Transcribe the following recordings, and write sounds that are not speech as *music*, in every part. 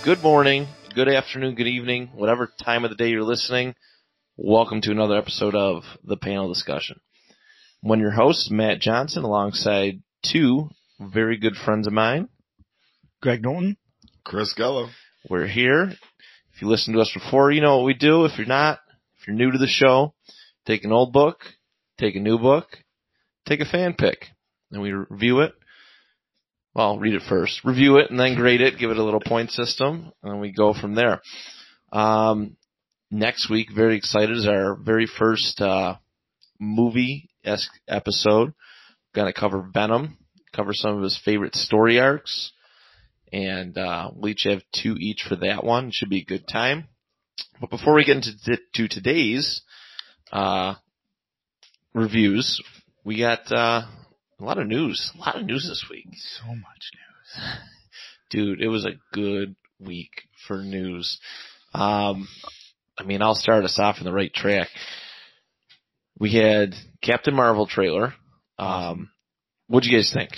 Ladies and gentlemen, good morning, good afternoon, good evening, whatever time of the day you're listening. Welcome to another episode of the panel discussion. One of your hosts, Matt Johnson, alongside two very good friends of mine. Graig Knowlton. Chris Gullo. We're here. If you listened to us before, you know what we do. If you're not, if you're new to the show, take an old book, take a new book, take a fan pick, and we review it. Well, read it first, review it, and then grade it, give it a little point system, and we go from there. Um, next week, very excited, is our very first uh, movie episode. Going to cover Venom, cover some of his favorite story arcs, and uh, we'll each have two each for that one. Should be a good time. But before we get into to today's uh, reviews, we got uh, a lot of news. A lot of news this week. So much news. *laughs* Dude, it was a good week for news. Um, I mean, I'll start us off in the right track. We had Captain Marvel trailer. Um, what'd you guys think?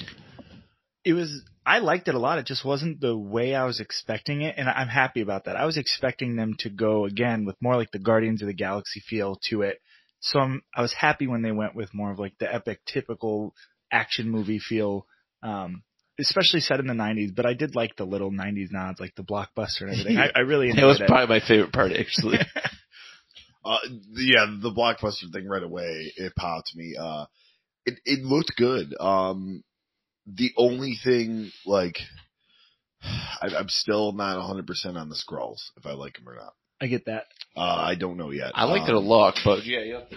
It was, I liked it a lot. It just wasn't the way I was expecting it, and I'm happy about that. I was expecting them to go again with more like the Guardians of the Galaxy feel to it. So I'm, I was happy when they went with more of like the epic, typical action movie feel, um, especially set in the 90s. But I did like the little 90s nods, like the blockbuster and everything. I, *laughs* I really enjoyed That was it. probably my favorite part, actually. *laughs* Uh, yeah, the blockbuster thing right away, it popped me. Uh, it, it looked good. Um, the only thing, like, *sighs* I, I'm still not 100% on the Skrulls, if I like them or not. I get that. Uh, I don't know yet. I liked it a Um, lot, but yeah, you have to,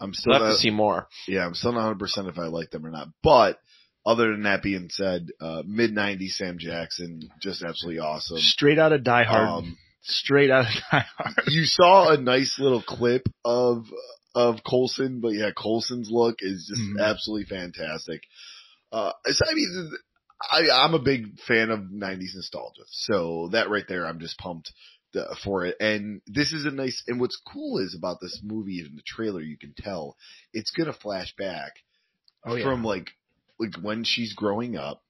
I'm still you'll have to see more. yeah, I'm still not 100% if I like them or not. But, other than that being said, uh, mid 90s Sam Jackson, just absolutely awesome. Straight out of Die Hard. Um, Straight out of *laughs* Die Hard. you saw a nice little clip of of Coulson, but yeah, Coulson's look is just Mhm. absolutely fantastic. Uh, so, I mean, I, I'm a big fan of '90s nostalgia, so that right there, I'm just pumped uh, for it. And this is a nice. And what's cool is about this movie in the trailer, you can tell it's gonna flash back Oh, yeah. from like like when she's growing up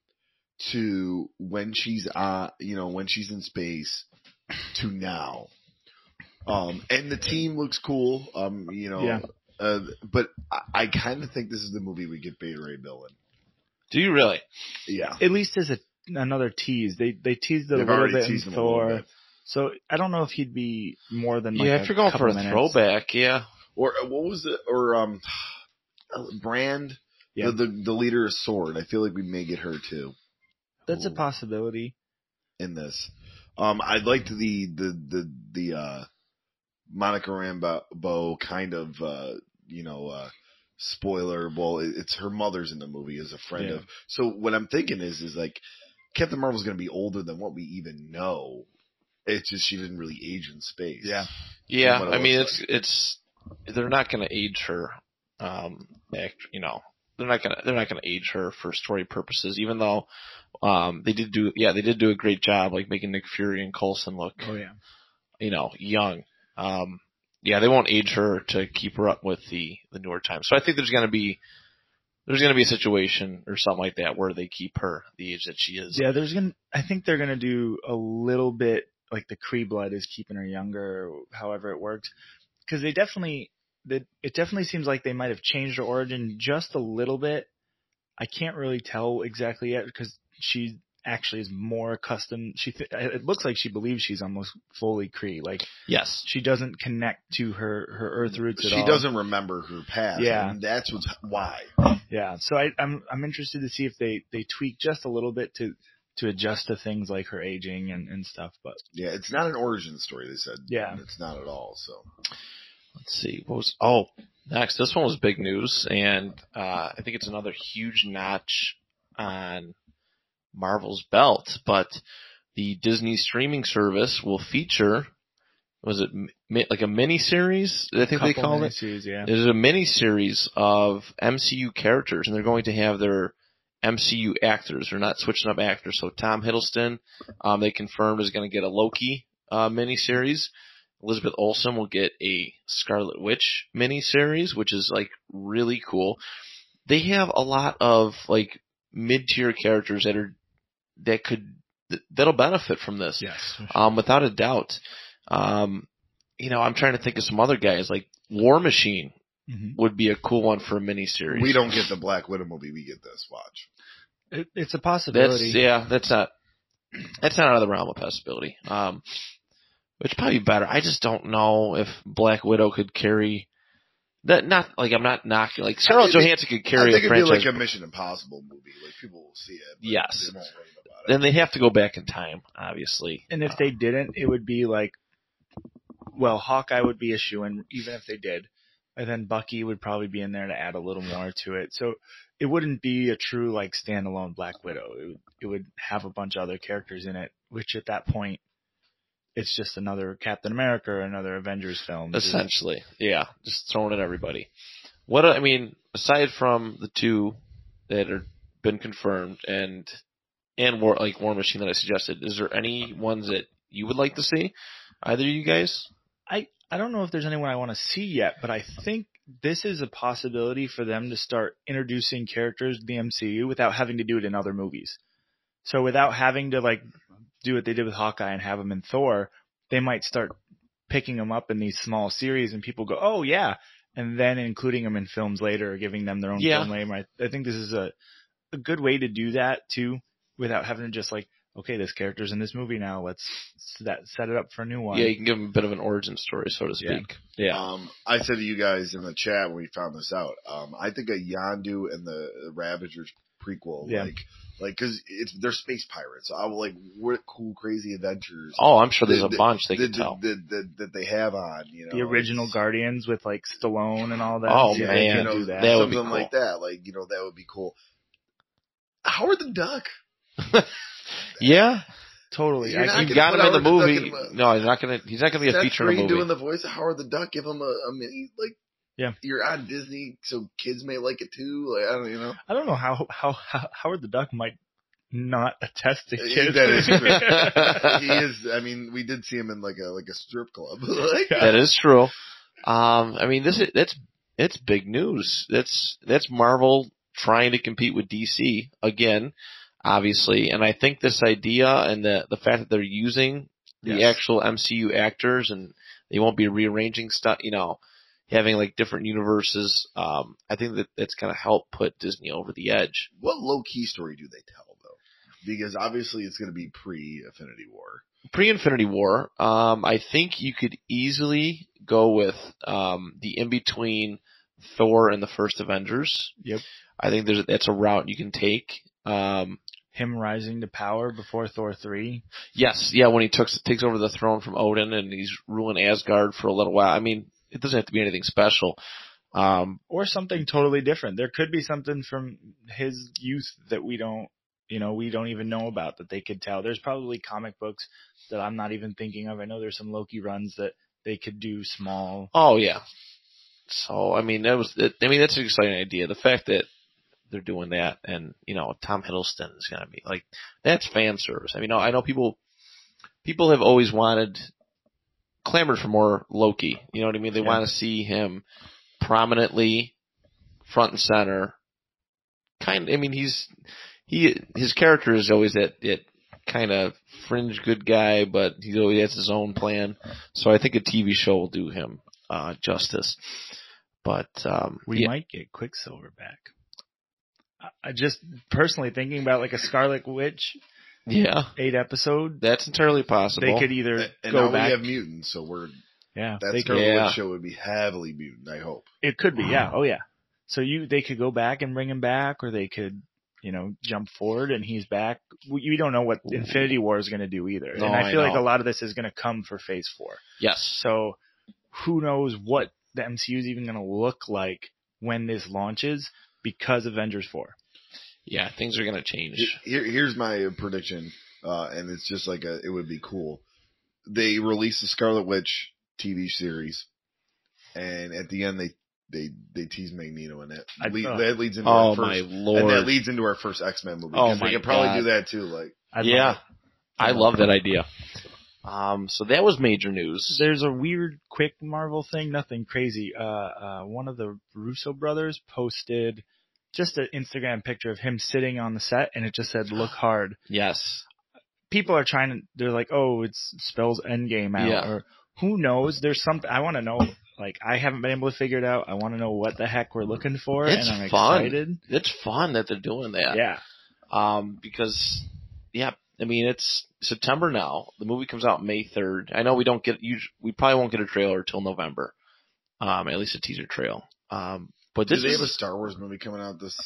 to when she's uh you know when she's in space to now um and the team looks cool um you know Yeah. uh, but i, I kind of think this is the movie we get beta ray bill in Do you really? yeah at least as a another tease. They they teased it They've a little bit in teased him a little Thor. bit. So I don't know if he'd be more than like yeah, a if you're going for a minutes. throwback, yeah. or uh, what was it or um brand Yeah. the, the the leader of sword i feel like we may get her too That's a possibility. in this. Um, I liked the the the the uh, Monica Rambeau kind of uh, you know uh, spoiler. Well, it- it's her mother's in the movie as a friend Yeah. of. So what I'm thinking is is like Captain Marvel's going to be older than what we even know. It's just she didn't really age in space. Yeah. Yeah, I mean looks it's it's they're not going to age her. Um, act, you know, they're not gonna they're not gonna age her for story purposes. Even though, um, they did do yeah they did do a great job like making Nick Fury and Coulson look Oh yeah. you know young. Um, yeah, they won't age her to keep her up with the the newer times. So I think there's going to be there's going to be a situation or something like that where they keep her the age that she is. Yeah, there's gonna. I think they're gonna do a little bit like the Kree blood is keeping her younger, or however it works, because they definitely. That it definitely seems like they might have changed her origin just a little bit. I can't really tell exactly yet because she actually is more accustomed. She th- it looks like she believes she's almost fully Kree. Like Yes. she doesn't connect to her her Earth roots at She all. doesn't remember her past. Yeah. and that's what's why. Yeah, so I, I'm I'm interested to see if they they tweak just a little bit to to adjust to things like her aging and and stuff. But Yeah, it's not an origin story. They said. Yeah. it's not at all. So Let's see. What was oh next? This one was big news, and uh, I think it's another huge notch on Marvel's belt. But the Disney streaming service will feature. Was it mi- like a mini series? I think they called it. yeah. There's a mini series of MCU characters, and they're going to have their MCU actors. They're not switching up actors. So Tom Hiddleston, um, they confirmed is going to get a Loki uh, mini series. Elizabeth Olsen will get a Scarlet Witch miniseries, which is like really cool. They have a lot of like mid tier characters that are that could that'll benefit from this. Yes. Um, without a doubt. Um, you know, I'm trying to think of some other guys like War Machine hmm would be a cool one for a miniseries. We don't get the Black Widow movie. We get this. Watch. It, it's a That's possibility. yeah. That's not. That's not out of the realm of possibility. Um, which probably better. I just don't know if Black Widow could carry that. Not like I'm not knocking. Like Scarlett I Johansson could I carry think a it'd be franchise. like a Mission Impossible movie. Like people will see it. but Yes. They won't rave about it. then they have to go back in time, obviously. And if they didn't, it would be like, well, Hawkeye would be a shoe in, even if they did. And then Bucky would probably be in there to add a little more to it. So it wouldn't be a true like standalone Black Widow. It would, it would have a bunch of other characters in it, which at that point, it's just another Captain America or another Avengers film. Essentially, yeah, just throwing at everybody. What I mean, aside from the two that are been confirmed and and War like War Machine that I suggested, is there any ones that you would like to see? Either of you guys? I, I don't know if there's anyone I want to see yet, but I think this is a possibility for them to start introducing characters to the MCU without having to do it in other movies. So without having to like do what they did with Hawkeye and have them in Thor, they might start picking them up in these small series and people go, "Oh yeah," and then including them in films later or giving them their own Yeah. film name. I, I think this is a a good way to do that too without having to just like, okay, this character's in this movie now. Let's set set it up for a new one. Yeah, you can give them a bit of an origin story, so to speak. Yeah. Um, I said to you guys in the chat when we found this out. Um, I think a Yondu and the Ravagers prequel, Yeah. like, like because it's they're space pirates. So I will like what cool crazy adventures. Oh, I'm sure there's the- a bunch they that, can tell. that, that, that they have on, you know, the original Guardians with like Stallone and all that. Oh, Yeah, man. you know, do that. That would be something cool. like that. Like you know, that would be cool. Howard the Duck. *laughs* Yeah, totally. You're I not you got put him in the Howard the movie. in No, he's not gonna. He's not gonna be a Seth feature in Green a movie. doing the voice of Howard the Duck. Give him a, a mini like. Yeah. You're on Disney, so kids may like it too. Like I don't, you know. I don't know how, how how Howard the Duck might not attest to Yeah, kids. that is true. *laughs* he is. I mean, we did see him in like a like a strip club. *laughs* like, that is true. Um, I mean, this is that's it's big news. That's that's Marvel trying to compete with DC again, obviously. And I think this idea and the the fact that they're using the Yes. actual MCU actors and they won't be rearranging stuff, you know, having like different universes. Um, I think that that's gonna help put Disney over the edge. what Loki story do they tell though? Because obviously it's going to be pre Infinity War. pre Infinity War, um, I think you could easily go with um, the in between Thor and the first Avengers. Yep. I think there's that's a route you can take. Um, Him rising to power before Thor three. yes, yeah, when he took, takes over the throne from Odin and he's ruling Asgard for a little while. I mean, it doesn't have to be anything special. Um, or something totally different. There could be something from his youth that we don't, you know, we don't even know about that they could tell. There's probably comic books that I'm not even thinking of. I know there's some Loki runs that they could do small. oh yeah. So I mean, that was. I mean, that's an exciting idea. The fact that they're doing that, and you know, Tom Hiddleston is gonna be like that's fan service. I mean, I know people people have always wanted clamored for more Loki. You know what I mean? They Yeah. want to see him prominently front and center. Kind. I mean, he's he his character is always that that kind of fringe good guy, but he always has his own plan. So I think a TV show will do him uh, justice. But um, We yeah, might get Quicksilver back. I- I just personally thinking about like a Scarlet Witch yeah, eight episode. that's entirely possible. They could either And, and go now back. we have mutants, so we're yeah, that they could, Scarlet Yeah. Witch show would be heavily mutant. I hope. it could be. Yeah. Oh yeah. So you they could go back and bring him back, or they could you know jump forward and he's back. We, we don't know what Infinity War is going to do either, No, and I I feel like a lot of this is going to come for Phase Four. yes. So who knows what the MCU is even going to look like when this launches because Avengers Four. Yeah, things are going to change. Here, here's my prediction, uh, and it's just like a, it would be cool. They release the Scarlet Witch TV series, and at the end they they they tease Magneto in it. I- Le- uh, that leads into Oh our my lord! and that leads into our first X Men movie. Oh 'cause my they could probably God. do that too. Like I'd yeah, love. I love that idea. Um, so that was major news. There's a weird, quick Marvel thing, nothing crazy. Uh, uh, one of the Russo brothers posted just an Instagram picture of him sitting on the set, and it just said "Look *gasps* hard." Yes. people are trying to. They're like, oh, it's spells Endgame out, Yeah. or who knows? There's something I want to know. Like I haven't been able to figure it out. I want to know what the heck we're looking for, It's and I'm fun. excited. It's fun that they're doing that. Yeah. Um, because yeah, I mean it's September now. The movie comes out May third. I know we don't get. We probably won't get a trailer till November. Um, at least a teaser trail. Um, but Do this they is have a Star Wars movie coming out this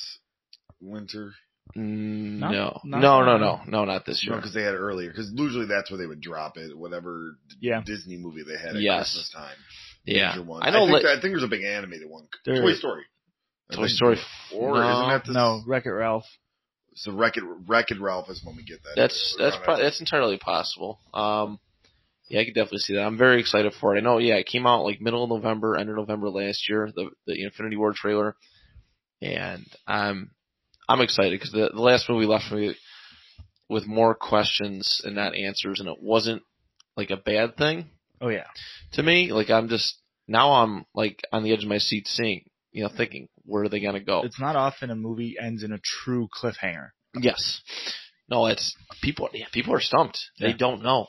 winter? Mm, Not- no, not no, no, no, no, not this No, year. because they had it earlier. Because usually that's where they would drop it. Whatever Yeah. Disney movie they had at Yes. Christmas time. yeah, Major one. I know. I think, li- I think there's a big animated one. There- Toy Story. I Toy think Story Four. no, Isn't that the, No, Wreck It Ralph. So Wreck It, Wreck It Ralph is when we get that. That's that's Around pro- that- that's entirely possible. Um, yeah, I could definitely see that. I'm very excited for it. I know. Yeah, it came out like middle of November, end of November last year. The the Infinity War trailer, and I'm I'm excited because the, the last movie left me with more questions and not answers, and it wasn't like a bad thing Oh yeah. to me. Like I'm just now I'm like on the edge of my seat, seeing you know, thinking where are they gonna go? It's not often a movie ends in a true cliffhanger. Yes. No, it's people. Yeah, people are stumped. They Yeah. don't know,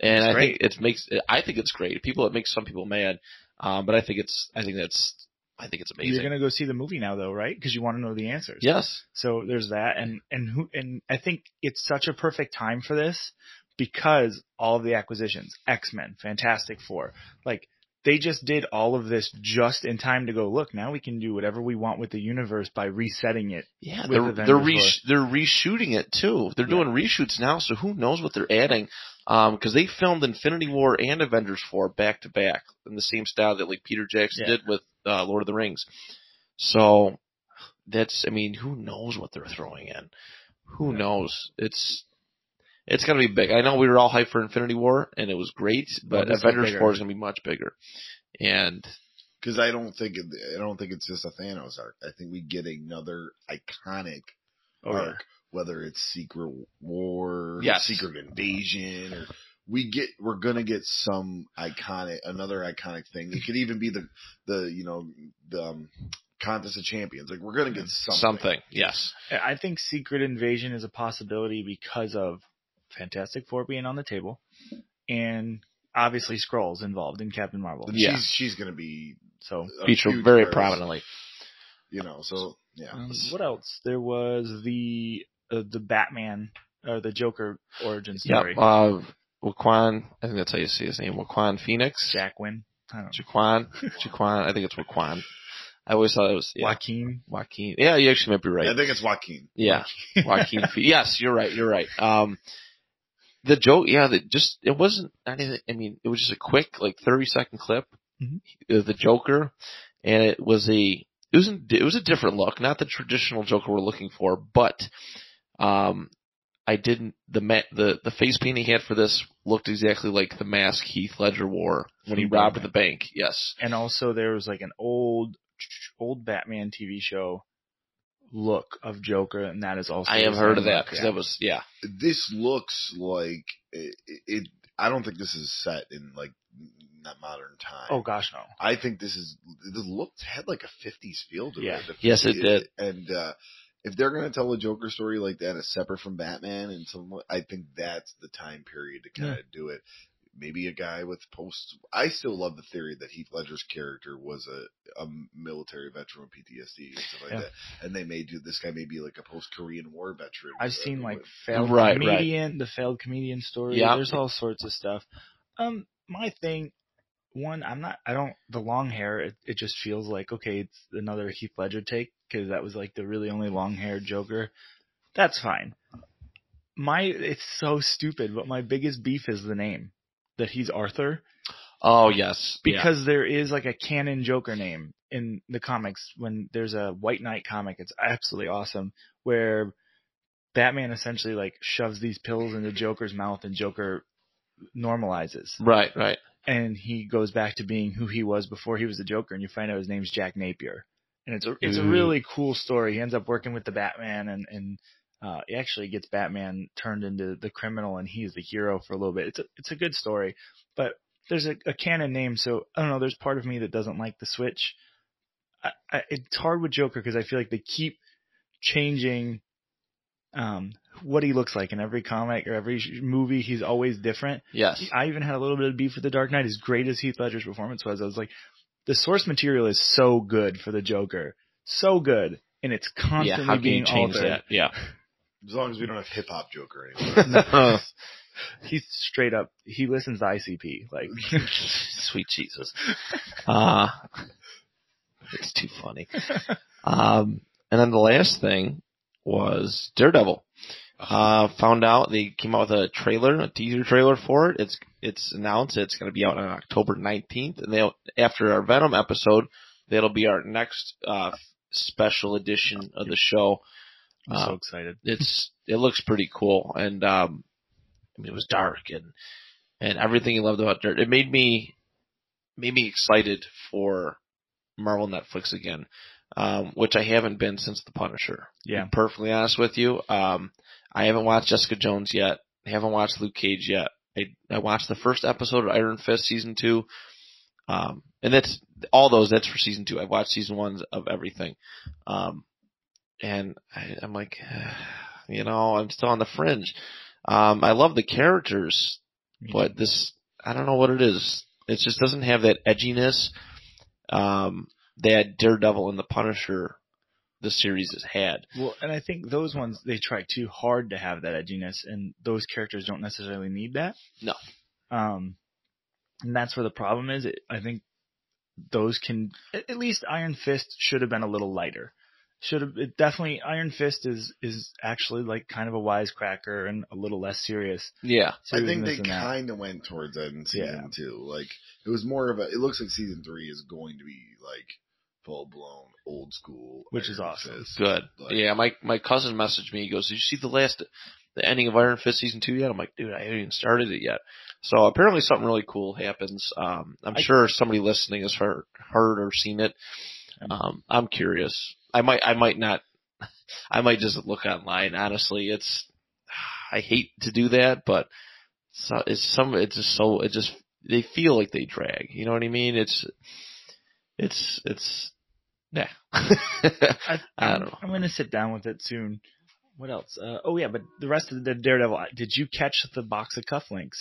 and It's I great. think it makes. I think it's great. People, it makes some people mad, um, but I think it's. I think that's. I think it's amazing. You're gonna go see the movie now, though, right? Because you want to know the answers. yes. So there's that, and and who and I think it's such a perfect time for this because all of the acquisitions, X Men, Fantastic Four, like they just did all of this just in time to go. Look, now we can do whatever we want with the universe by resetting it. Yeah, they're they're resh- they're reshooting it too. They're Yeah. doing reshoots now, so who knows what they're adding? Um, because they filmed Infinity War and Avengers Four back to back in the same style that like Peter Jackson Yeah. did with uh, Lord of the Rings. So that's, I mean, who knows what they're throwing in? Who knows? It's it's gonna be big. I know we were all hyped for Infinity War and it was great, but this is Avengers. Four is gonna be much bigger. And Because I don't think it, I don't think it's just a Thanos arc. I think we get another iconic Oh, yeah. Arc, whether it's Secret War, Yes. Secret Invasion, or we get we're gonna get some iconic another iconic thing. It could even be the the you know the um, contest of champions. Like we're gonna get something. something, yes. I think Secret Invasion is a possibility because of Fantastic Four being on the table, and obviously Skrulls involved in Captain Marvel. And Yeah. She's she's gonna be So a Feature huge very part prominently. You know, so yeah. Um, what else? There was the uh, the Batman or the Joker origin story. Yep. Uh, Waquan, I think that's how you say his name. Waquan Phoenix. Jacqueline. I don't. Jaquan. Jaquan. I think it's Waquan. I always thought it was yeah, Joaquin. Joaquin. Yeah, you actually might be right. I think it's Joaquin. Yeah, Joaquin. *laughs* Phoenix. yes, you're right. You're right. Um, the joke, yeah, that just it wasn't anything. I mean, it was just a quick, like thirty second clip Mhm. the Joker, and it was a it was a, it was a different look, not the traditional Joker we're looking for, but um, I didn't the ma- the the face paint he had for this looked exactly like the mask Heath Ledger wore when he From robbed Batman. the bank. Yes, And also there was like an old old Batman TV show look of Joker, and that is also I have heard of that because yeah. that was yeah. This looks like it, it. I don't think this is set in like not modern time. Oh gosh, no. I think this is this looked had like a fifties feel to Yeah. it. Yes, it did. And uh if they're gonna tell a Joker story like that, as separate from Batman, and some, I think that's the time period to kind of do it. Maybe a guy with post. I still love the theory that Heath Ledger's character was a, a military veteran with PTSD and stuff like Yeah. that, and they may do this guy may be like a post Korean War veteran. I've uh, seen like with- failed Right, right. comedian, the failed comedian story. Yeah. There's all sorts of stuff. Um, my thing, one, I'm not, I don't, the long hair, it, it just feels like, okay, it's another Heath Ledger take, cause that was like the really only long haired Joker. That's fine. My, it's so stupid, but my biggest beef is the name. That he's Arthur. Oh yes, yeah. Because there is like a canon Joker name in the comics when there's a White Knight comic. It's absolutely awesome where Batman essentially like shoves these pills into Joker's mouth and Joker normalizes right, right. and he goes back to being who he was before he was the Joker and you find out his name's Jack Napier. And it's a it's a really cool story. He ends up working with the Batman and and uh, he actually gets Batman turned into the criminal and he's the hero for a little bit. It's a it's a good story, but there's a, a canon name, so I don't know. There's part of me that doesn't like the switch. I, I, it's hard with Joker because I feel like they keep changing. um, what he looks like in every comic or every movie. He's always different. Yes. I even had a little bit of beef with The Dark Knight. As great as Heath Ledger's performance was, I was like, the source material is so good for the Joker, so good, and it's constantly Yeah. constantly How can you being change altered. that? Yeah. As long as we don't have hip hop Joker anymore. *laughs* *laughs* He's straight up. He listens to ICP. Like, *laughs* Sweet Jesus. Uh, it's too funny. Um, and then the last thing was Daredevil. Uh, found out they came out with a trailer, a teaser trailer for it. It's it's announced it's going to be out on October 19th, and they after our Venom episode, that'll be our next uh, special edition of the show. I'm Uh, so excited. *laughs* it's it looks pretty cool and um I mean it was dark and and everything you loved about dirt it made me made me excited for Marvel Netflix again um which I haven't been since the Punisher. Yeah. perfectly honest with you um I haven't watched Jessica Jones yet. I haven't watched Luke Cage yet. I I watched the first episode of Iron Fist season 2 um and that's all those that's for season 2 I've watched season 1 of everything. Um and I, I'm like, *sighs* you know, I'm still on the fringe. Um, I love the characters, but this, I don't know what it is. It just doesn't have that edginess. Um, that Daredevil and the Punisher, the series has had. Well, and I think those ones they try too hard to have that edginess, and those characters don't necessarily need that. No. Um, and that's where the problem is. It, I think those can at at least Iron Fist should have been a little lighter. Should have it definitely Iron Fist is is actually like kind of a wisecracker and a little less serious. Yeah, I think they seriousness in that. kind of went towards that in season Yeah. two. Like it was more of a. It looks like season three is going to be like full blown old school, Which is awesome. Fist. good. Like, Yeah, my my cousin messaged me. He goes, "Did you see the last, the ending of Iron Fist season two yet?" I'm like, "Dude, I haven't even started it yet." So apparently something really cool happens. Um, I'm I- sure somebody listening has heard heard or seen it. Um, I'm curious. I might I might not. *laughs* I might just look online. Honestly, it's *sighs* I hate to do that, but so it's some it's just so it just they feel like they drag. You know what I mean? It's it's it's yeah. *laughs* I, I don't know. I'm gonna sit down with it soon. What else? Uh, oh yeah, but the rest of the Daredevil. Did you catch the box of cufflinks?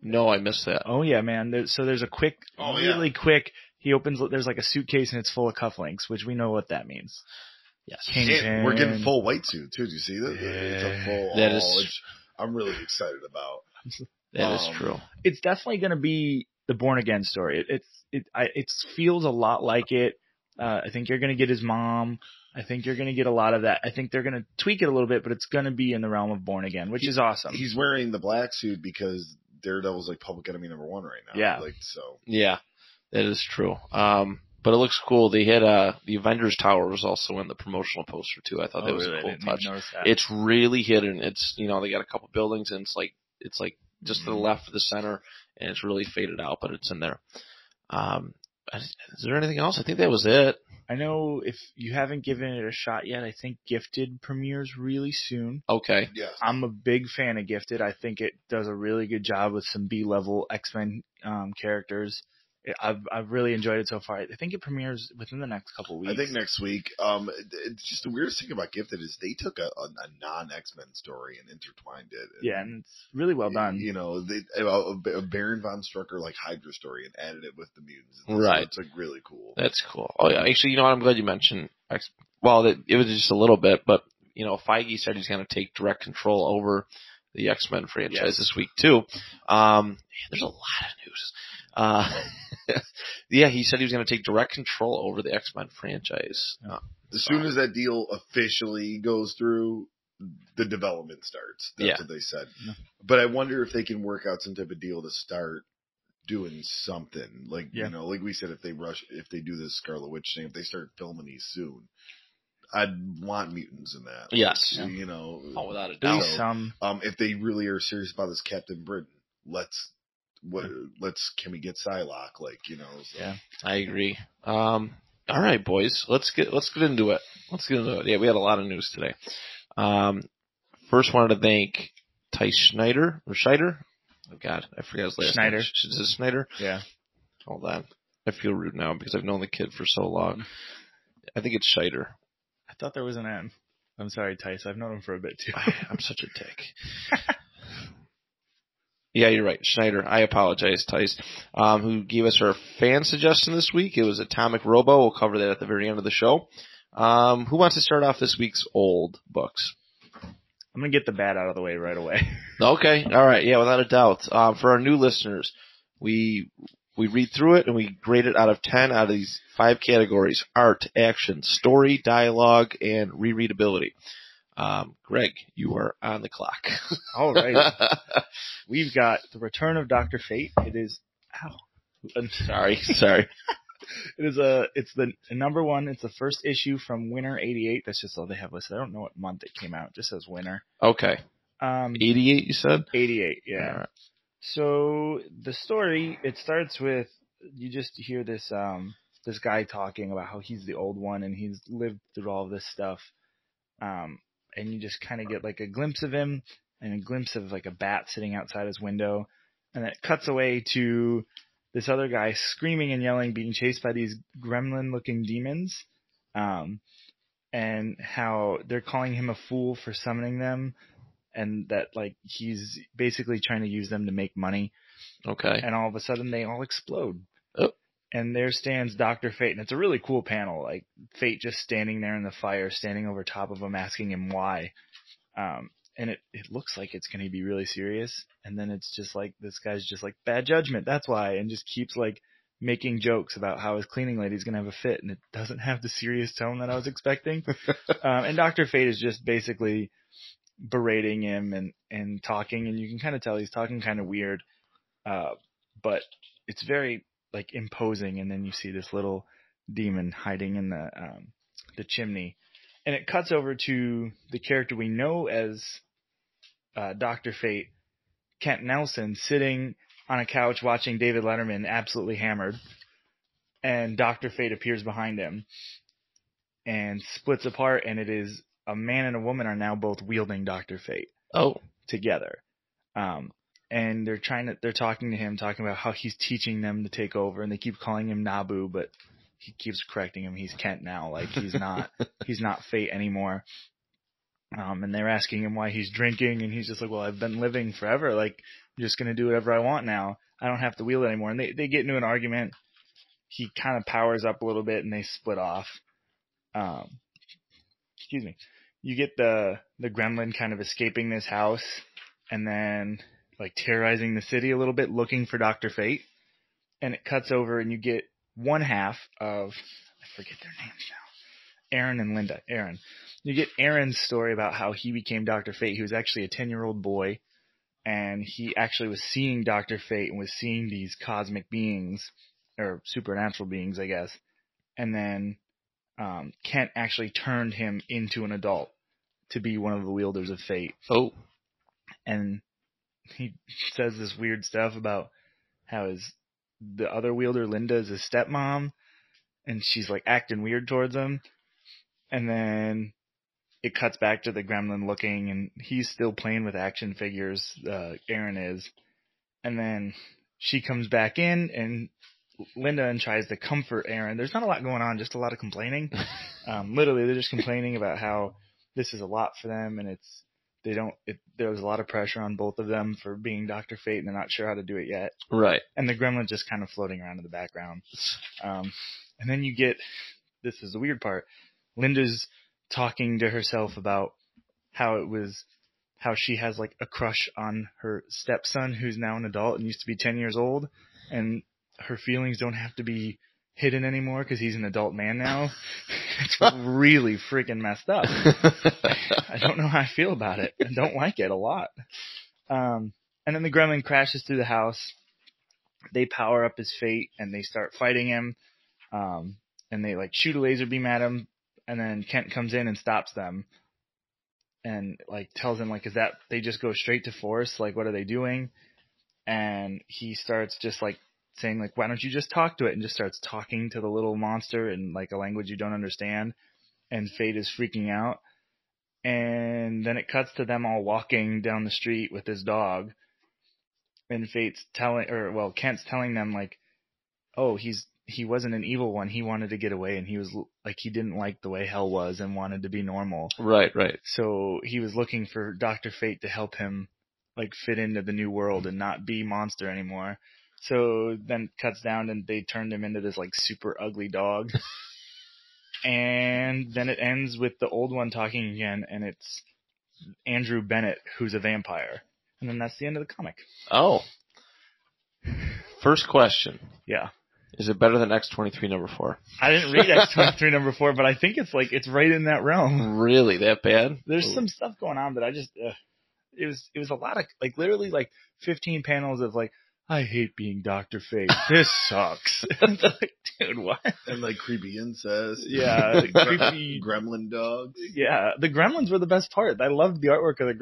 No, I missed that. Oh yeah, man. There, so there's a quick, Oh, yeah. really quick. He opens. There's like a suitcase and it's full of cufflinks, which we know what that means. Yes. And we're getting full white suit too. Do you see that? It's a full. That is- all, which I'm really excited about. That is Um, true. It's definitely going to be the born again story. It, it's it I, it feels a lot like it. Uh, I think you're going to get his mom. I think you're going to get a lot of that. I think they're going to tweak it a little bit, but it's going to be in the realm of born again, which He- is awesome. He's wearing the black suit because Daredevil's like public enemy number one right now. Yeah. Like so. Yeah, that is true. Um, but it looks cool. They had uh the Avengers Tower was also in the promotional poster too. I thought that Oh, was really? a I cool touch. It's really hidden. It's you know they got a couple buildings and it's like it's like just to the Mhm. left of the center and it's really faded out, but it's in there. Um, is there anything else? I think that was it. I know if you haven't given it a shot yet, I think Gifted premieres really soon. Okay. Yeah. I'm a big fan of Gifted. I think it does a really good job with some B level X Men um, characters. It, I've I've really enjoyed it so far. I think it premieres within the next couple weeks. I think next week. Um, it's just the weirdest thing about Gifted is they took a, a, a non X Men story and intertwined it. And, Yeah, and it's really well done. You know, they, a, a Baron von Strucker like Hydra story and added it with the mutants. And so Right. it's like really cool. That's cool. Oh yeah, actually, you know what? I'm glad you mentioned. X- Well, it, it was just a little bit, but you know, Feige said he's going to take direct control over the X Men franchise Yes. this week too. Um, there's a lot of news. Uh, *laughs* yeah, he said he was going to take direct control over the X Men franchise. Uh, As soon as that deal officially goes through, the development starts. That's Yeah. what they said. Yeah. But I wonder if they can work out some type of deal to start doing something. Like Yeah. you know, like we said, if they rush, if they do this Scarlet Witch thing, if they start filming these soon, I'd want mutants in that. Yes. Like, you know, oh, without a doubt. least some. um, if they really are serious about this Captain Britain, let's what let's can we get Psylocke? Like you know, so. Yeah. I agree. Um, all right, boys, let's get let's get into it. Let's get into it. Yeah, we had a lot of news today. Um, first, wanted to thank Ty Schneider or Schneider. Oh God, I forgot his last Schneider. name. Is it Schneider? Yeah. Hold on, I feel rude now because I've known the kid for so long. I think it's Schneider. I thought there was an N. I'm sorry, Tyce. I've known him for a bit too. *laughs* I'm such a dick. *laughs* yeah, you're right. Schneider. I apologize, Tyce. Um, who gave us our fan suggestion this week. It was Atomic Robo. We'll cover that at the very end of the show. Um, who wants to start off this week's old books? I'm gonna get the bad out of the way right away. *laughs* Okay. All right. Yeah, without a doubt. Um, for our new listeners, we we read through it and we grade it out of ten out of these five categories: art, action, story, dialogue, and rereadability. Um, Graig, you are on the clock. *laughs* All right. *laughs* We've got the Return of Doctor Fate. It is. Ow. I'm sorry, *laughs* sorry. It is a. It's the number one. It's the first issue from Winter '88. That's just all they have listed. I don't know what month it came out. It just says Winter. Okay. Um, 88, you said? 88. Yeah. All right. So the story it starts with you just hear this um this guy talking about how he's the old one and he's lived through all this stuff. Um and you just kind of get like a glimpse of him and a glimpse of like a bat sitting outside his window and then it cuts away to this other guy screaming and yelling being chased by these gremlin looking demons. Um and how they're calling him a fool for summoning them and that like he's basically trying to use them to make money Okay. and all of a sudden they all explode. And there stands Doctor Fate, and it's a really cool panel. Like Fate just standing there in the fire, standing over top of him, asking him why. Um, and it it looks like it's going to be really serious, and then it's just like this guy's just like bad judgment. That's why, and just keeps like making jokes about how his cleaning lady's going to have a fit, and it doesn't have the serious tone that I was expecting. *laughs* um, and Doctor Fate is just basically berating him and and talking, and you can kind of tell he's talking kind of weird, uh, but it's very like imposing. And then you see this little demon hiding in the um, the chimney, and it cuts over to the character we know as uh, Doctor Fate, Kent Nelson, sitting on a couch watching David Letterman absolutely hammered, and Doctor Fate appears behind him and splits apart, and it is a man and a woman are now both wielding Doctor Fate Oh. together. Um, and they're trying to, they're talking to him, talking about how he's teaching them to take over, and they keep calling him Nabu, but he keeps correcting him. He's Kent now, like he's not, *laughs* he's not Fate anymore. Um, and they're asking him why he's drinking, and he's just like, well, I've been living forever. Like, I'm just gonna do whatever I want now. I don't have to wield it anymore. And they, they get into an argument. He kind of powers up a little bit, and they split off. Um, excuse me. You get the the gremlin kind of escaping this house, and then like terrorizing the city a little bit, looking for Doctor Fate. And it cuts over, and you get one half of I forget their names now. Aaron and Linda. Aaron. You get Aaron's story about how he became Doctor Fate. He was actually a ten year old boy, and he actually was seeing Doctor Fate and was seeing these cosmic beings or supernatural beings, I guess. And then um, Kent actually turned him into an adult to be one of the wielders of fate. Oh. And he says this weird stuff about how his the other wielder Linda is his stepmom, and she's like acting weird towards him. And then it cuts back to the gremlin looking, and he's still playing with action figures. Uh, Aaron is, and then she comes back in and Linda and tries to comfort Aaron. There's not a lot going on, just a lot of complaining. *laughs* Um, literally, they're just complaining about how this is a lot for them, and it's they don't. It, there's a lot of pressure on both of them for being Doctor Fate, and they're not sure how to do it yet. Right. And the gremlin's just kind of floating around in the background. Um, and then you get this is the weird part. Linda's talking to herself about how it was how she has like a crush on her stepson who's now an adult and used to be 10 years old and her feelings don't have to be hidden anymore because he's an adult man now. *laughs* it's really freaking messed up. *laughs* I don't know how I feel about it. I don't like it a lot. Um, and then the gremlin crashes through the house. They power up his fate and they start fighting him. Um, and they like shoot a laser beam at him. And then Kent comes in and stops them and like tells him like, is that they just go straight to force? Like, what are they doing? And he starts just like saying like, why don't you just talk to it? And just starts talking to the little monster in like a language you don't understand. And Fate is freaking out. And then it cuts to them all walking down the street with his dog. And Fate's telling, or well, Kent's telling them like, oh, he's he wasn't an evil one. He wanted to get away, and he was like he didn't like the way Hell was and wanted to be normal. Right, right. So he was looking for Doctor Fate to help him like fit into the new world and not be monster anymore. So then it cuts down and they turned him into this like super ugly dog. *laughs* and then it ends with the old one talking again and it's Andrew Bennett who's a vampire. And then that's the end of the comic. Oh. First question. Yeah. Is it better than X23 number four? I didn't read X23 *laughs* number 4, but I think it's like it's right in that realm. Really? That bad? There's some stuff going on that I just uh, it was it was a lot of like literally like 15 panels of like I hate being Doctor Fate. This sucks. *laughs* *laughs* It's like, dude, what? and like creepy incest. Yeah, *laughs* creepy- gremlin dogs. Yeah, the Gremlins were the best part. I loved the artwork of the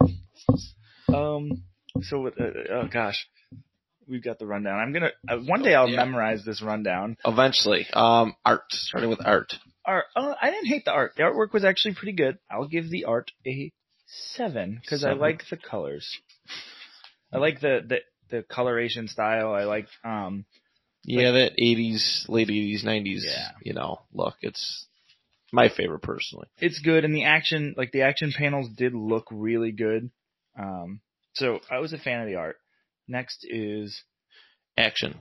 Gremlins. um, so uh, oh gosh, we've got the rundown. I'm gonna uh, one day I'll Yeah. memorize this rundown. Eventually. Um, art. Starting with art. Art. Uh, I didn't hate the art. The artwork was actually pretty good. I'll give the art a seven because I like the colors. I like the, the the coloration style. I like um Yeah, that 80s, late 80s, 90s, Yeah. you know, look, it's my favorite personally. it's good and the action like the action panels did look really good. Um so I was a fan of the art. Next is Action.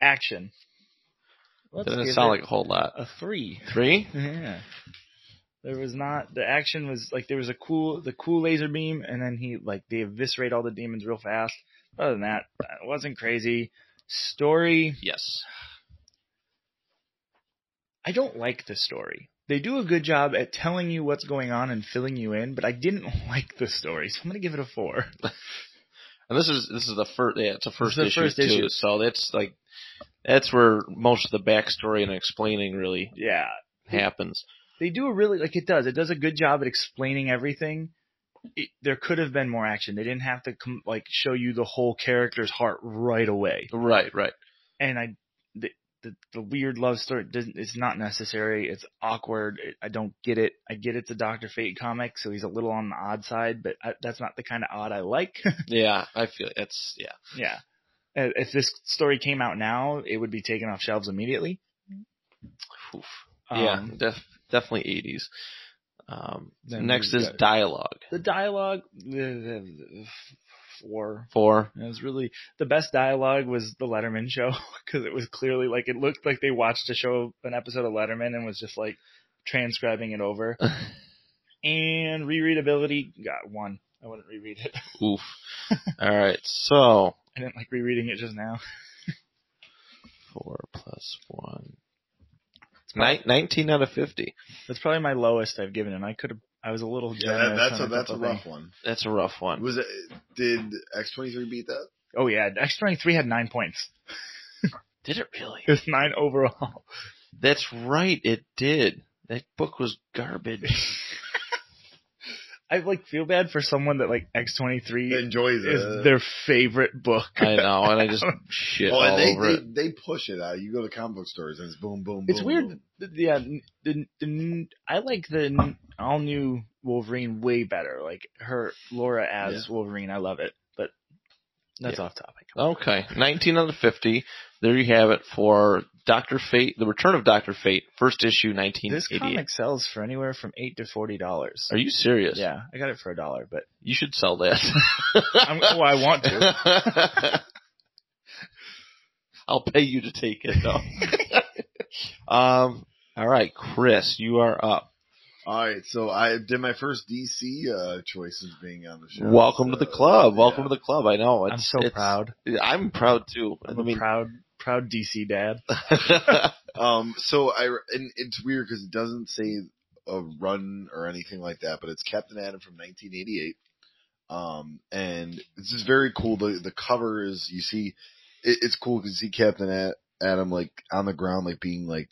action. Let's Doesn't sound it like a whole lot. a three. Three? *laughs* Yeah. There was not the action was like there was a cool the cool laser beam and then he like they eviscerate all the demons real fast. Other than that, it wasn't crazy. Story, Yes. I don't like the story. They do a good job at telling you what's going on and filling you in, but I didn't *laughs* like the story, so I'm gonna give it a four. *laughs* And this is this is the first yeah, it's a first issue first too. issue. So that's like that's where most of the backstory and explaining really Yeah, happens. They do a really like it does. It does a good job at explaining everything. It, there could have been more action. They didn't have to com- like show you the whole character's heart right away. Right, right. and I the the, the weird love story doesn't it's not necessary. It's awkward. It, I don't get it. I get it's a Doctor Fate comic, so he's a little on the odd side, but I, that's not the kind of odd I like. *laughs* Yeah, I feel it's yeah. yeah. Uh, If this story came out now, it would be taken off shelves immediately. Oof. yeah, Um, def- definitely 80s. Um, next is dialogue. The dialogue, four. Four. It was really the best dialogue was the Letterman show *laughs* because it was clearly like it looked like they watched a show, an episode of Letterman, and was just like transcribing it over. *laughs* and rereadability got one. I wouldn't reread it. *laughs* Oof. All right, so I didn't like rereading it just now. four plus one. Nin- 19 out of 50. That's probably my lowest I've given and I could have. I was a little Yeah, generous. that, that's a on that's a rough things. one. That's a rough one. Was it? Did X twenty three beat that? Oh yeah, X twenty three had nine points. *laughs* Did it really? It was nine overall. That's right, it did. That book was garbage. *laughs* I like feel bad for someone that like X twenty three Enjoys is it. their favorite book. I know, and I just *laughs* shit oh, all and they, over they it. they push it out. You go to comic book stores and it's boom, boom, boom. It's weird. boom. th- Yeah, the, the I like the all new Wolverine way better. Like her Laura as Wolverine, I love it. But that's Yeah. off topic. Okay, 19 out of 50. There you have it for Doctor Fate, The Return of Doctor Fate, first issue, This 1988. comic sells for anywhere from eight to forty dollars. Are you serious? Yeah, I got it for a dollar, but You should sell that. *laughs* I'm, well, I want to. *laughs* I'll pay you to take it though. *laughs* um. All right, Chris, you are up. All right, so I did my first DC uh, choices being on the show. Welcome to the club. Uh, Welcome yeah. to the club. I know. It's, I'm so it's- proud. I'm proud too. I'm I mean, proud, proud DC dad. *laughs* Um, so I and it's weird because it doesn't say a run or anything like that, but it's Captain Atom from 1988. Um, and it's just very cool. The the cover is you see, it, it's cool because you see Captain A- Atom like on the ground, like being like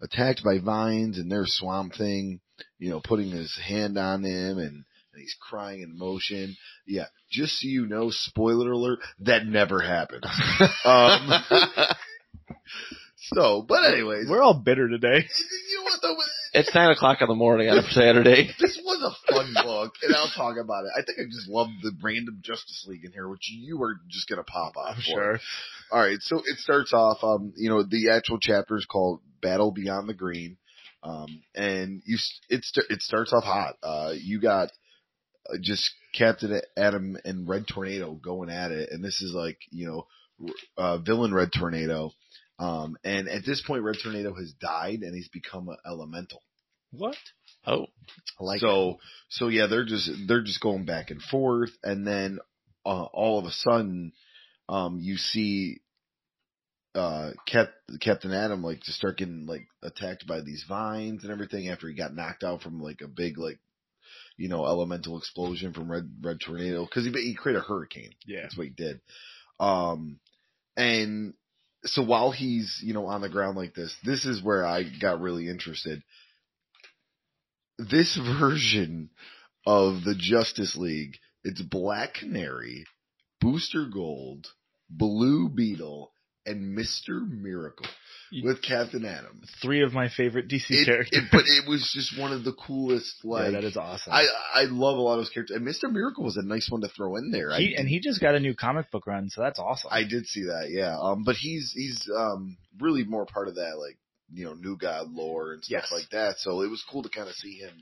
attacked by vines, and their Swamp Thing, you know, putting his hand on him and. And he's crying in motion. Yeah, just so you know, spoiler alert, that never happened. *laughs* um, so, but anyways, We're all bitter today. you know what? what the? It's nine o'clock in the morning on a Saturday. *laughs* This was a fun book, and I'll talk about it. I think I just love the random Justice League in here, which you are just gonna pop off. I'm for. sure. All right, so it starts off. Um, you know, the actual chapter is called "Battle Beyond the Green," um, and you s- it it starts off hot. Uh, you got just Captain Atom and Red Tornado going at it, and this is like you know, uh, villain Red Tornado. Um, and at this point, Red Tornado has died, and he's become an elemental. What? Oh, I like so so yeah, they're just they're just going back and forth, and then uh, all of a sudden, um, you see uh Cap- Captain Atom like just start getting like attacked by these vines and everything after he got knocked out from like a big like you know elemental explosion from Red Red Tornado because he he created a hurricane. Yeah. That's what he did. Um, and so while he's, you know, on the ground like this, this is where I got really interested. This *laughs* version of the Justice League, it's Black Canary, Booster Gold, Blue Beetle, and Mr. Miracle with Captain Atom. Three of my favorite DC It, characters. it, but it was just one of the coolest, like, *laughs* yeah, that is awesome. I, I love a lot of those characters. And Mr. Miracle was a nice one to throw in there. he, I, and he just got a new comic book run, so that's awesome. I did see that, yeah. Um, but he's he's um really more part of that, like you know, New God lore and stuff Yes. like that. So it was cool to kind of see him,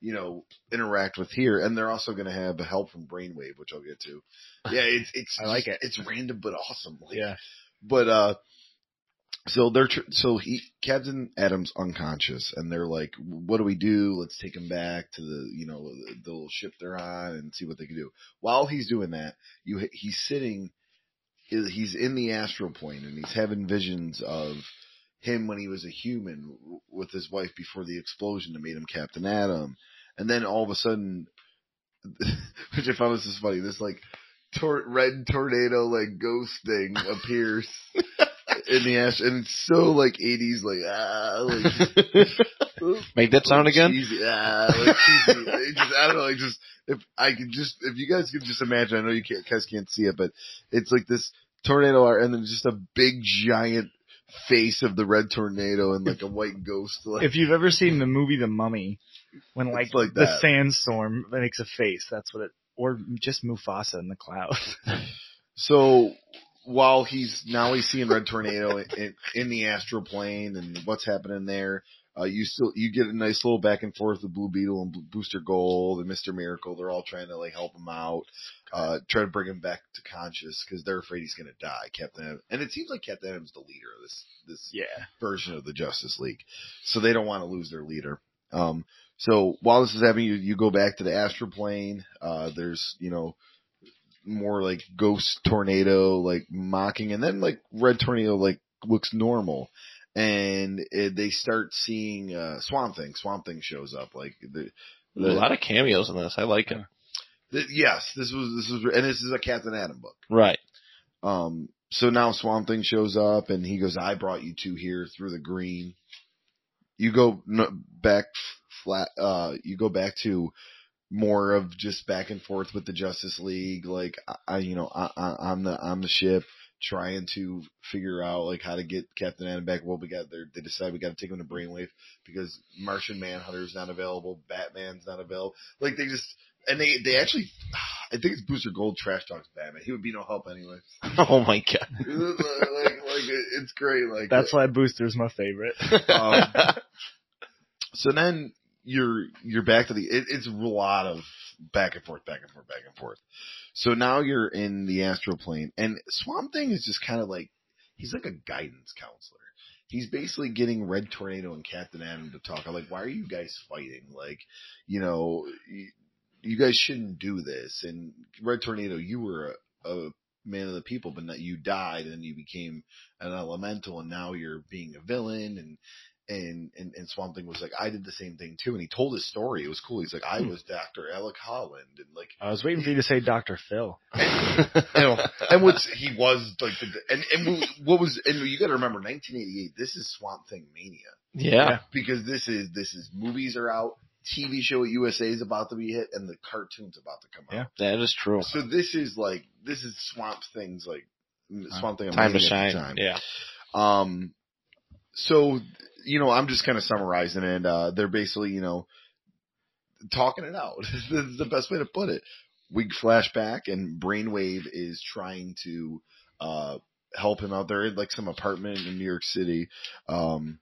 you know, interact with here. And they're also going to have help from Brainwave, which I'll get to. Yeah, it's *laughs* it's I like just- it. It's random but awesome. Like, yeah. but uh, so they're tr- so he Captain Atom's unconscious, and they're like, "What do we do? Let's take him back to the you know the, the little ship they're on and see what they can do." While he's doing that, you he's sitting, he's in the astral plane, and he's having visions of him when he was a human with his wife before the explosion that made him Captain Atom, and then all of a sudden, *laughs* which I found this is funny, this like tor- red tornado like ghost thing appears *laughs* in the ash, and it's so like eighties, like ah, like *laughs* Make that sound again? cheesy, ah, like cheesy. Just, I don't know, like just if I could just if you guys could just imagine, I know you can't, guys can't see it, but it's like this tornado art, and then just a big giant face of the red tornado and like a white ghost. Like, If you've ever seen the movie The Mummy, when like, like the that. sandstorm makes a face, that's what it. Or just Mufasa in the clouds. So while he's now he's seeing Red Tornado in, in the astral plane and what's happening there, uh, you still you get a nice little back and forth with Blue Beetle and Booster Gold and Mister Miracle. They're all trying to like help him out, uh, try to bring him back to conscious because they're afraid he's gonna die. Captain Atom, and it seems like Captain Atom's the leader of this this yeah. version of the Justice League. So they don't want to lose their leader. Um, so while this is happening, you, you go back to the astral plane. Uh, there's, you know, more like ghost tornado, like mocking, and then like red tornado, like looks normal. And it, they start seeing, uh, Swamp Thing. Swamp Thing shows up. Like the, There's a lot of cameos in this. I like it. the yes, this was, this was, and this is a Captain Atom book. Right. Um, so now Swamp Thing shows up and he goes, I brought you two here through the green. You go back flat, uh, you go back to more of just back and forth with the Justice League. Like, I, I you know, I, I, on the, on the ship trying to figure out like how to get Captain Atom back. Well, we got there. They decide we got to take him to Brainwave because Martian Manhunter's not available. Batman's not available. Like they just, and they, they actually, I think it's Booster Gold trash talks Batman. He would be no help anyway. *laughs* Oh my god. *laughs* like, like it- it's great. Like That's why Booster's my favorite. *laughs* Um, so then you're you're back to the. It, it's a lot of back and forth, back and forth, back and forth. So now you're in the astral plane, and Swamp Thing is just kind of like he's like a guidance counselor. He's basically getting Red Tornado and Captain Atom to talk. I'm like, why are you guys fighting? Like, you know, you, guys shouldn't do this. And Red Tornado, you were a, a man of the people, but now you died and you became an elemental, and now you're being a villain. And and and, and Swamp Thing was like, I did the same thing too. And he told his story. It was cool. He's like, I was Doctor Alec Holland, and like I was waiting for you to say Dr. Phil. *laughs* you know, and what's he was like, the, and and what was, and you got to remember, 1988. This is Swamp Thing mania yeah. because this is this is movies are out, TV show at USA is about to be hit, and the cartoon's about to come out. Yeah. That is true. So this is like this is Swamp Thing's like Swamp Thing Time to mania at shine. time. Yeah. Um, so you know, I'm just kind of summarizing, and uh, they're basically you know talking it out. *laughs* the best way to put it. We flashback and Brainwave is trying to uh, help him out. They're in like some apartment in New York City, um,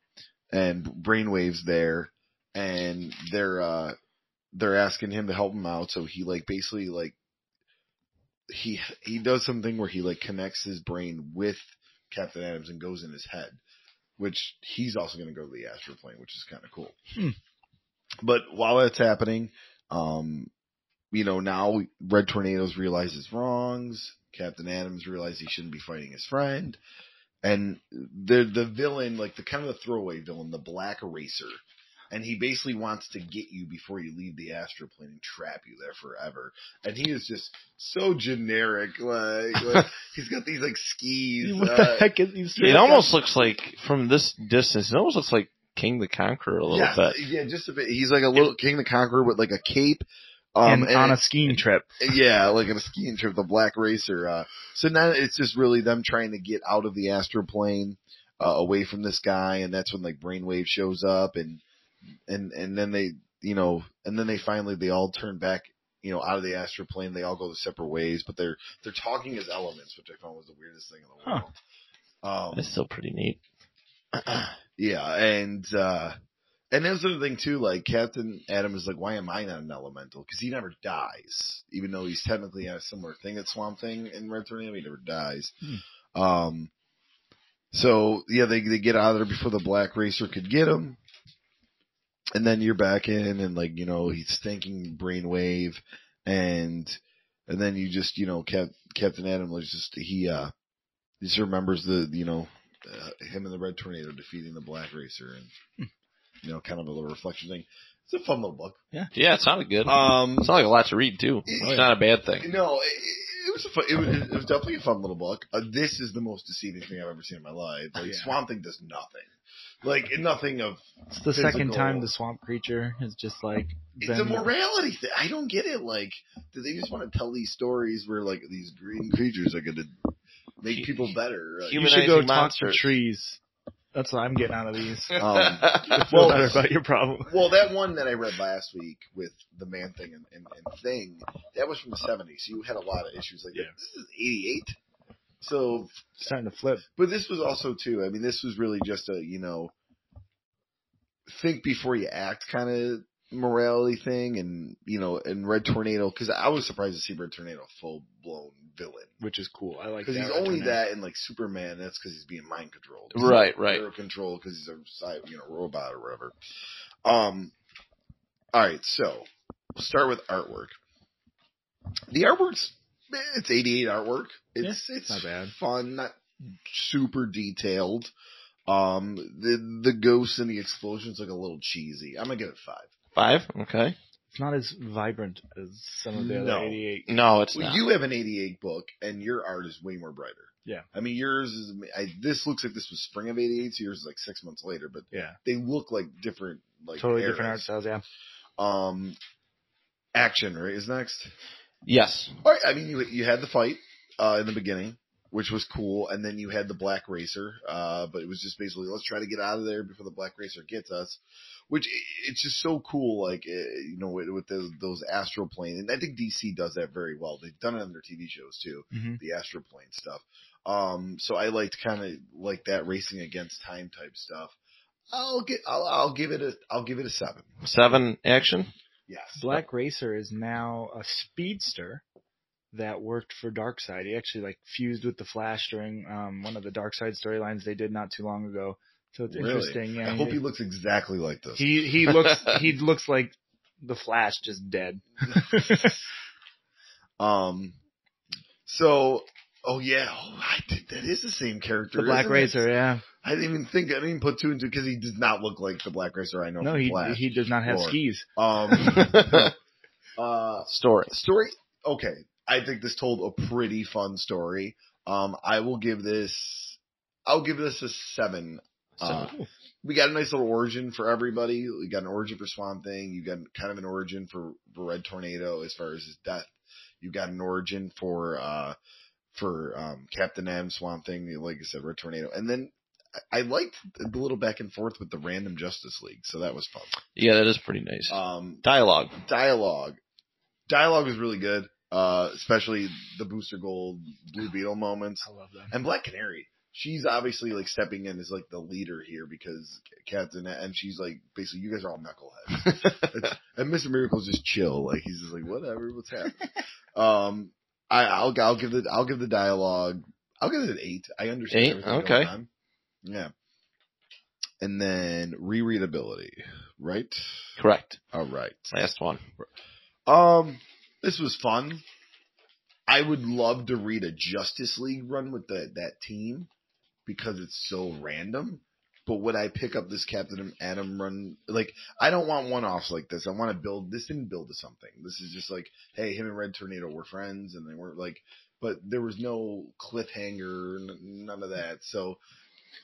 and Brainwave's there, and they're uh, they're asking him to help him out. So he like basically like he he does something where he like connects his brain with Captain Atom's and goes in his head, which he's also going to go to the astral plane, which is kind of cool. Hmm. But while that's happening, um, you know, now Red Tornadoes realize his wrongs. Captain Atom's realizes he shouldn't be fighting his friend, and the the villain, like the kind of the throwaway villain, the Black Racer. And he basically wants to get you before you leave the astral plane and trap you there forever. And he is just so generic. Like, like *laughs* he's got these like skis. what uh, the heck is these? It almost looks like from this distance. It almost looks like Kang the Conqueror a little yes, bit. Yeah, just a bit. He's like a little Kang the Conqueror with like a cape. Um, and on a skiing *laughs* trip. yeah, like on a skiing trip, the Black Racer. Uh, so now it's just really them trying to get out of the astral plane, uh, away from this guy, and that's when like Brainwave shows up, and and and then they, you know, and then they finally they all turn back, you know, out of the astral plane. They all go their separate ways, but they're they're talking as elements, which I found was the weirdest thing in the Huh. world. Um, It's still pretty neat. *clears throat* yeah, and uh and that's the other thing too. Like Captain Atom is like, why am I not an elemental? Because he never dies, even though he's technically a similar thing at Swamp Thing in Red Tornado. He never dies. Hmm. Um. So yeah, they they get out of there before the Black Racer could get him, and then you're back in, and like you know he's thinking Brainwave, and and then you just you know Cap, Captain Atom was just he uh he just remembers the you know uh, him and the Red Tornado defeating the Black Racer, and you know, kind of a little reflection thing. It's a fun little book. Yeah, Yeah, it sounded good. Um, It's not like a lot to read too. It's not a bad thing. no, it, it was a fun, it was, it was definitely a fun little book. Uh, this is the most deceiving thing I've ever seen in my life. Like Yeah. Swamp Thing does nothing, like nothing of. It's the second time the swamp creature has just like It's been a morality thing. I don't get it. Like, do they just want to tell these stories where like these green creatures are going to make people better? Like, You should go talk to trees. That's what I'm getting out of these. *laughs* Um, *laughs* Feel Well- better about your problem. Well, that one that I read last week with the man thing and, and, and thing, that was from the 70s. So you had a lot of issues like Yeah. that. This is 88. So, Starting to flip. but this was also too, I mean, this was really just a, you know, think before you act kind of morality thing. And, you know, and Red Tornado, cause I was surprised to see Red Tornado full blown villain. which is cool. I like Cause that. he's only that in like Superman. That's cause he's being mind controlled. Right, right. Control because he's a you know, robot or whatever. Um, all right, so we'll start with artwork. The artwork's it's 88 artwork. It's it's not bad. fun, not super detailed. Um, the the ghosts and the explosions look a little cheesy. I'm gonna give it five. Five? Okay. It's not as vibrant as some of the No. other 88. No, it's Well, not. you have an 88 book, and your art is way more brighter. Yeah. I mean, yours is. I, this looks like this was spring of '88. So yours is like six months later, but Yeah. they look like different, like totally different art styles, yeah. Um, action right is next. Yes. All right, I mean you you had the fight uh, in the beginning, which was cool, and then you had the Black Racer, uh, but it was just basically let's try to get out of there before the Black Racer gets us. Which it's just so cool, like uh, you know, with, with the, those astral plane, and I think DC does that very well. They've done it on their TV shows too, Mm-hmm. the astral plane stuff. Um, so I liked kind of like that racing against time type stuff. I'll get, I'll, I'll give it a, I'll give it a seven. Seven action. Yes. Black Racer is now a speedster that worked for Darkseid. He actually like fused with the Flash during um, one of the Darkseid storylines they did not too long ago. So it's Really? interesting. Yeah, I hope he looks exactly like this. he he looks he looks like the Flash just dead. *laughs* Um. So, oh yeah, oh, I think that is the same character. the Black isn't it? Racer, yeah. I didn't even think. I didn't even put two and two because he does not look like the Black Racer I know. No, from he Flash. he does not have Lord. skis. Um. *laughs* uh, Story. story. Okay, I think this told a pretty fun story. Um, I will give this. I'll give this a seven. Uh, Seven. we got a nice little origin for everybody. We got an origin for Swamp Thing. You got kind of an origin for, for Red Tornado as far as his death. You got an origin for uh for um Captain M Swamp Thing, like I said, Red Tornado, and then I liked the little back and forth with the random Justice League, so that was fun. Yeah, that is pretty nice. Um, Dialogue. dialogue, dialogue was really good, uh, especially the Booster Gold Blue Beetle moments. I love them. And Black Canary, she's obviously like stepping in as like the leader here because Captain, and she's like basically you guys are all knuckleheads. *laughs* and Mr. Miracle's just chill, like he's just like whatever, what's happening. *laughs* um, I, I'll I'll give the I'll give the dialogue. I'll give it an eight. I understand. Eight? everything Okay. Yeah. And then rereadability, right? Correct. All right. Last one. Um, this was fun. I would love to read a Justice League run with the, that team because it's so random. But would I pick up this Captain Atom run? Like, I don't want one offs like this. I want to build. This didn't build to something. This is just like, hey, him and Red Tornado were friends, and they weren't like. But there was no cliffhanger, n- none of that. So,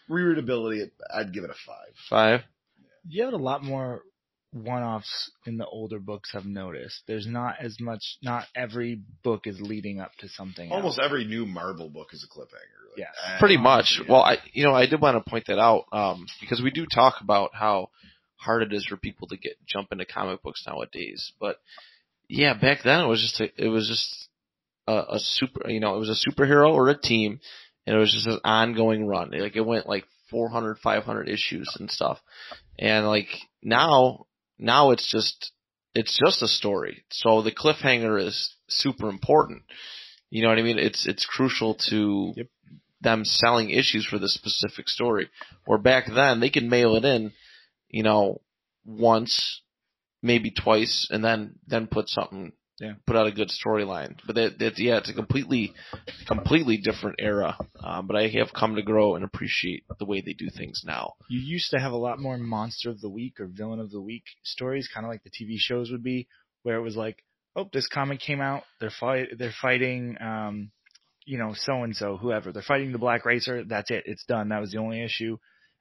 rereadability, I'd give it a five. Five. You have a lot more one-offs in the older books. I've noticed. There's not as much. Not every book is leading up to something. Almost else. every new Marvel book is a cliffhanger. Like, Yeah. ah, Pretty much. yeah. Well, I you know I did want to point that out um, because we do talk about how hard it is for people to get jump into comic books nowadays. But yeah, back then it was just a, it was just a, a super you know it was a superhero or a team, and it was just an ongoing run. Like it went like 400, 500 issues and stuff, and like now now it's just it's just a story. So the cliffhanger is super important. You know what I mean? It's it's crucial to Yep. them selling issues for this specific story. Where back then they could mail it in, you know, once, maybe twice, and then then put something, Yeah. put out a good storyline. But that, that yeah, it's a completely completely different era. Um, but I have come to grow and appreciate the way they do things now. You used to have a lot more monster of the week or villain of the week stories, kind of like the TV shows would be, where it was like, oh, this comic came out, they're fight, they're fighting, um, you know, so and so, whoever, they're fighting the Black Racer. That's it, it's done. That was the only issue.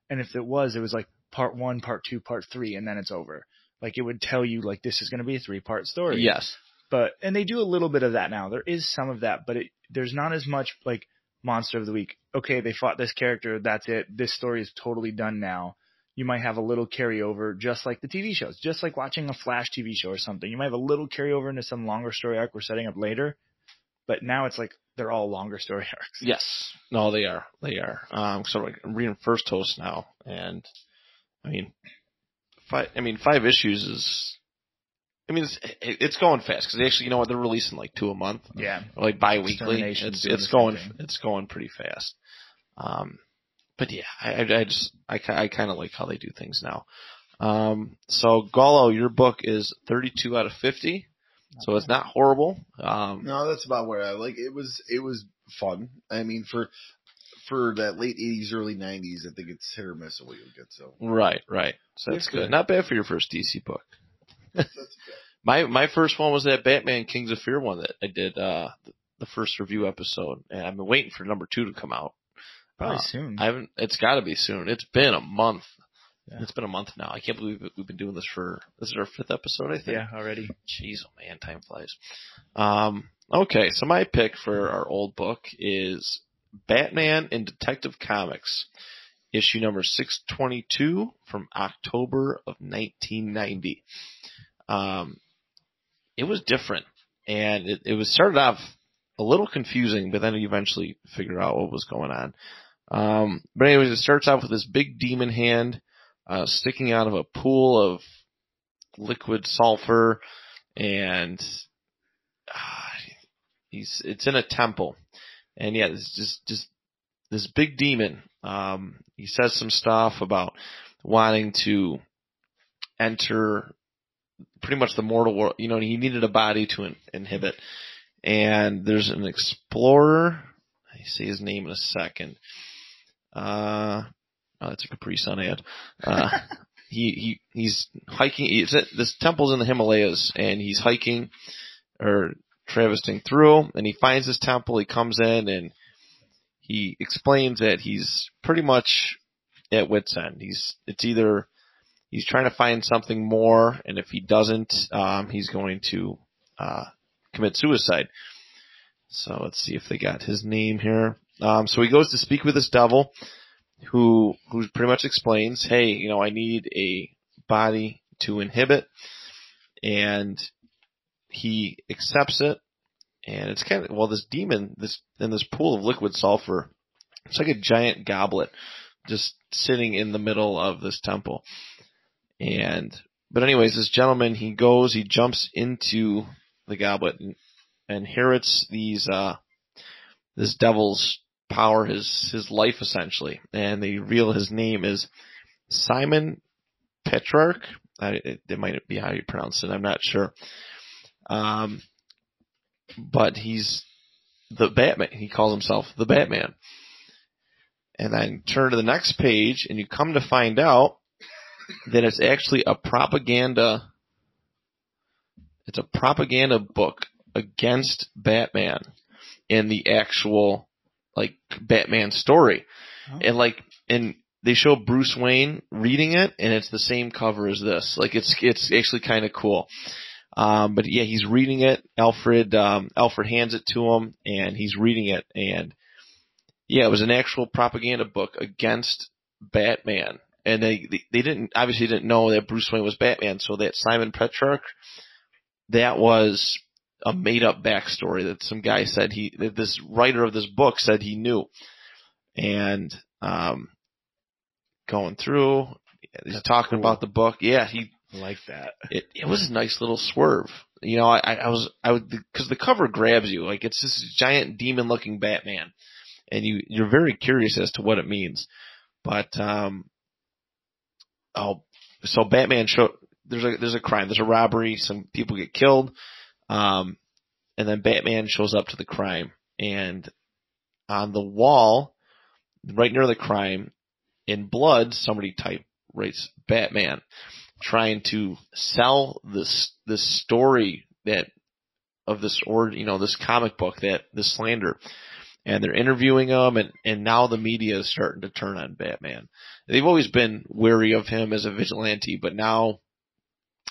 And if it was, it was like part one, part two, part three, and then it's over. Like it would tell you like this is going to be a three part story. Yes. But and they do a little bit of that now. There is some of that, but it, there's not as much like monster of the week. Okay, they fought this character. That's it. This story is totally done now. You might have a little carryover, just like the TV shows, just like watching a Flash TV show or something. You might have a little carryover into some longer story arc we're setting up later. But now it's like they're all longer story *laughs* arcs. Yes. No, they are. They are. Um, so like, I'm reading First Host now, and I mean, five. I mean, five issues is. I mean, it's it's going fast because they actually, you know what, they're releasing like two a month, Yeah. or like bi-weekly. It's it's going it's going pretty fast. Um, but yeah, I I, I just I I kind of like how they do things now. Um, so Gullo, your book is 32 out of 50, so it's not horrible. Um, No, that's about where I like it was it was fun. I mean for for that late eighties, early nineties, I think it's hit or miss of what you'll get, so Right, right. So that's good. good. Not bad for your first DC book. that's My my first one was that Batman Kings of Fear one that I did uh the- first review episode, and I've been waiting for number two to come out. Probably Uh, soon. I haven't. It's got to be soon. It's been a month. Yeah. It's been a month now. I can't believe we've been doing this for. This is our fifth episode, I think. yeah, already. Jeez, oh man, time flies. Um, okay, so my pick for our old book is Batman in Detective Comics, issue number 622 from October of 1990. Um, it was different, and it, it was started off a little confusing, but then you eventually figure out what was going on. Um, but anyways, it starts off with this big demon hand uh, sticking out of a pool of liquid sulfur, and uh, he's it's in a temple, and yeah, it's just just this big demon. Um, he says some stuff about wanting to enter pretty much the mortal world. You know, he needed a body to in- inhibit. And there's an explorer. I say his name in a second. Uh, oh, that's a Capri Sun ad. Uh, *laughs* he, he, he's hiking. He's at, this temple's in the Himalayas and he's hiking or traversing through and he finds this temple. He comes in and he explains that he's pretty much at wit's end. He's, it's either he's trying to find something more, and if he doesn't, um, he's going to uh, commit suicide. So let's see if they got his name here. Um, so he goes to speak with this devil who who pretty much explains, hey, you know, I need a body to inhibit, and he accepts it, and it's kind of well, this demon, this in this pool of liquid sulfur, it's like a giant goblet, just sitting in the middle of this temple, and but anyways, this gentleman he goes, he jumps into the goblet and, inherits these uh this devil's power, his his life essentially, and they reveal his name is Simon Petrarch. I, it, it might be how you pronounce it. I'm not sure. Um, but he's the Batman. He calls himself the Batman. And then turn to the next page, and you come to find out that it's actually a propaganda. It's a propaganda book against Batman in the actual like Batman story. Oh. And like and they show Bruce Wayne reading it and it's the same cover as this. Like it's it's actually kind of cool. Um but yeah, he's reading it. Alfred um Alfred hands it to him and he's reading it and yeah, it was an actual propaganda book against Batman. And they, they didn't obviously didn't know that Bruce Wayne was Batman, so that Simon Petrarch that was a made up backstory that some guy said he that this writer of this book said he knew. And um going through he's That's talking cool. about the book. Yeah, he I like that. it it was a nice little swerve. You know, I I was I would because the cover grabs you like it's this giant demon looking Batman, and you you're very curious as to what it means. But um, oh, so Batman show there's a there's a crime, there's a robbery, some people get killed, um, and then Batman shows up to the crime, and on the wall, right near the crime, in blood, somebody type writes Batman trying to sell this this story that of this or you know this comic book that this slander and they're interviewing him and and now the media is starting to turn on Batman. They've always been wary of him as a vigilante, but now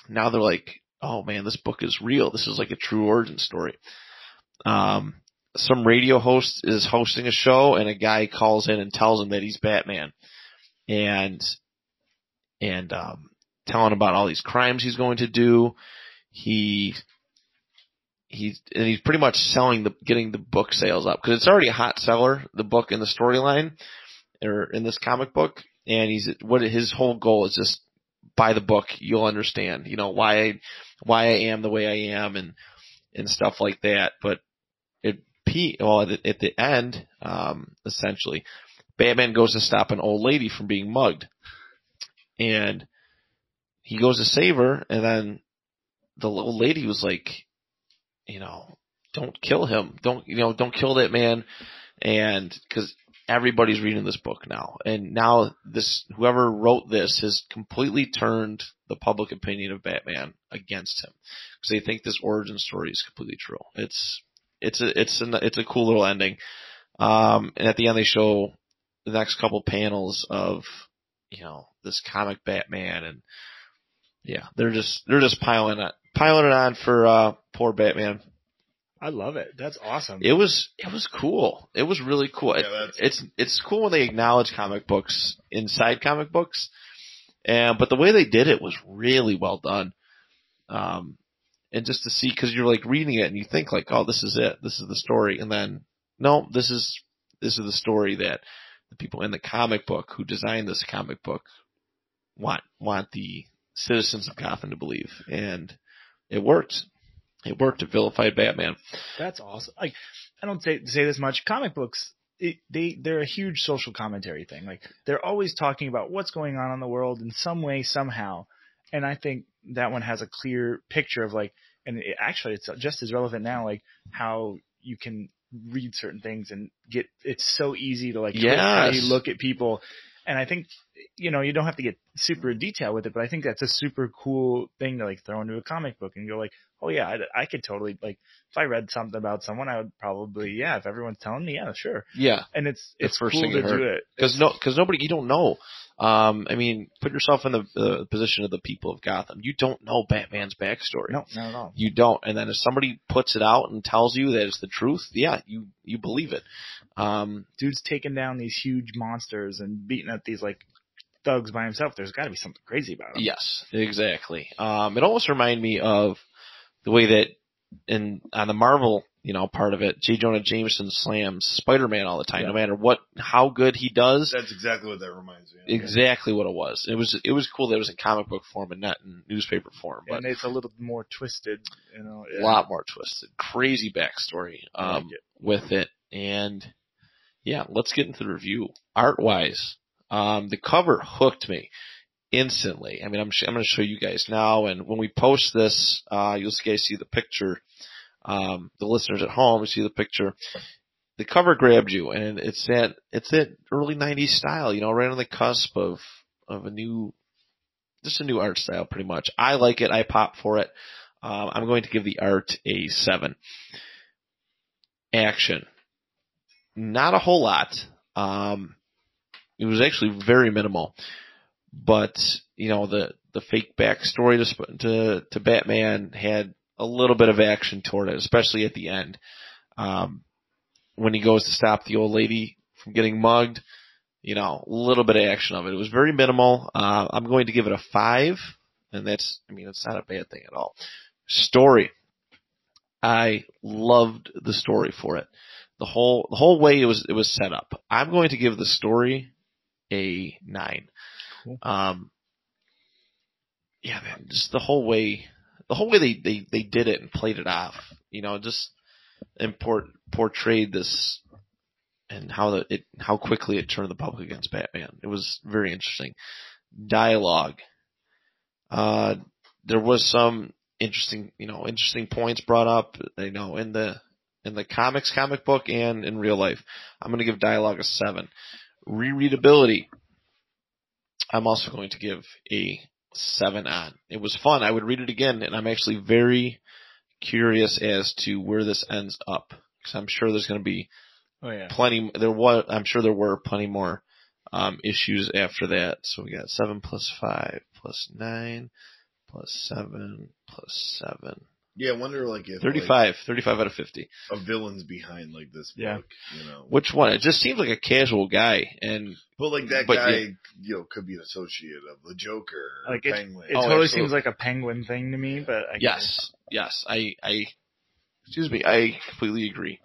now they're like, "Oh man, this book is real. This is like a true origin story." Um some radio host is hosting a show and a guy calls in and tells him that he's Batman. And and um telling about all these crimes he's going to do. He he's and he's pretty much selling the getting the book sales up because it's already a hot seller, the book and the storyline, or in this comic book. And he's what his whole goal is just buy the book, you'll understand, you know why I, why I am the way I am and and stuff like that. But it well at the, at the end, um, essentially, Batman goes to stop an old lady from being mugged, and he goes to save her, and then the old lady was like, you know, don't kill him, don't you know, don't kill that man, and because everybody's reading this book now, and now this whoever wrote this has completely turned the public opinion of Batman against him. Because they think this origin story is completely true. It's it's a it's a it's a cool little ending. Um, and at the end they show the next couple panels of you know this comic Batman and yeah they're just they're just piling piling it on for uh poor Batman. I love it. That's awesome. It was it was cool. It was really cool. Yeah, that's- it's it's cool when they acknowledge comic books inside comic books, and but the way they did it was really well done. Um, and just to see because you're like reading it and you think like, oh, this is it, this is the story, and then no, this is this is the story that the people in the comic book who designed this comic book want want the citizens of Gotham to believe, and it worked. It worked. It vilified Batman. That's awesome. Like, I don't say say this much. Comic books, it, they they're a huge social commentary thing. Like, they're always talking about what's going on in the world in some way, somehow. And I think that one has a clear picture of like, and it, actually, it's just as relevant now. Like how you can read certain things and get. It's so easy to like twist how you Yes. look at people. And I think, you know, you don't have to get super detailed with it, but I think that's a super cool thing to like throw into a comic book and go like, oh yeah, I, I could totally like if I read something about someone, I would probably yeah. If everyone's telling me, yeah, sure. Yeah, And it's The it's first cool thing to heard. do it because no, because nobody, you don't know. Um, I mean, put yourself in the uh, position of the people of Gotham. You don't know Batman's backstory. No, not at all. You don't. And then if somebody puts it out and tells you that it's the truth, yeah, you you believe it. Um, Dude's taking down these huge monsters and beating up these like thugs by himself. There's got to be something crazy about him. yes, exactly. Um, it almost reminded me of the way that in on the Marvel, you know, part of it, J. Jonah Jameson slams Spider-Man all the time, Yeah. no matter what, how good he does. That's exactly what that reminds me. of. Exactly what it was. It was it was cool that it was in comic book form and not in newspaper form, but And it's a little more twisted, you know. a lot more twisted. Crazy backstory I like um, it. with it, and yeah, let's get into the review. Art wise, um, the cover hooked me instantly. I mean, I'm sh- I'm going to show you guys now, and when we post this, uh, you'll guys see the picture. Um, the listeners at home see the picture. The cover grabbed you, and it's that it's that early '90s style, you know, right on the cusp of of a new, just a new art style, pretty much. I like it. I pop for it. Um, I'm going to give the art a seven. Action, not a whole lot. Um, it was actually very minimal, but you know the the fake backstory to to to Batman had a little bit of action toward it, especially at the end um, when he goes to stop the old lady from getting mugged. You know, a little bit of action of it. It was very minimal. Uh, I'm going to give it a five, and that's I mean it's not a bad thing at all. Story. I loved the story for it. The whole the whole way it was it was set up. I'm going to give the story a nine. Um, yeah, man, just the whole way the whole way they, they, they did it and played it off, you know, just import portrayed this and how the it how quickly it turned the public against Batman. It was very interesting. Dialogue. Uh there was some interesting you know, interesting points brought up, you know, in the in the comics comic book and in real life. I'm gonna give dialogue a seven. Rereadability. I'm also going to give a seven on. It was fun. I would read it again, and I'm actually very curious as to where this ends up because I'm sure there's going to be Oh yeah. plenty. There was. I'm sure there were plenty more um, issues after that. So we got seven plus five plus nine plus seven plus seven. Yeah, I wonder like if 35, 35 out of 50. like, a villain's behind like this Yeah. you know. Which one? It just seems like a casual guy, and But like that but guy, yeah. you know, could be an associate of the Joker, or Like, it- Penguin. It Oh, totally absolutely. seems like a penguin thing to me, but I Yes, yes, I, I, excuse me, I completely agree.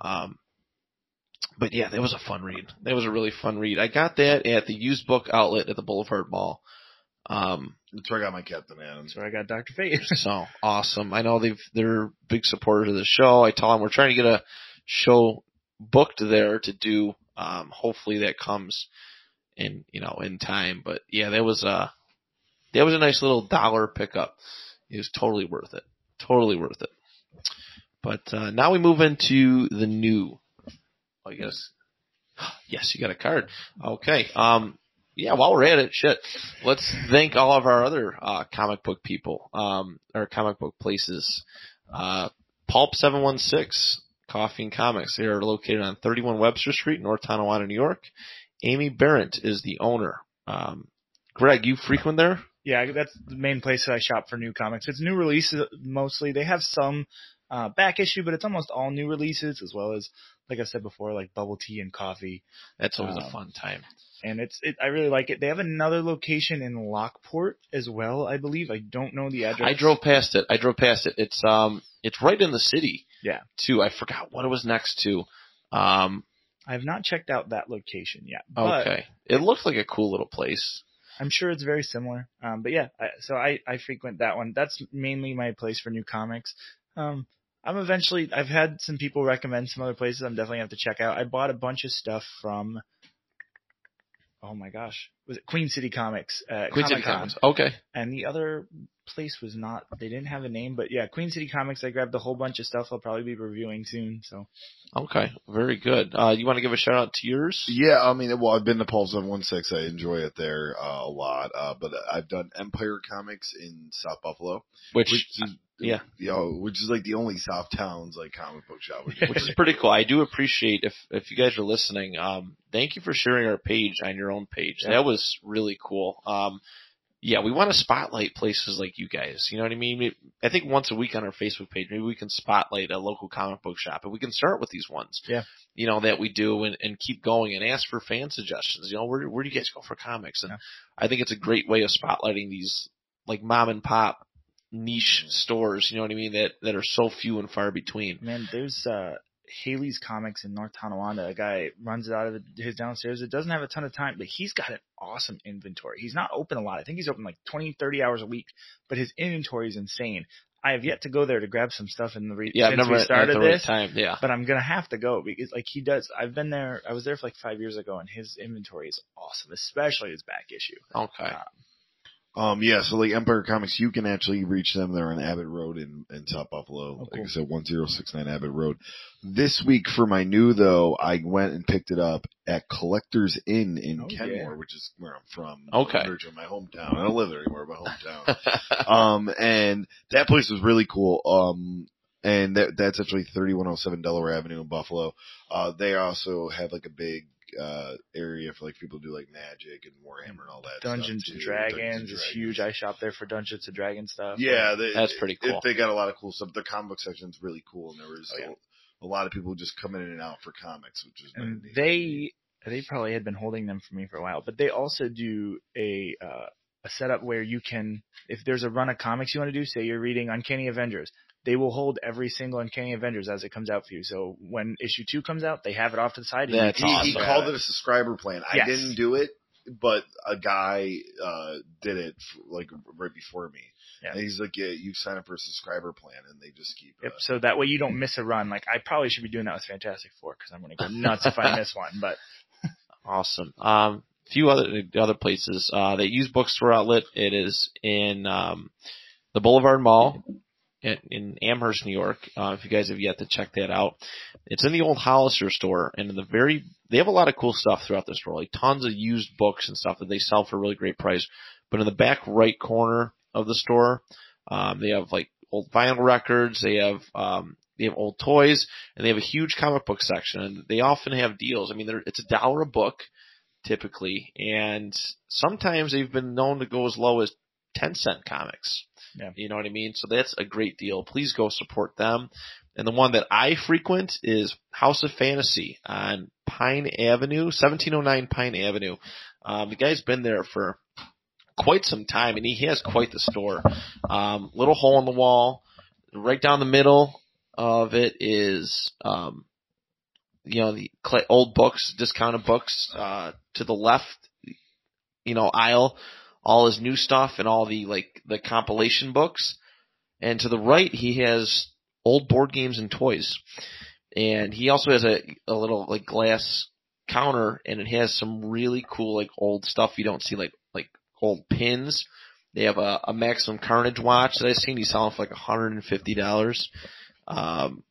Um, but yeah, that was a fun read. That was a really fun read. I got that at the used book outlet at the Boulevard Mall. Um, That's where I got my Captain Atoms. That's where I got Doctor Fate. *laughs* so awesome. I know they've they're big supporters of the show. I tell them we're trying to get a show booked there to do. Um, hopefully that comes in you know in time. But yeah, that was a that was a nice little dollar pickup. It was totally worth it. Totally worth it. But uh, now we move into the new. I guess. *gasps* Yes, you got a card. Okay. Um, yeah, while we're at it, shit, let's thank all of our other uh, comic book people, um, or comic book places. Uh, Pulp Seven One Six Coffee and Comics. They are located on 31 Webster Street, North Tonawanda, New York. Amy Barrett is the owner. Um, Graig, you frequent there? yeah, that's the main place that I shop for new comics. It's new releases mostly. They have some uh, back issue, but it's almost all new releases, as well as, like I said before, like bubble tea and coffee. That's always a Um, fun time. And it's, it, I really like it. They have another location in Lockport as well, I believe. I don't know the address. I drove past it. I drove past it. It's um, it's right in the city. Yeah. Too. I forgot what it was next to. Um, I have not checked out that location yet. Okay. It looked like a cool little place. I'm sure it's very similar. Um, but yeah, I, so I, I frequent that one. That's mainly my place for new comics. Um, I'm eventually, I've had some people recommend some other places I'm definitely gonna have to check out. I bought a bunch of stuff from, oh my gosh, was it Queen City Comics? Uh, Queen City Comic-Con. Comics. Okay. And the other place was not, they didn't have a name, but yeah, Queen City Comics, I grabbed a whole bunch of stuff I'll probably be reviewing soon. So Okay. Very good. Uh, you want to give a shout out to yours? Yeah, I mean, well, I've been to paul's Pulp Seven One Six. I enjoy it there uh, a lot. Uh, but I've done Empire Comics in South Buffalo, Which, which is Yeah. You know, which is like the only South Towns like comic book shop. Which, which is pretty cool. I do appreciate if if you guys are listening. Um, thank you for sharing our page on your own page. Yeah. That was really cool. Um, yeah, we want to spotlight places like you guys. You know what I mean? I think once a week on our Facebook page, maybe we can spotlight a local comic book shop, and we can start with these ones. Yeah. You know that we do, and, and keep going, and ask for fan suggestions. You know, where where do you guys go for comics? And Yeah. I think it's a great way of spotlighting these like mom and pop niche stores. You know what I mean? That that are so few and far between. Man, there's uh Haley's Comics in North Tonawanda. A guy runs it out of his downstairs. It doesn't have a ton of time, but he's got an awesome inventory. He's not open a lot. I think he's open like 20, 30 hours a week, but his inventory is insane. I have yet to go there to grab some stuff in the re- Yeah, since never we at started the right this. time. Yeah. But I'm gonna have to go because like he does. I've been there. I was there for like five years ago, and his inventory is awesome, especially his back issue. Okay. Um, yeah, so like Empire Comics, you can actually reach them. They're on Abbott Road in, in South Buffalo. Oh, Like. I said, 1069 Abbott Road. This week for my new though, I went and picked it up at Collector's Inn in Oh, Kenmore, yeah. which is where I'm from. Okay. Nurture, my hometown. I don't live there anymore, but hometown. *laughs* um, and that place was really cool. Um, and that, that's actually 3107 Delaware Avenue in Buffalo. Uh, they also have like a big, uh, area for like people to do like magic and Warhammer and all that. Dungeons stuff and. Dragons Dungeons is and huge. Dragons. I shop there for Dungeons and Dragons stuff. Yeah, they, That's pretty it- cool. they got a lot of cool stuff. The comic book section is really cool, and there was Oh, yeah. a, a lot of people just coming in and out for comics, which is and neat. they they probably had been holding them for me for a while, but they also do a uh, a setup where you can, if there's a run of comics you want to do, say you're reading Uncanny Avengers, they will hold every single Uncanny Avengers as it comes out for you. So when issue two comes out, they have it off to the side. and That's he, awesome. he called it a subscriber plan. I didn't do it, but a guy uh did it f- like right before me. Yeah. And he's like, "Yeah, you sign up for a subscriber plan, and they just keep." Yep, Uh, so that way you don't miss a run. Like I probably should be doing that with Fantastic Four because I'm going to go nuts if I *laughs* miss one. But Awesome. Um, a few other other places uh, that use bookstore outlet. It is in um, the Boulevard Mall in, in Amherst, New York. Uh, if you guys have yet to check that out, it's in the old Hollister store, and in the very they have a lot of cool stuff throughout the store, like tons of used books and stuff that they sell for a really great price. But in the back right corner of the store, um, they have like old vinyl records. They have um, they have old toys, and they have a huge comic book section. And they often have deals. I mean, it's a dollar a book typically, and sometimes they've been known to go as low as ten cent comics. Yeah. You know what I mean? So that's a great deal. Please go support them. And the one that I frequent is House of Fantasy on Pine Avenue, 1709 Pine Avenue. Um, the guy's been there for quite some time, and he has quite the store. Um, little hole in the wall, right down the middle of it is, um, you know, the old books, discounted books. Uh, to the left, you know, aisle, all his new stuff and all the like the compilation books. And to the right, he has old board games and toys. And he also has a a little like glass counter, and it has some really cool like old stuff you don't see like like old pins. They have a, a Maximum Carnage watch that I've seen. He's selling for like $150. Um,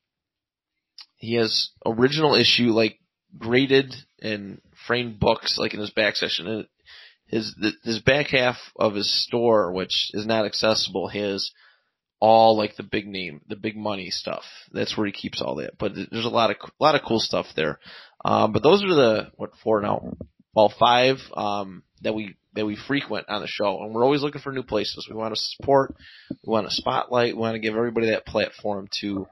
he has original issue, like graded and framed books, like in his back section. His the, his back half of his store, which is not accessible, has all like the big name, the big money stuff. That's where he keeps all that. But there's a lot of a lot of cool stuff there. Um, but those are the what four now? Well, five um, that we that we frequent on the show, and we're always looking for new places. We want to support, we want to spotlight, we want to give everybody that platform to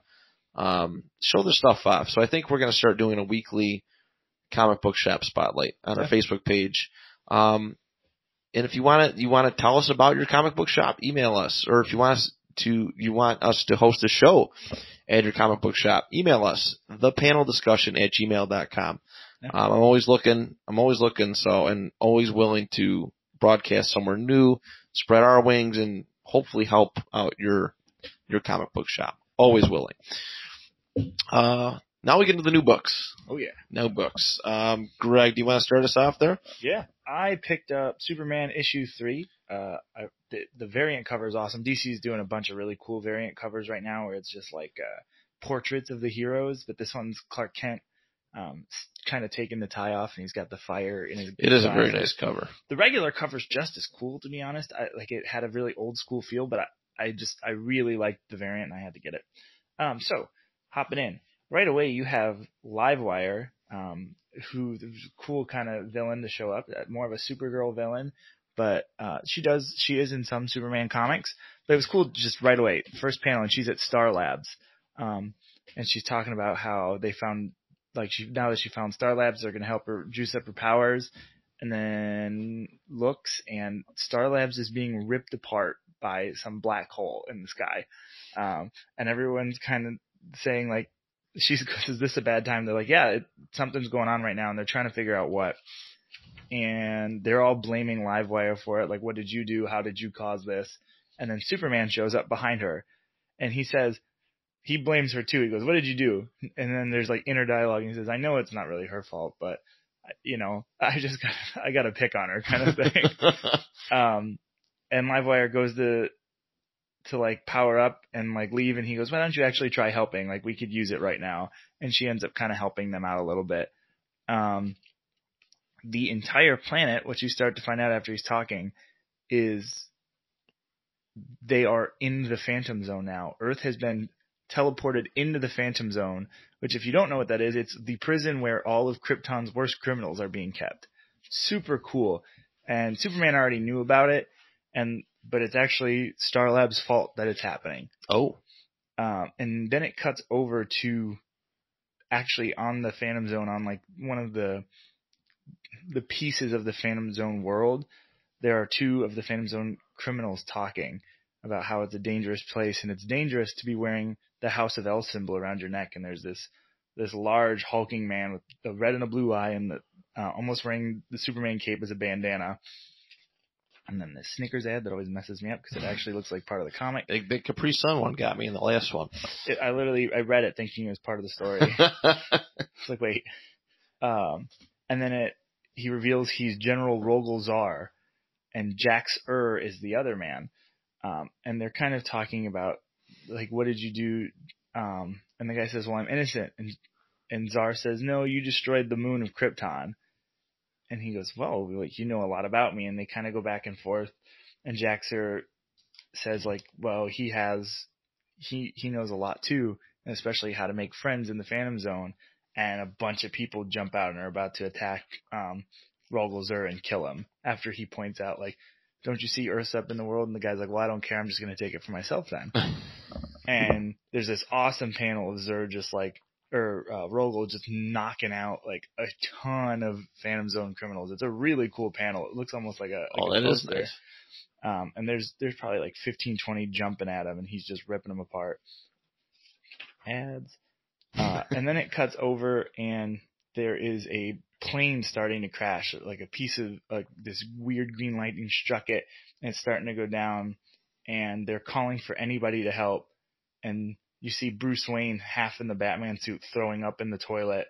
um, show their stuff off. So I think we're going to start doing a weekly comic book shop spotlight on our Facebook page. Um, and if you want to, you want to tell us about your comic book shop, email us. Or if you want us to, you want us to host a show at your comic book shop, email us the panel discussion at gmail.com. Um, I'm always looking, I'm always looking, so, and always willing to broadcast somewhere new, spread our wings, and hopefully help out your, your comic book shop. Always willing. Uh, now we get into the new books. oh yeah, new books. Um, Graig, do you want to start us off there? yeah. I picked up Superman issue three. Uh, I, the the variant cover is awesome. DC is doing a bunch of really cool variant covers right now, where it's just like uh, portraits of the heroes, but this one's Clark Kent. Um, kind of taking the tie off, and he's got the fire in his. It is a very nice cover. the regular cover's just as cool to be honest. I like it had a really old school feel, but I, I just I really liked the variant and I had to get it. Um, so hopping in right away, you have Livewire, um, who cool kind of villain to show up, uh, more of a Supergirl villain, but uh, she does she is in some Superman comics. But it was cool just right away. First panel, and she's at Star Labs, um, and she's talking about how they found like she now that she found Star Labs, they're gonna help her juice up her powers. And then looks, and Star Labs is being ripped apart by some black hole in the sky, um, and everyone's kind of saying like, "She's *laughs* is this a bad time?" They're like, "Yeah, it, something's going on right now," and they're trying to figure out what. And they're all blaming Livewire for it. Like, what did you do? How did you cause this? And then Superman shows up behind her, and he says, he blames her too. He goes, "What did you do?" And then there's like inner dialogue, and he says, "I know it's not really her fault, but you know, *laughs* I just got I got to pick on her kind of thing." *laughs* um, and Livewire goes to to like power up and like leave, and he goes, "Why don't you actually try helping? Like we could use it right now." And she ends up kind of helping them out a little bit. Um, the entire planet, what you start to find out after he's talking, is they are in the Phantom Zone now. Earth has been teleported into the Phantom Zone, which if you don't know what that is, it's the prison where all of Krypton's worst criminals are being kept. Super cool. And Superman already knew about it, and but it's actually Star Labs' fault that it's happening. oh, Um, and then it cuts over to actually on the Phantom Zone on like one of the the pieces of the Phantom Zone world. There are two of the Phantom Zone criminals talking about how it's a dangerous place and it's dangerous to be wearing the House of El symbol around your neck. And there's this this large hulking man with a red and a blue eye and the, uh, almost wearing the Superman cape as a bandana. And then the Snickers ad that always messes me up because it actually looks like part of the comic. The, big Capri Sun one got me in the last one. It, I literally I read it thinking it was part of the story. *laughs* It's like, wait. Um, and then it, he reveals he's General Rogol Zaar, and Jax Ur is the other man. Um, and they're kind of talking about, like, what did you do? Um, and the guy says, well, I'm innocent. And, and Zaar says, no, you destroyed the moon of Krypton. And he goes, well, like, you know a lot about me. And they kind of go back and forth. And Jax Ur says, like, well, he has, he, he knows a lot too, and especially how to make friends in the Phantom Zone and a bunch of people jump out and are about to attack um Rogol and kill him after he points out like don't you see Earth's up in the world and the guy's like well I don't care I'm just going to take it for myself then *laughs* and there's this awesome panel of Zur just like or uh, Rogol just knocking out like a ton of Phantom Zone criminals it's a really cool panel it looks almost like a like oh, a that is nice. Um, and there's there's probably like 15, 20 jumping at him, and he's just ripping them apart. Ads. Uh, *laughs* and then it cuts over, and there is a plane starting to crash. Like a piece of like this weird green lightning struck it, and it's starting to go down. And they're calling for anybody to help. And you see Bruce Wayne half in the Batman suit throwing up in the toilet.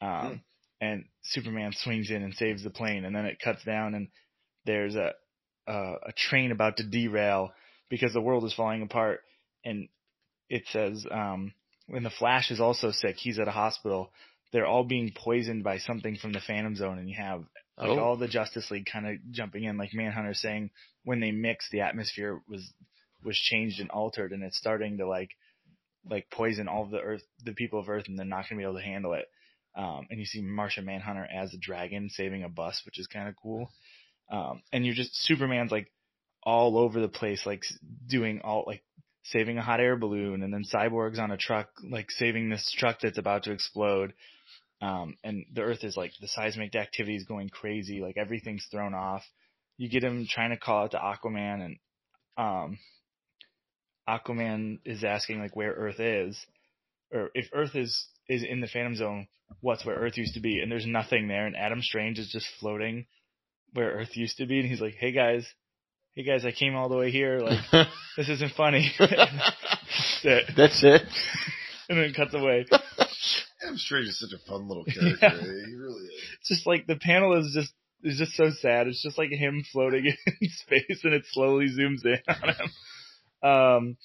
Um, and Superman swings in and saves the plane. And then it cuts down, and there's a uh, a train about to derail because the world is falling apart. And it says, um, when the Flash is also sick, he's at a hospital. They're all being poisoned by something from the Phantom Zone, and you have like Oh. all the Justice League kind of jumping in, like Manhunter saying when they mix, the atmosphere was was changed and altered, and it's starting to like like poison all of the Earth, the people of Earth, and they're not gonna be able to handle it. Um, and you see Martian Manhunter as a dragon saving a bus, which is kind of cool. Um, and you're just Superman's like all over the place, like doing all like saving a hot air balloon, and then Cyborg's on a truck, like saving this truck that's about to explode. Um, and the Earth is like the seismic activity is going crazy, like everything's thrown off. You get him trying to call out to Aquaman, and um, Aquaman is asking like where Earth is, or if Earth is is in the Phantom Zone, what's where Earth used to be? And there's nothing there, and Adam Strange is just floating where Earth used to be, and he's like, "Hey guys, hey guys, I came all the way here. Like *laughs* this isn't funny." *laughs* That's it. That's it. And then cuts away. *laughs* Adam Strange is such a fun little character. Yeah. He really is. It's just like the panel is just is just so sad. It's just like him floating in space, and it slowly zooms in on him. Um,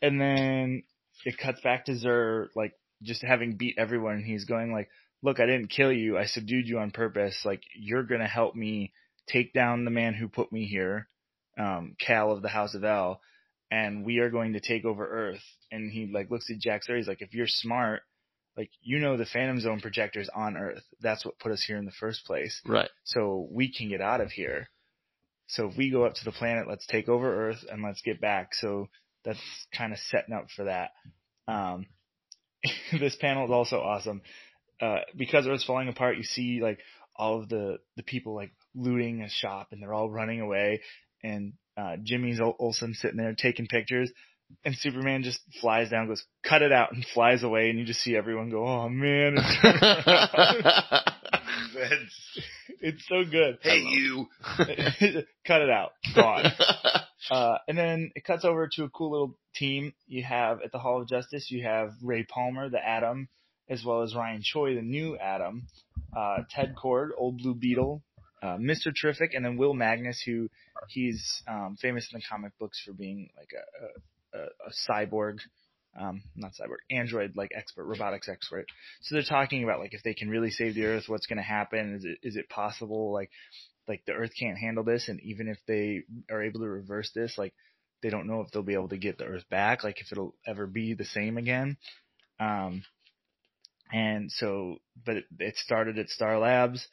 and then it cuts back to Zur, like just having beat everyone. And he's going like, "Look, I didn't kill you. I subdued you on purpose. Like you're gonna help me take down the man who put me here, um, Kal of the House of El." and we are going to take over Earth. And he like looks at Jack Sawyer. He's like, if you're smart, like you know the Phantom Zone projectors on Earth. That's what put us here in the first place. Right. So we can get out of here. So if we go up to the planet, let's take over Earth and let's get back. So that's kind of setting up for that. Um, *laughs* this panel is also awesome. Uh, because Earth's falling apart, you see like all of the, the people like looting a shop and they're all running away and, uh, Jimmy's Ol- Olsen sitting there taking pictures and Superman just flies down, goes, cut it out and flies away and you just see everyone go, oh man, *laughs* *laughs* it's, *laughs* it's so good. Hey, you. *laughs* cut it out. Gone. *laughs* Uh, and then it cuts over to a cool little team. You have at the Hall of Justice, you have Ray Palmer, the Atom, as well as Ryan Choi, the new Atom, uh, Ted Kord, Old Blue Beetle, uh, Mr. Terrific, and then Will Magnus, who he's um, famous in the comic books for being like a, a, a cyborg, um, not cyborg, android like expert, robotics expert. So they're talking about like if they can really save the Earth, what's going to happen? Is it is it possible? Like like the Earth can't handle this, and even if they are able to reverse this, like they don't know if they'll be able to get the Earth back, like if it'll ever be the same again. Um, and so, but it, it started at Star Labs.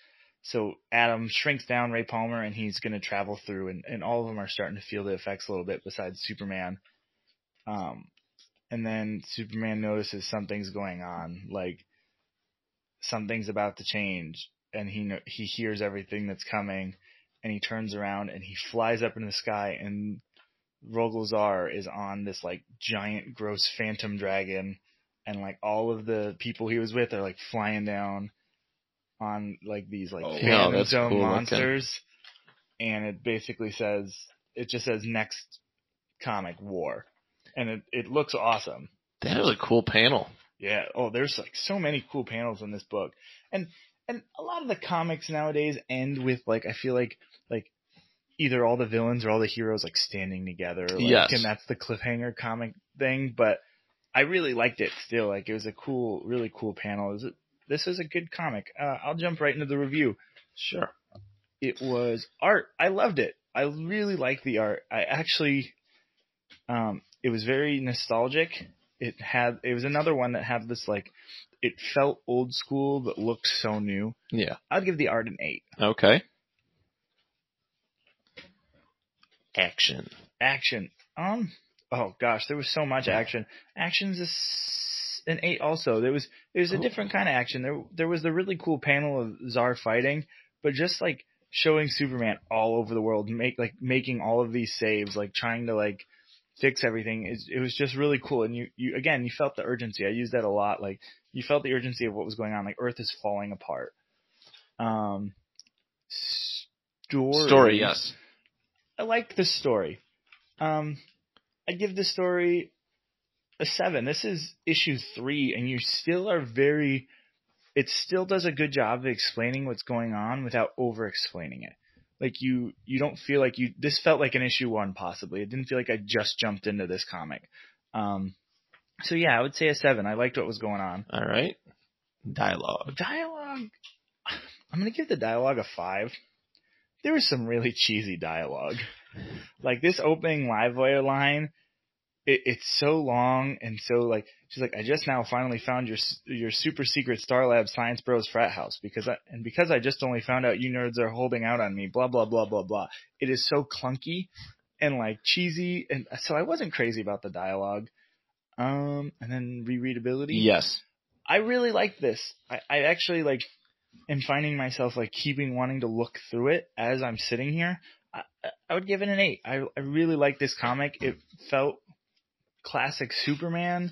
So Adam shrinks down Ray Palmer, and he's going to travel through, and, and all of them are starting to feel the effects a little bit, besides Superman. Um, and then Superman notices something's going on, like something's about to change, and he he hears everything that's coming, and he turns around and he flies up in the sky, and Rogol Zaar is on this like giant, gross phantom dragon, and like all of the people he was with are like flying down on like these like Oh. Phantom Zone cool looking. monsters, and it basically says it just says next comic war, and it it looks awesome. that was a cool panel. Yeah. Oh, there's like so many cool panels in this book, and and a lot of the comics nowadays end with like I feel like like either all the villains or all the heroes like standing together, like, Yes. and that's the cliffhanger comic thing. But I really liked it still. Like it was a cool, really cool panel. Is It this is a good comic. Uh, I'll jump right into the review. Sure. It was art. I loved it. I really liked the art. I actually, um, it was very nostalgic. It had, it was another one that had this like, it felt old school but looked so new. Yeah. I'd give the art an eight. Okay. Action. Action. Um. Oh gosh, there was so much action. Action's a s- an eight. Also, there was there was a Oh. different kind of action. There there was the really cool panel of Zaar fighting, but just like showing Superman all over the world, make like making all of these saves, like trying to like fix everything. It, it was just really cool. And you you again you felt the urgency. I used that a lot. Like you felt the urgency of what was going on. Like Earth is falling apart. Um. Story. Story, yes. I like this story. Um, I give this story a seven. This is issue three, and you still are very. It still does a good job of explaining what's going on without over explaining it. Like you, you don't feel like you. This felt like an issue one, possibly. It didn't feel like I just jumped into this comic. Um, so yeah, I would say a seven. I liked what was going on. All right. Dialogue. Dialogue. *sighs* I'm gonna give the dialogue a five. There was some really cheesy dialogue. Like this opening Livewire line, it, it's so long and so like she's like, I just now finally found your your super secret Star Lab Science Bros frat house because I and because I just only found out you nerds are holding out on me. Blah blah blah blah blah. It is so clunky and like cheesy, and so I wasn't crazy about the dialogue. Um, and then rereadability. Yes. I really like this. I, I actually like am finding myself like keeping wanting to look through it as I'm sitting here. I, I- I would give it an eight. I, I really like this comic. It felt classic Superman,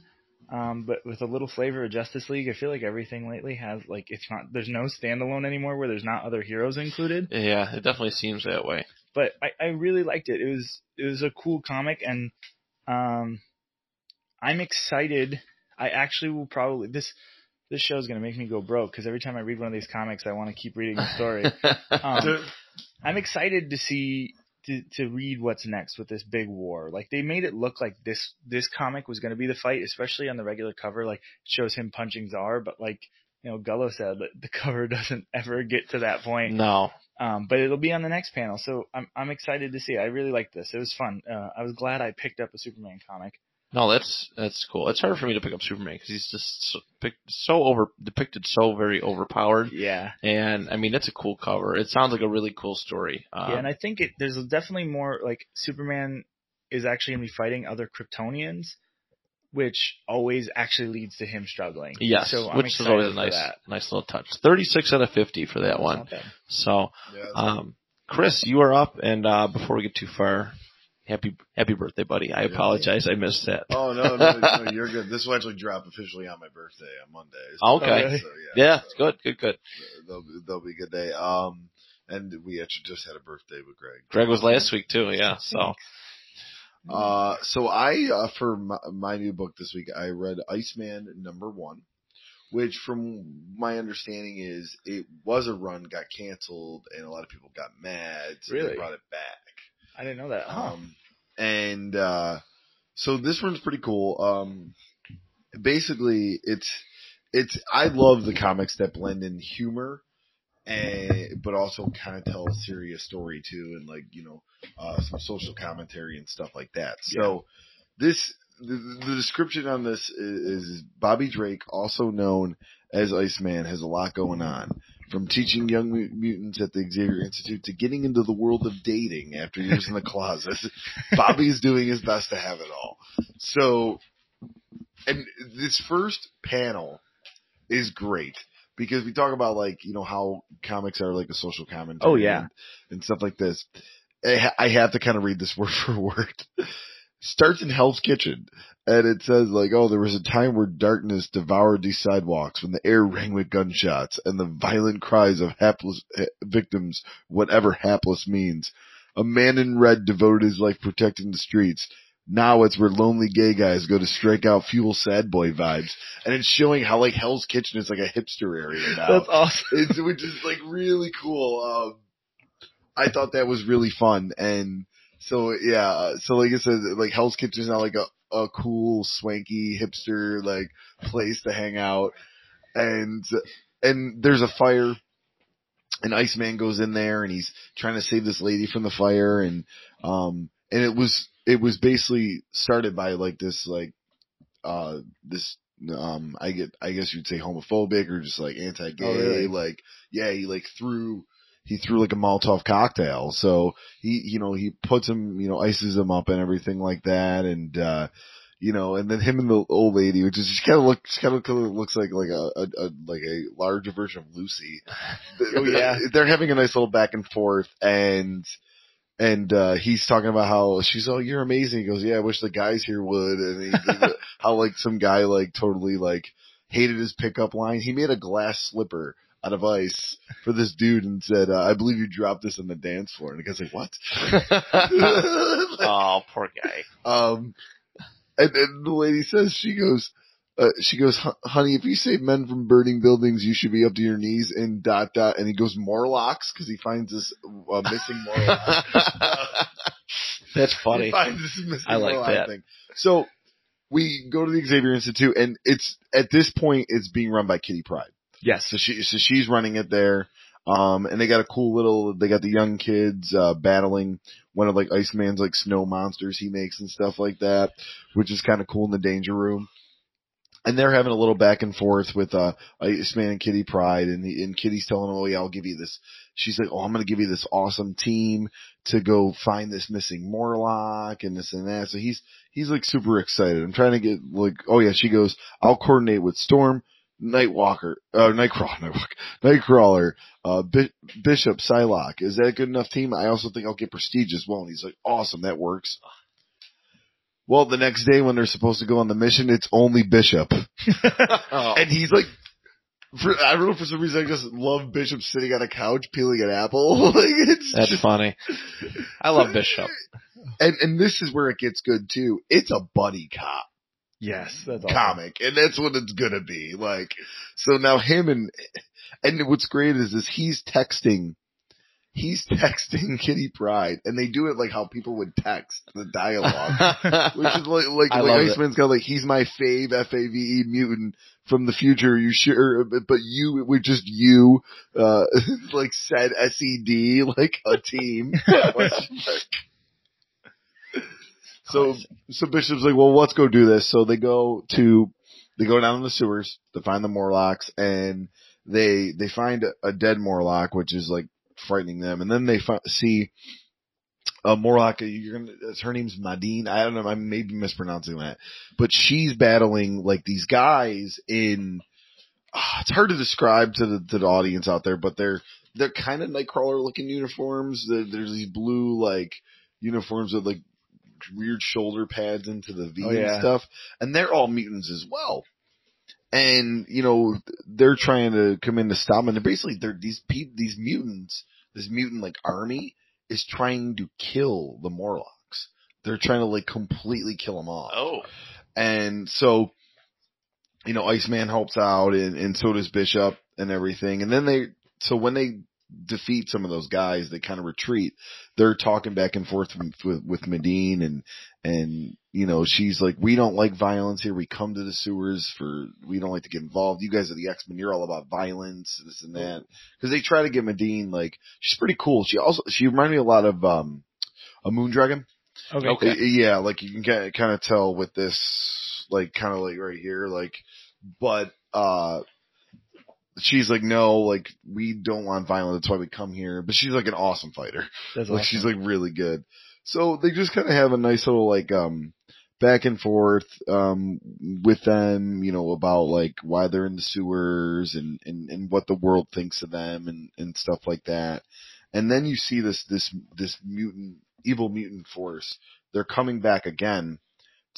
um, but with a little flavor of Justice League. I feel like everything lately has like it's not there's no standalone anymore where there's not other heroes included. Yeah, it definitely seems that way. But I, I really liked it. It was it was a cool comic and um, I'm excited. I actually will probably this this show is gonna make me go broke because every time I read one of these comics, I want to keep reading the story. *laughs* Um, I'm excited to see to to read what's next with this big war. Like they made it look like this this comic was going to be the fight, especially on the regular cover. Like it shows him punching Zaar, but like you know Gullo said, that the *laughs* cover doesn't ever get to that point. no. Um, but it'll be on the next panel, so I'm I'm excited to see. it. I really like this. It was fun. Uh, I was glad I picked up a Superman comic. No, that's that's cool. It's hard for me to pick up Superman because he's just so, pic- so over depicted, so very overpowered. Yeah, And I mean, it's a cool cover. It sounds like a really cool story. Um, yeah, and I think it there's definitely more like Superman is actually gonna be fighting other Kryptonians, which always actually leads to him struggling. yes, so I'm which is always a nice, that. nice little touch. Thirty-six out of fifty for that one. Not. So, Yeah, um, Chris, you are up, and uh, before we get too far, happy happy birthday, buddy. I apologize, I missed that. Oh no, no, no, you're good. This will actually drop officially on my birthday on Monday. So- *laughs* Okay. really? So, yeah, Yeah, so good, good, good. That'll, be- that'll be a good day. Um, and we actually just had a birthday with Greg. Greg was last week too. Yeah, *laughs* so Uh, so I, uh, for my, my new book this week, I read Iceman number one, which from my understanding is it was a run, got canceled, and a lot of people got mad, so Really? they brought it back. I didn't know that. Huh. Um, and uh, so this one's pretty cool. Um, basically, it's it's I love the comics that blend in humor, and but also kind of tell a serious story too, and like you know uh, some social commentary and stuff like that. So this the, the description on this is, is Bobby Drake, also known as Iceman, has a lot going on. From teaching young mutants at the Xavier Institute to getting into the world of dating after years in the closet, *laughs* Bobby's doing his best to have it all. So, and this first panel is great because we talk about like you know how comics are like a social commentary. Oh, yeah. and, and stuff like this. I ha- I have to kind of read this *laughs* word for word. Starts in Hell's Kitchen, and it says like, "Oh, there was a time where darkness devoured these sidewalks, when the air rang with gunshots and the violent cries of hapless eh, victims, whatever hapless means. A man in red devoted his life protecting the streets." Now it's where lonely gay guys go to strike out fuel sad boy vibes, and it's showing how like Hell's Kitchen is like a hipster area now. *laughs* That's awesome. it's which is like really cool. Um, I thought that was really fun, and so yeah, so like I said, like Hell's Kitchen is now like a a cool, swanky hipster like place to hang out, and and there's a fire. And Iceman goes in there and he's trying to save this lady from the fire and um and it was it was basically started by like this like uh this um I get I guess you'd say homophobic or just like anti-gay Oh, really? like yeah he like threw he threw like a Molotov cocktail. So he you know he puts him you know ices him up and everything like that. And uh you know and then him and the old lady which is just kind of looks kind of looks like like a, a, a like a larger version of Lucy. *laughs* Oh, yeah. they're having a nice little back and forth. And and uh he's talking about how she's oh you're amazing. He goes yeah I wish the guys here would. And he, *laughs* how like some guy like totally like hated his pickup line. He made a glass slipper out of ice for this dude and said uh, I believe you dropped this on the dance floor and the guy's like what *laughs* *laughs* oh, poor guy. um and, and the lady says she goes uh, she goes, honey, if you save men from burning buildings, you should be up to your knees in dot dot. And he goes Morlocks because he finds this uh, missing Morlock. *laughs* That's funny. finds this missing I like that. Thing. So we go to the Xavier Institute, and it's at this point it's being run by Kitty Pryde. Yes. So she so she's running it there. Um, and they got a cool little, they got the young kids, uh, battling one of like Iceman's like snow monsters he makes and stuff like that, which is kind of cool in the danger room. And they're having a little back and forth with, uh, Iceman and Kitty Pryde and, the, and Kitty's telling him, oh yeah, I'll give you this. She's like, oh, I'm going to give you this awesome team to go find this missing Morlock and this and that. So he's, he's like super excited. I'm trying to get like, oh yeah, she goes, I'll coordinate with Storm, Nightwalker, uh, Nightcrawler, *laughs* Nightwalker, Nightcrawler, uh, Bi- Bishop, Psylocke. Is that a good enough team? I also think I'll get Prestige as well. And he's like, awesome, that works. Well, the next day when they're supposed to go on the mission, it's only Bishop. Oh. *laughs* *laughs* And he's like, for, I don't know, for some reason I just love Bishop sitting on a couch peeling an apple. like, it's That's just- funny. I love Bishop. and, and this is where it gets good too. It's a buddy cop. Yes. That's awesome. comic, and that's what it's gonna be. Like, so now him and and what's great is is he's texting he's *laughs* texting Kitty Pryde, and they do it like how people would text the dialogue. *laughs* Which is like, like, I like it. Iceman's got like, he's my fave F-A-V-E mutant from the future. You sure? But, but you, we're just you, uh, *laughs* like said S-E-D, like a team. So, so Bishop's like, well, let's go do this. So they go to, they go down in the sewers to find the Morlocks and they, they find a, dead Morlock, which is like frightening them. And then they fi- see, a Morlock, you're gonna, her name's Madine. I don't know, I may be mispronouncing that, but she's battling like these guys in, ah, it's hard to describe to the, to the audience out there, but they're, they're kind of Nightcrawler looking uniforms. There- There's these blue like uniforms with like weird shoulder pads into the V Oh, and stuff, and they're all mutants as well. And you know they're trying to come in to stop them. And they're basically they're these pe- these mutants, this mutant like army is trying to kill the Morlocks. They're trying to like completely kill them off. oh. And so, you know, Iceman helps out and, and so does Bishop and everything. And then they, so when they defeat some of those guys, they kind of retreat. They're talking back and forth with, with, with Medine and, and, you know, she's like, we don't like violence here. We come to the sewers for, we don't like to get involved. You guys are the X-Men. You're all about violence, this and that. Cause they try to get Medine, like, she's pretty cool. She also, she reminded me a lot of, um, a Moondragon. Okay. Okay. Yeah, like you can kind of tell with this, like kind of like right here, like, but, uh, she's like, no, like we don't want violence. That's why we come here. But she's like an awesome fighter. That's Like awesome. she's like really good. So they just kind of have a nice little like, um, back and forth, um, with them, you know, about like why they're in the sewers and, and, and what the world thinks of them and, and stuff like that. And then you see this, this, this mutant, evil mutant force. They're coming back again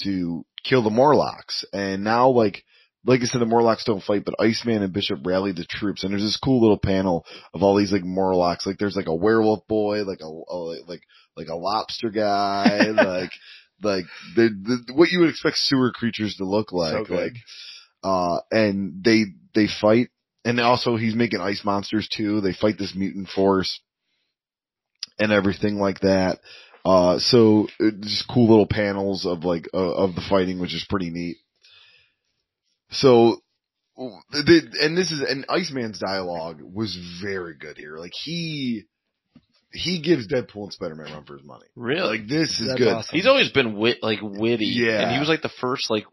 to kill the Morlocks. And now like, like I said, the Morlocks don't fight, but Iceman and Bishop rally the troops. And there's this cool little panel of all these like Morlocks. Like there's like a werewolf boy, like a, a like, like a lobster guy, *laughs* like, like the, the, what you would expect sewer creatures to look like. So like, uh, and they, they fight. And also he's making ice monsters too. They fight this mutant force and everything like that. Uh, so uh, just cool little panels of like, uh, of the fighting, which is pretty neat. So, the, and this is, and Iceman's dialogue was very good here. Like he, he gives Deadpool and Spider-Man run for his money. Really? Like this is That's good. awesome. He's always been wit like witty. Yeah. And he was like the first like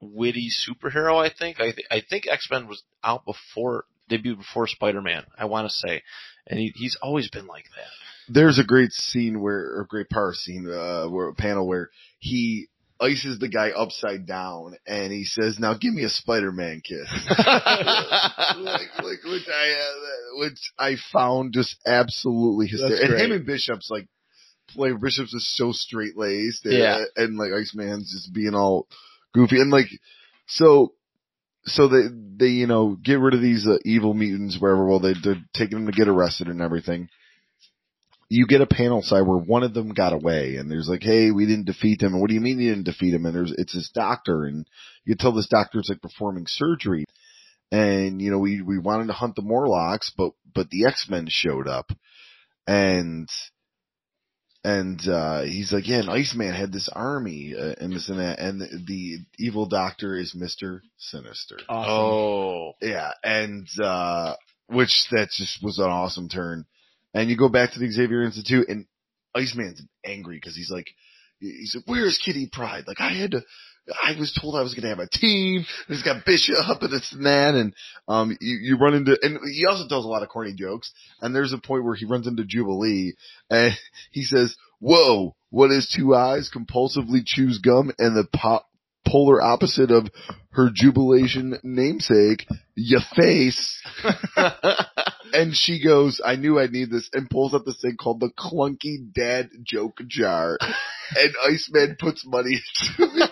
witty superhero, I think. I th- I think X Men was out before debuted before Spider Man, I wanna say. And he he's always been like that. There's a great scene where, or a great power scene, uh, where a panel where he ices the guy upside down and he says, now give me a Spider-Man kiss. *laughs* like, like, which I, uh, which I found just absolutely hysterical. And him and Bishop's like, play Bishop's is so straight laced. And, Yeah. and like Iceman's just being all goofy. And like, so, so they, they, you know, get rid of these uh, evil mutants wherever, well, they, they're taking them to get arrested and everything. You get a panel side where one of them got away and there's like, hey, we didn't defeat them. And what do you mean you didn't defeat him? And there's, it's this doctor and you tell this doctor's like performing surgery. And, you know, we, we wanted to hunt the Morlocks, but, but the X-Men showed up and, and, uh, he's like, yeah, and Iceman had this army, uh, and this and that, and the, the evil doctor is Mr. Sinister. awesome. Oh. Yeah, and uh which that just was an awesome turn. And you go back to the Xavier Institute, and Iceman's angry because he's like, he's like, "Where's Kitty Pryde? Like I had to." I was told I was going to have a team. He's got Bishop and this and that, and um, you, you run into, and he also tells a lot of corny jokes. And there's a point where he runs into Jubilee, and *laughs* he says, "Whoa, what is two eyes? Compulsively chews gum, and the po- polar opposite of her jubilation namesake, your face." *laughs* And she goes, I knew I'd need this, and pulls out this thing called the Clunky Dad Joke Jar. *laughs* and Iceman puts money into it.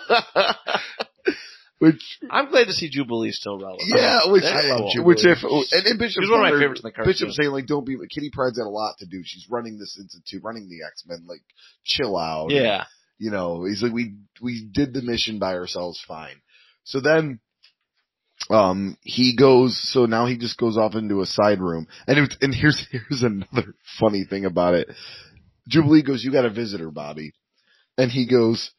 *laughs* Which, I'm glad to see Jubilee still relevant. yeah, which, That's I cool. love Which if, and, and Bishop's He's one of my favorites in the cartoon. Bishop's saying like, don't be, Kitty Pryde's got a lot to do. She's running this institute, running the X-Men, like, chill out. Yeah. You know, he's like, we, we did the mission by ourselves fine. So then, um, he goes, so now he just goes off into a side room. And it, and here's, *laughs* here's another funny thing about it. Jubilee goes, you got a visitor, Bobby. And he goes,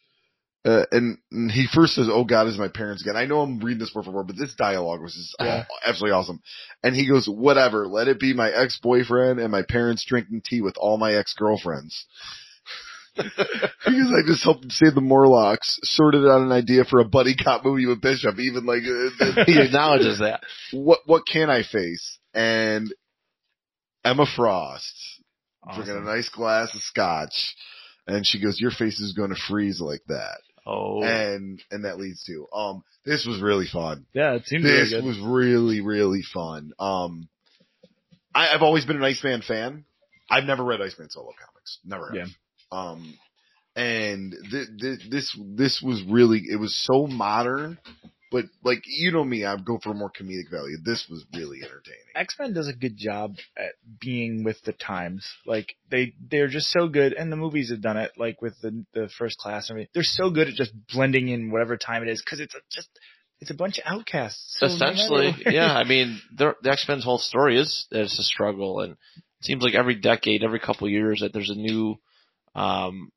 uh, and, and he first says, "Oh God, is my parents again?" I know I'm reading this word for word, but this dialogue was just Yeah. oh, *laughs* absolutely awesome. And he goes, "Whatever, let it be my ex boyfriend and my parents drinking tea with all my ex girlfriends." *laughs* because I just helped save the Morlocks, sorted out an idea for a buddy cop movie with Bishop. Even like, uh, *laughs* he acknowledges that. what what can I face? And Emma Frost drinking a nice glass of scotch, and she goes, "Your face is going to freeze like that." Oh, and and that leads to um this was really fun. Yeah, it seems really This good. was really really fun. Um, I, I've always been an Iceman fan. I've never read Iceman solo comics, never. Have. Yeah. Um, and th- th- this this was really it was so modern, but like you know me, I go for more comedic value. This was really entertaining. X Men does a good job at being with the times. Like they they're just so good, and the movies have done it. Like with the the first class, I mean, they're so good at just blending in whatever time it is because it's a, just it's a bunch of outcasts. So essentially, yeah. I mean, the, the X Men's whole story is that it's a struggle, and it seems like every decade, every couple of years, that there's a new. Um,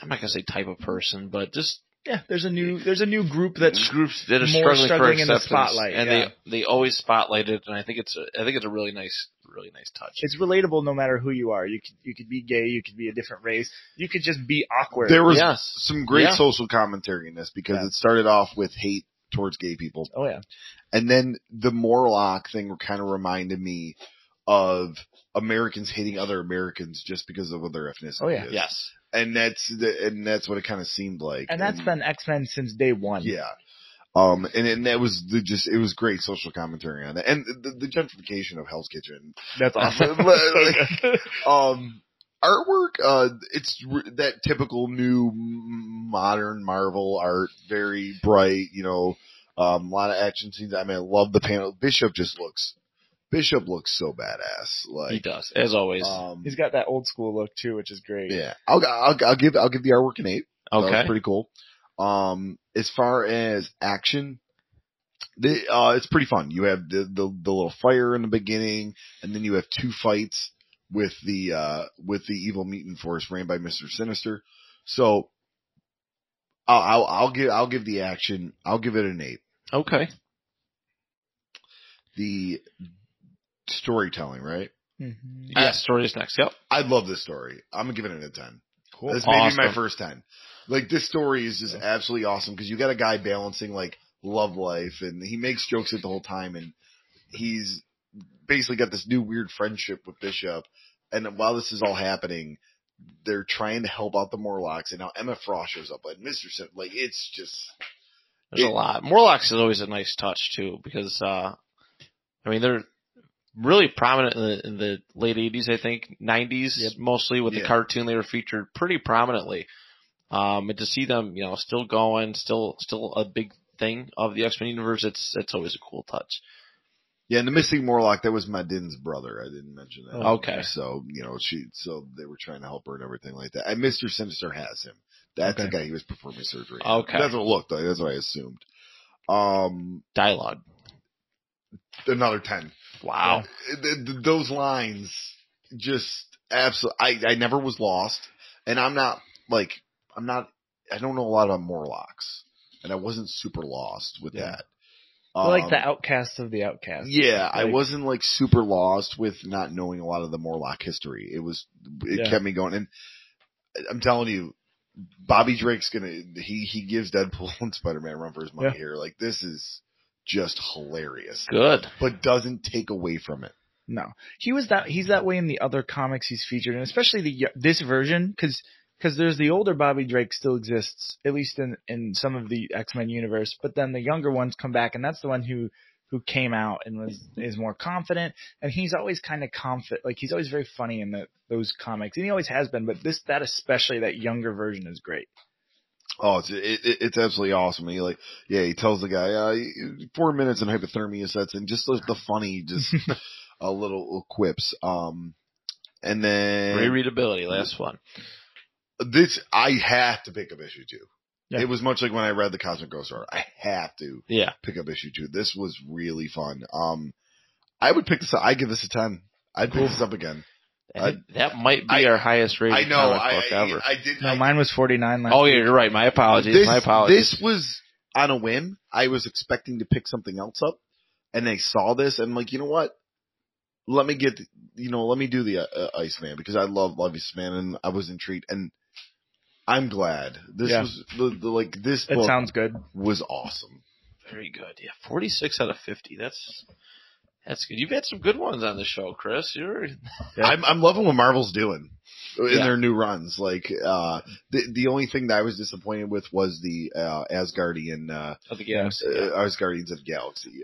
I'm not gonna say type of person, but just yeah. There's a new there's a new group that's groups that are more struggling, struggling for in the spotlight, and yeah. they they always spotlight it, and I think it's a I think it's a really nice really nice touch. it's relatable no matter who you are. You could you could be gay, you could be a different race, you could just be awkward. There was Yes. some great Yeah. social commentary in this because Yeah. it started off with hate towards gay people. oh yeah, And then the Morlock thing kind of reminded me of Americans hating other Americans just because of what their ethnicity Oh, yeah. is. Yes, And that's the, and that's what it kind of seemed like. and that's been X Men since day one. yeah. Um, and, and that was the just, it was great social commentary on that. And the, the gentrification of Hell's Kitchen. that's *laughs* awesome. Like, *laughs* um, artwork, uh, it's r- that typical new modern Marvel art, very bright, you know, um, a lot of action scenes. I mean, I love the panel. Bishop just looks, Bishop looks so badass. he does as always. um, He's got that old school look too, which is great. yeah, I'll, I'll, I'll give, I'll give the artwork an eight. That was okay, pretty cool. Um, as far as action, the, uh, it's pretty fun. You have the, the, the little fire in the beginning, and then you have two fights with the, uh, with the evil mutant force ran by Mr. Sinister. So, I'll, I'll, I'll give, I'll give the action, I'll give it an eight. okay. The storytelling, right? Mhm. Yeah, story is next. Yep. I love this story. I'm giving it a 10. Cool. This may be my first 10. Like this story is just absolutely awesome because you got a guy balancing like love life and he makes jokes it the whole time and he's basically got this new weird friendship with Bishop. And while this is all happening, they're trying to help out the Morlocks and now Emma Frost shows up and Mr. Sim, like it's just There's It- a lot. Morlocks is always a nice touch too, because uh, I mean they're really prominent in the, in the late '80s, I think '90s Yep. mostly with Yeah. the cartoon. They were featured pretty prominently, um, and to see them, you know, still going, still still a big thing of the X Men universe, it's it's always a cool touch. Yeah, and the missing Morlock, that was Madin's brother. I didn't mention that. Oh, okay. So, you know, she, so they were trying to help her and everything like that. And Mr. Sinister has him. That's the guy he was performing surgery. on. Okay. That's what it looked like. That's what I assumed. Um, Dialogue. another 10. Wow. Th- th- those lines just absolutely, I, I never was lost. And I'm not like, I'm not, I don't know a lot about Morlocks. And I wasn't super lost with Yeah. that. We're like Um, the outcast of the outcast. yeah, I wasn't like super lost with not knowing a lot of the Morlock history. It was, it Yeah. kept me going. And I'm telling you, Bobby Drake's gonna, he, he gives Deadpool *laughs* and Spider-Man run for his money here. Like this is just hilarious, Good. but doesn't take away from it. No, he was that. He's that way in the other comics he's featured, and especially the this version, because because there's the older Bobby Drake still exists, at least in in some of the X Men universe, but then the younger ones come back, and that's the one who who came out and was is more confident, and he's always kind of confident, like he's always very funny in the, those comics, and he always has been, but this that especially that younger version is great. Oh, it's it, it, it's absolutely awesome. He like, yeah, he tells the guy, uh, four minutes in hypothermia sets, and just the, the funny, just *laughs* a little quips. Um, and then Rereadability. Last one. this, I have to pick up issue two. Yeah. It was much like when I read the Cosmic Ghost Rider. I have to Yeah. pick up issue two. This was really fun. Um, I would pick this up. I give this a ten. I'd pick Cool. this up again. I think that might be I- our highest rated I know. comic I, book ever. I, I did. No, I, mine was 49 last oh yeah, you're right. My apologies. this, my apologies. This was on a whim. I was expecting to pick something else up, and they saw this, and I'm like, you know what? Let me get, you know, let me do the uh, uh, Iceman because I love love Iceman, and I was intrigued, and I'm glad this Yeah. was the, the like this It sounds good. was awesome. Very good. Yeah, 46 out of 50. That's that's good. You've had some good ones on the show, Chris. You're Yeah. I'm I'm loving what Marvel's doing in Yeah. their new runs. Like uh, the the only thing that I was disappointed with was the uh, Asgardian uh, of the Galaxy. uh, Asgardians of the Galaxy.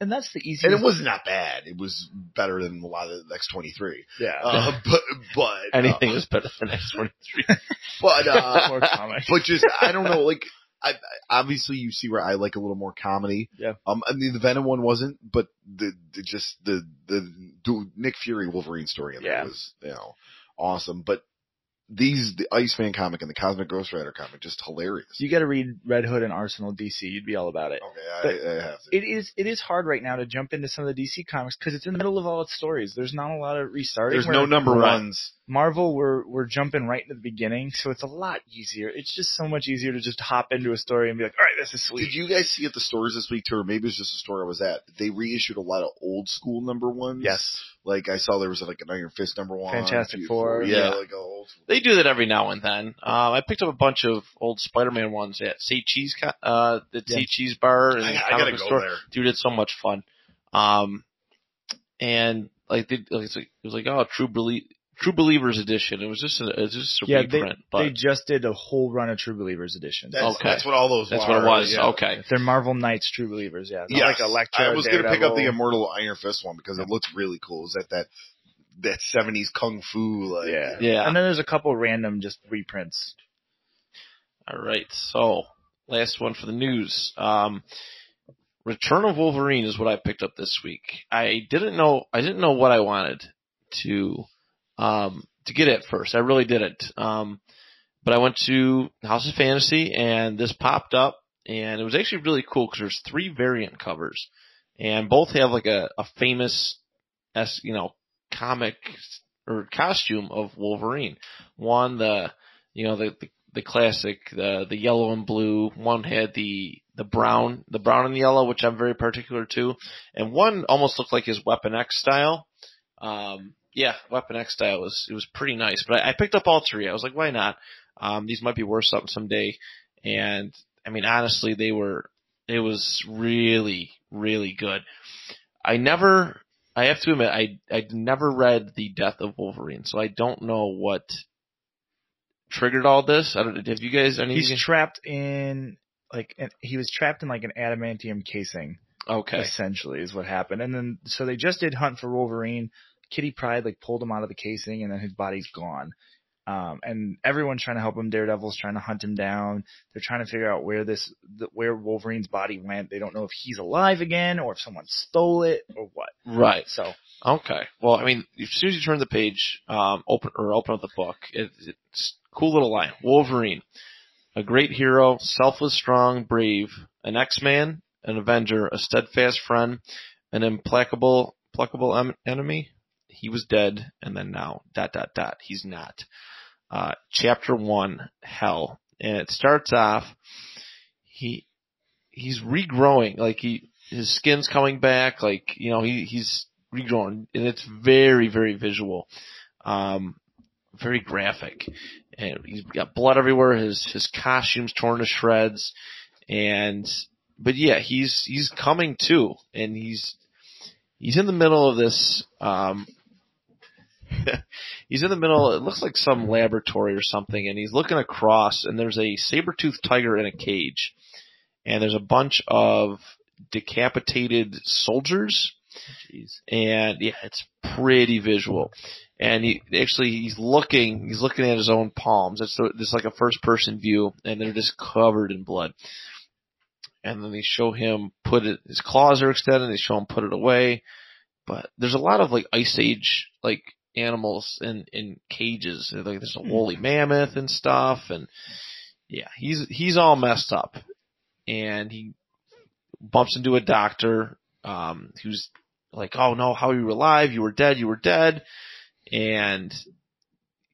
And that's the easiest. and it was not bad. It was better than a lot of the X twenty three. yeah. Uh, *laughs* but but Anything uh, is better than X23. *laughs* but uh, More but just I don't know. Like I obviously you see where I like a little more comedy. Yeah. Um. I mean the Venom one wasn't, but the, the just the the Nick Fury Wolverine story in there Yeah. was you know awesome. But these the Iceman comic and the Cosmic Ghost Rider comic just hilarious. You got to read Red Hood and Arsenal DC. You'd be all about it. okay, I, I have to. It is it is hard right now to jump into some of the DC comics because it's in the middle of all its stories. There's not a lot of restarting. There's no number ones. Marvel, we're we're jumping right into the beginning, so it's a lot easier. It's just so much easier to just hop into a story and be like, all right, this is sweet. Did you guys see at the stores this week too, or maybe it's just a store I was at? They reissued a lot of old school number ones. Yes. Like I saw there was like an Iron Fist number one, Fantastic Four. yeah, Yeah. like a. They do that every now and then. Um, I picked up a bunch of old Spider-Man ones at Say Cheese, uh, the Yeah. Say Cheese Bar and I, I comic gotta go store. there. Dude, it's so much fun. Um, and like, they, like it's like, it was like, oh, True Belie- True Believers edition. It was just a, it was just a Yeah, they, but they just did a whole run of True Believers edition. That's, Okay. that's what all those. that's were, what it was. Yeah. Okay. They're Marvel Knights True Believers. Yeah, Not Yes. like Elektra. I was gonna pick up the Immortal Iron Fist one because it looks really cool. It was at that that seventies kung fu like Yeah. Yeah. And then there's a couple random just reprints. All right. So last one for the news. Um, Return of Wolverine is what I picked up this week. I didn't know I didn't know what I wanted to um, to get at first. I really didn't. Um, but I went to House of Fantasy and this popped up and it was actually really cool because there's three variant covers and both have like a, a famous s you know comic or costume of Wolverine. One the you know the, the the classic, the the yellow and blue. One had the the brown, the brown and yellow, which I'm very particular to, and one almost looked like his Weapon X style. Um, yeah, Weapon X style was it was pretty nice. But I, I picked up all three. I was like, why not? Um, these might be worth something someday. And I mean, honestly, they were. It was really, really good. I never. I have to admit, I I never read the Death of Wolverine, so I don't know what triggered all this. I don't. Have you guys? Any? He's trapped in like an, he was trapped in like an adamantium casing. okay. Essentially, is what happened. And then so they just did Hunt for Wolverine. Kitty Pryde like pulled him out of the casing, and then his body's gone. Um, and everyone's trying to help him. Daredevil's trying to hunt him down. They're trying to figure out where this, the, where Wolverine's body went. They don't know if he's alive again or if someone stole it or what. Right. So Okay. Well, I mean, as soon as you turn the page, um, open or open up the book, it, it's cool little line. Wolverine, a great hero, selfless, strong, brave, an X-Man, an Avenger, a steadfast friend, an implacable, implacable em- enemy. He was dead, and then now, dot dot dot. He's not. Uh, chapter one, Hell, and it starts off. He he's regrowing, like he his skin's coming back, like you know he he's regrowing, and it's very very visual, um, very graphic, and he's got blood everywhere. His his costume's torn to shreds, and but yeah, he's he's coming too, and he's he's in the middle of this. Um, *laughs* he's in the middle. It looks like some laboratory or something, and he's looking across, and there's a saber-toothed tiger in a cage, and there's a bunch of decapitated soldiers. Jeez. And yeah, it's pretty visual. And he actually he's looking he's looking at his own palms. It's so- it's like a first person view, and they're just covered in blood. And then they show him put it his claws are extended. They show him put it away. But there's a lot of like ice age like animals in in cages. Like there's a Hmm. woolly mammoth and stuff, and yeah, he's he's all messed up, and he bumps into a doctor um, who's like, "Oh no, how are you were alive? You were dead. You were dead," and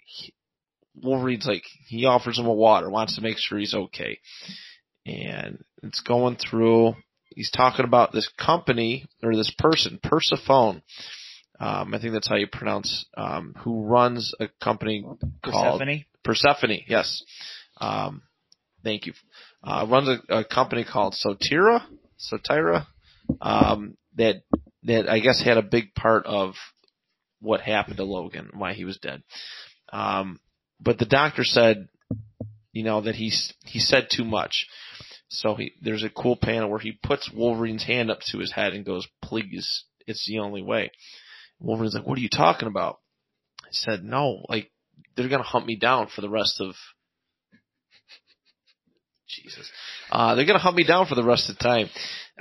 he, Wolverine's like, he offers him a water, wants to make sure he's okay, and it's going through. He's talking about this company or this person, Persephone. Um, I think that's how you pronounce um, who runs a company called Persephone. Persephone, yes. Um, thank you. Uh, runs a, a company called Soteira, Soteira, um, that that I guess had a big part of what happened to Logan, why he was dead. Um, but the doctor said, you know, that he's he said too much. So he there's a cool panel where he puts Wolverine's hand up to his head and goes, "Please, it's the only way." Wolverine's like, "What are you talking about?" I said, "No, like they're gonna hunt me down for the rest of *laughs* Jesus. Uh, they're gonna hunt me down for the rest of the time.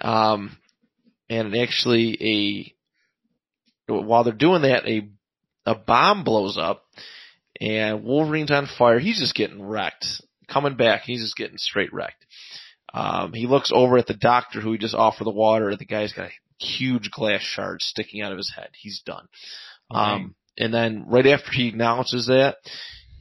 Um, and actually a, while they're doing that, a, a bomb blows up and Wolverine's on fire. He's just getting wrecked. Coming back, he's just getting straight wrecked. Um, he looks over at the doctor who he just offered the water. The guy's got huge glass shard sticking out of his head. He's done. Um, and then right after he acknowledges that,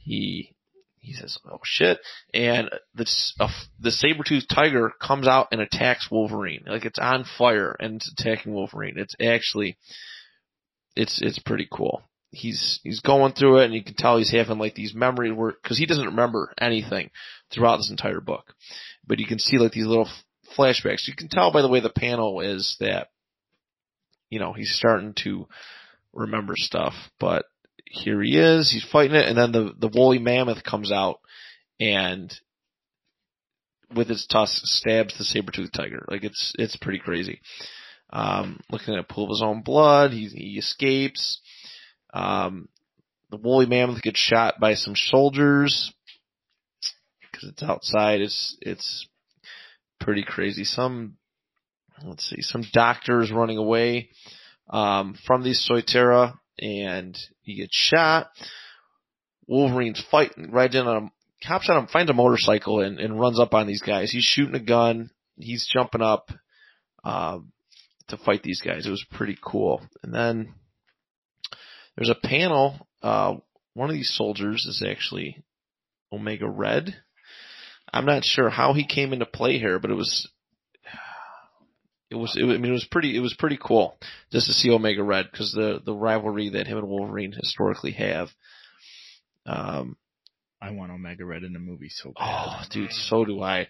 he he says, "Oh shit!" And this uh, the saber toothed tiger comes out and attacks Wolverine. Like it's on fire and it's attacking Wolverine. It's actually it's it's pretty cool. He's he's going through it and you can tell he's having like these memories where because he doesn't remember anything throughout this entire book, but you can see like these little flashbacks. You can tell by the way the panel is that you know he's starting to remember stuff, but here he is, he's fighting it, and then the, the woolly mammoth comes out and with its tusks stabs the saber-toothed tiger. Like it's, it's pretty crazy. Um, looking at a pool of his own blood, he, he escapes. Um, the woolly mammoth gets shot by some soldiers because it's outside. It's, it's pretty crazy. Some, let's see, some doctors running away, um, from these Soteira and he gets shot. Wolverine's fighting, right in on him, cops on him, finds a motorcycle and, and runs up on these guys. He's shooting a gun. He's jumping up, um, to fight these guys. It was pretty cool. And then there's a panel, uh, one of these soldiers is actually Omega Red. I'm not sure how he came into play here, but it was it was, it, I mean, it was pretty, it was pretty cool just to see Omega Red because the, the rivalry that him and Wolverine historically have. Um, I want Omega Red in the movie so bad. oh, dude, so do I.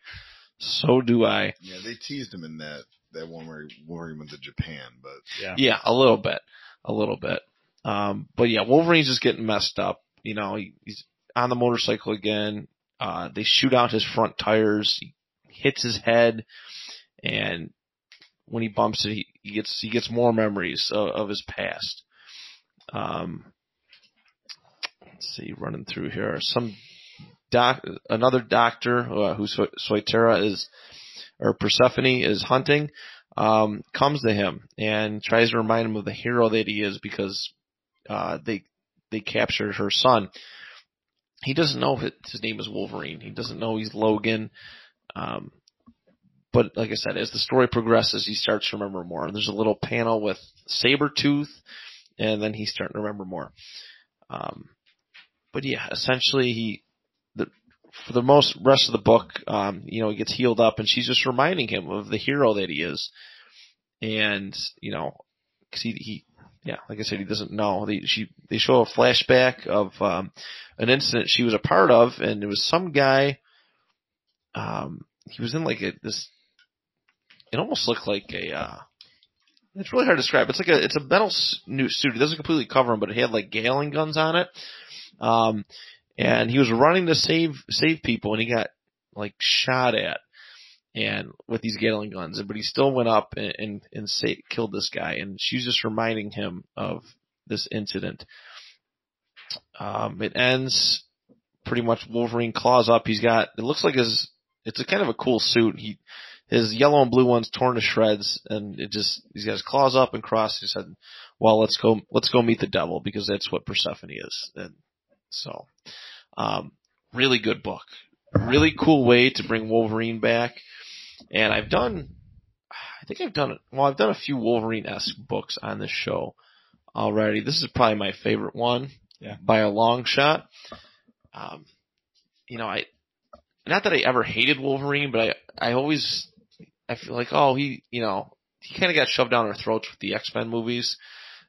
So do I. Yeah, they teased him in that that one where Wolverine went to Japan, but yeah. Yeah, a little bit, a little bit. Um, but yeah, Wolverine's just getting messed up. You know, he, he's on the motorcycle again. Uh, they shoot out his front tires. He hits his head, and when he bumps it, he, he gets he gets more memories of, of his past. Um, let's see, running through here, some doc, another doctor uh, who so- Soteira is or Persephone is hunting, um, comes to him and tries to remind him of the hero that he is because uh, they they captured her son. He doesn't know his name is Wolverine. He doesn't know he's Logan. Um, but like I said, as the story progresses, he starts to remember more. There's a little panel with Sabretooth, and then he's starting to remember more. Um, but yeah, essentially he, the, for the most rest of the book, um, you know, he gets healed up and she's just reminding him of the hero that he is. And, you know, cause he, he, yeah, like I said, he doesn't know. They, she, they show a flashback of, um, an incident she was a part of and it was some guy, um, he was in like a, this it almost looked like a. Uh, it's really hard to describe. It's like a it's a metal suit. It doesn't completely cover him, but it had like Gatling guns on it. Um, and he was running to save save people, and he got like shot at, and with these Gatling guns. But he still went up and and, and say, killed this guy. And she's just reminding him of this incident. Um, it ends pretty much Wolverine claws up. He's got it looks like his it's a kind of a cool suit. He his yellow and blue one's torn to shreds, and it just he's got his claws up and crossed. He said, "Well, let's go, let's go meet the devil because that's what Persephone is." And so, um, really good book, really cool way to bring Wolverine back. And I've done, I think I've done, well, I've done a few Wolverine-esque books on this show already. This is probably my favorite one Yeah. by a long shot. Um, you know, I, not that I ever hated Wolverine, but I, I always, I feel like, oh, he, you know, he kind of got shoved down our throats with the X-Men movies.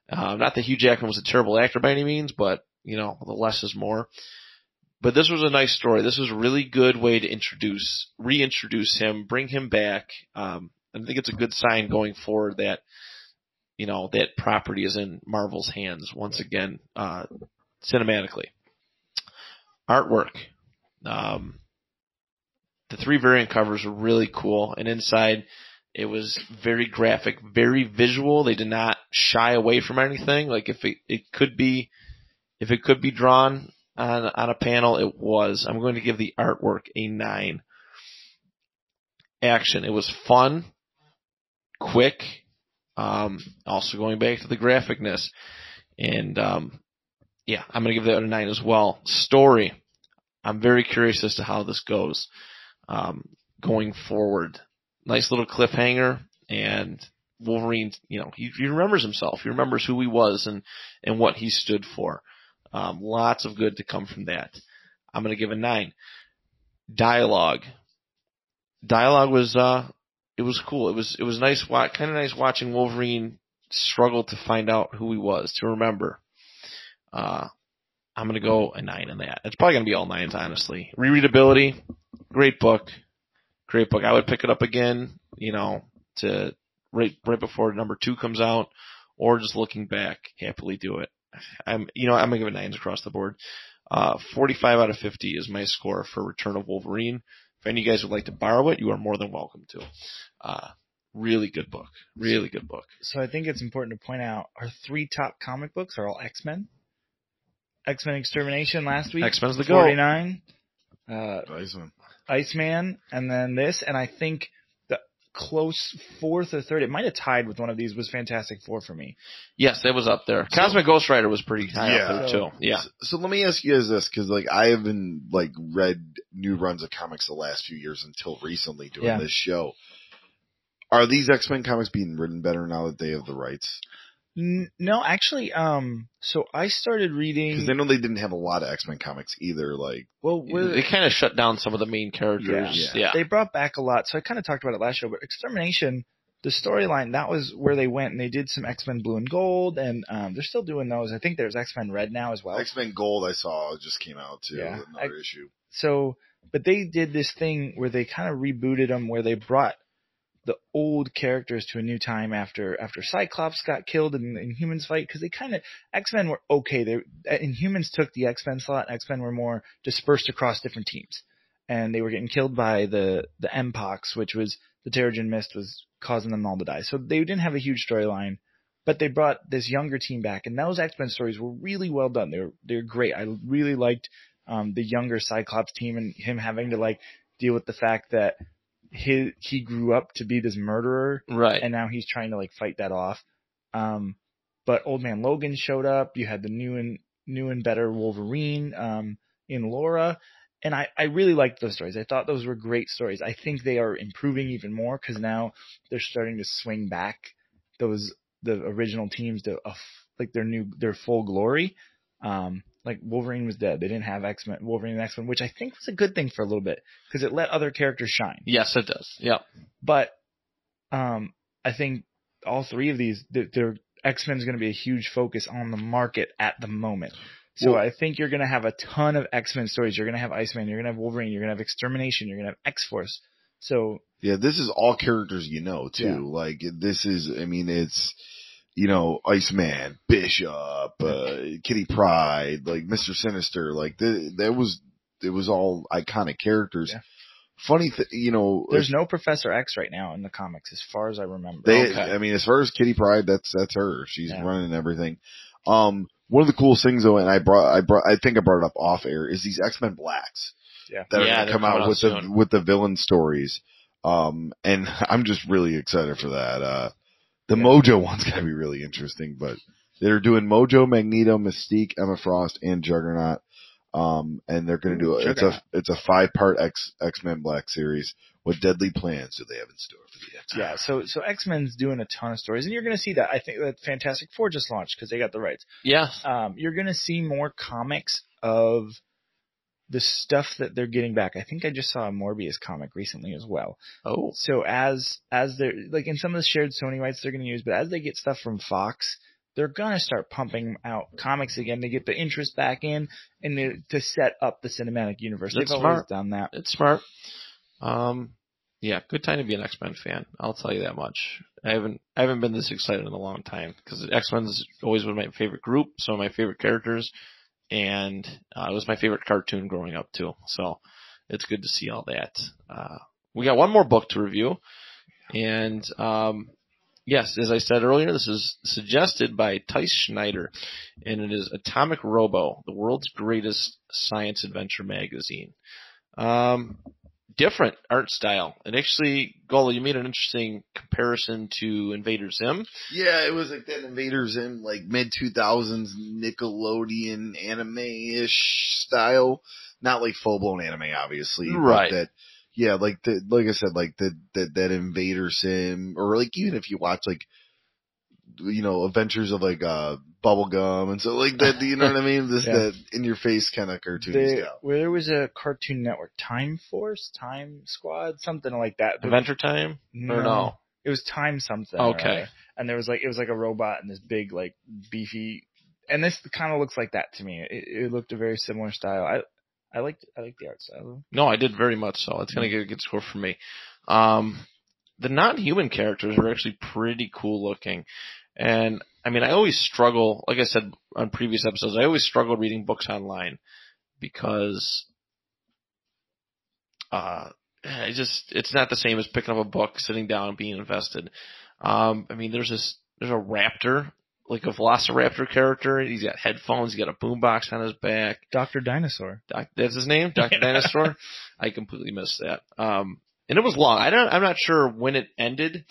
Um, not that Hugh Jackman was a terrible actor by any means, but, you know, the less is more. But this was a nice story. This was a really good way to introduce, reintroduce him, bring him back. Um, I think it's a good sign going forward that, you know, that property is in Marvel's hands once again, uh, cinematically. Artwork. Um, the three variant covers were really cool, and inside it was very graphic, very visual. They did not shy away from anything. Like if it, it could be, if it could be drawn on on a panel, it was. I'm going to give the artwork a nine. Action. It was fun, quick. Um, also going back to the graphicness, and um, yeah, I'm going to give that a nine as well. Story. I'm very curious as to how this goes um, going forward. Nice little cliffhanger, and Wolverine, you know, he, he remembers himself. He remembers who he was and and what he stood for. Um, lots of good to come from that. I'm going to give a nine. Dialogue. Dialogue was uh, it was cool. It was it was nice, kind of nice watching Wolverine struggle to find out who he was, to remember. Uh, I'm to go a nine in that. It's probably to be all nines, honestly. Rereadability, great book, great book. I would pick it up again, you know, to right right before number two comes out, or just looking back, happily do it. I'm, you know, I'm gonna give it nines across the board. Uh, 45 out of 50 is my score for Return of Wolverine. If any of you guys would like to borrow it, you are more than welcome to. Uh, really good book. Really good book. So I think it's important to point out our three top comic books are all X Men. X Men Extermination last week. X-Men's the goal. 49. Uh, Iceman. Iceman, and then this, and I think the close fourth or third, it might have tied with one of these, was Fantastic Four for me. Yes, it was up there. Cosmic Ghost Rider was pretty high Yeah. up there too. Yeah. So, so let me ask you guys this, because like I haven't like read new runs of comics the last few years until recently doing Yeah. this show. Are these X Men comics being written better now that they have the rights? N- no, actually, um, so I started reading. Because I know they didn't have a lot of X Men comics either. Like, well, we're, They kind of shut down some of the main characters. Yeah. Yeah. they brought back a lot. So I kind of talked about it last show, but Extermination, the storyline, that was where they went and they did some X Men Blue and Gold, and um, they're still doing those. I think there's X Men Red now as well. X Men Gold, I saw just came out too. Yeah. Another issue. so, but they did this thing where they kind of rebooted them, where they brought the old characters to a new time after after Cyclops got killed in, in Humans fight because they kind of X Men were okay. They Inhumans took the X Men slot. X Men were more dispersed across different teams, and they were getting killed by the the Mpox, which was the Terrigen Mist was causing them all to die. So they didn't have a huge storyline. But they brought this younger team back, and those X Men stories were really well done. They were they're great. I really liked um, the younger Cyclops team and him having to like deal with the fact that he he grew up to be this murderer Right. and now he's trying to like fight that off. Um, but Old Man Logan showed up. You had the new and new and better Wolverine um, in Laura, and I I really liked those stories. I thought those were great stories. I think they are improving even more because now they're starting to swing back those the original teams to f like their new their full glory. Um, like Wolverine was dead. They didn't have X Men, Wolverine and X Men, which I think was a good thing for a little bit because it let other characters shine. yes, it does. Yeah. But um, I think all three of these, th- their X Men is going to be a huge focus on the market at the moment. So Well- I think you're going to have a ton of X Men stories. You're going to have Iceman. You're going to have Wolverine. You're going to have Extermination. You're going to have X Force. So Yeah, this is all characters you know too. Yeah. Like this is, I mean, it's you know, Iceman, Bishop, uh, Kitty Pryde, like Mister Sinister, like th- that was it was all iconic characters. Yeah. Funny, th- you know, there's no Professor X right now in the comics, as far as I remember. They, Okay. I mean, as far as Kitty Pryde, that's that's her. She's Yeah. running everything. Um, one of the coolest things though, and I brought, I brought, I think I brought it up off air, is these X Men Blacks Yeah. that are going to come out out with the with the villain stories. Um, and *laughs* I'm just really excited for that. Uh, the Yeah. Mojo one's *laughs* going to be really interesting, but they're doing Mojo, Magneto, Mystique, Emma Frost, and Juggernaut. Um, and they're going to do it. It's a it's a five part X X Men Black series. What deadly plans do they have in store for the X? Yeah, so so X Men's doing a ton of stories, and you're going to see that. I think that Fantastic Four just launched because they got the rights. Yeah, Um, you're going to see more comics of the stuff that they're getting back. I think I just saw a Morbius comic recently as well. Oh. So as as they're like in some of the shared Sony rights they're going to use, but as they get stuff from Fox, they're going to start pumping out comics again to get the interest back in and to, to set up the cinematic universe. That's They've always smart. done that. It's smart. Um, yeah, good time to be an X Men fan. I'll tell you that much. I haven't I haven't been this excited in a long time because X Men's always been my favorite group, some of my favorite characters, and uh, it was my favorite cartoon growing up too. So it's good to see all that. Uh, we got one more book to review, and um, yes, as I said earlier, this is suggested by Tyce Schneider, and it is Atomic Robo, the world's greatest science adventure magazine. Um, different art style. And actually, Gullo, you made an interesting comparison to Invader Zim. Yeah, it was like that Invader Zim, like mid two thousands Nickelodeon anime ish style. Not like full blown anime, obviously. but Right. That yeah, like the like I said, like the that that Invader Zim, or like even if you watch like you know Adventures of like uh Bubblegum and so like that. You know what I mean? This *laughs* Yeah. that in your face kind of cartoon There, style. where there was a Cartoon Network, Time Force, Time Squad, something like that. Adventure Time? Or no? It was Time something. Okay. other. And there was like it was like a robot and this big like beefy, and this kind of looks like that to me. It, it looked a very similar style. I I liked I liked the art style. No, I did very much so. It's going to get a good score for me. Um, the non-human characters are actually pretty cool looking. And I mean, I always struggle, like I said on previous episodes, I always struggle reading books online because, uh, I just, it's not the same as picking up a book, sitting down and being invested. Um, I mean, there's this, there's a raptor, like a velociraptor character. He's got headphones, he's got a boombox on his back. Doctor Dinosaur. Doc, that's his name, Doctor *laughs* Dinosaur. I completely missed that. Um, and it was long. I don't. I'm not sure when it ended,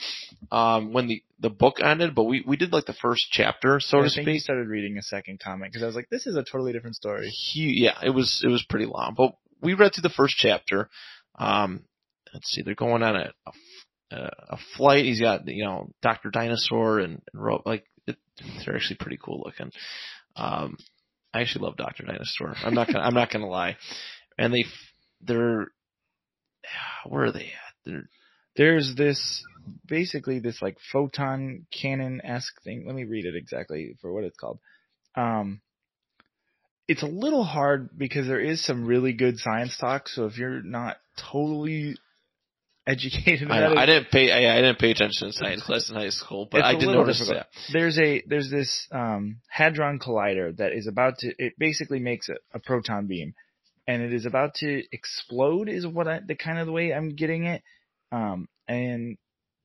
um, when the the book ended, but we we did like the first chapter, so I to speak. started reading a second comic because I was like, this is a totally different story. He, yeah, it was it was pretty long, but we read through the first chapter. Um, let's see, they're going on a a, a flight. He's got you know Doctor Dinosaur and, and Ro- like it, they're actually pretty cool looking. Um, I actually love Doctor Dinosaur. I'm not gonna I'm not gonna lie. And they they're *sighs* where are they at? They're There's this basically this like photon cannon esque thing. Let me read it exactly for what it's called. Um, it's a little hard because there is some really good science talk. So if you're not totally educated, I, know, it, I didn't pay I, I didn't pay attention in science class in high school, but I did notice difficult. that. there's a there's this um, hadron collider that is about to it basically makes a, a proton beam and it is about to explode is what I the kind of the way I'm getting it. Um, and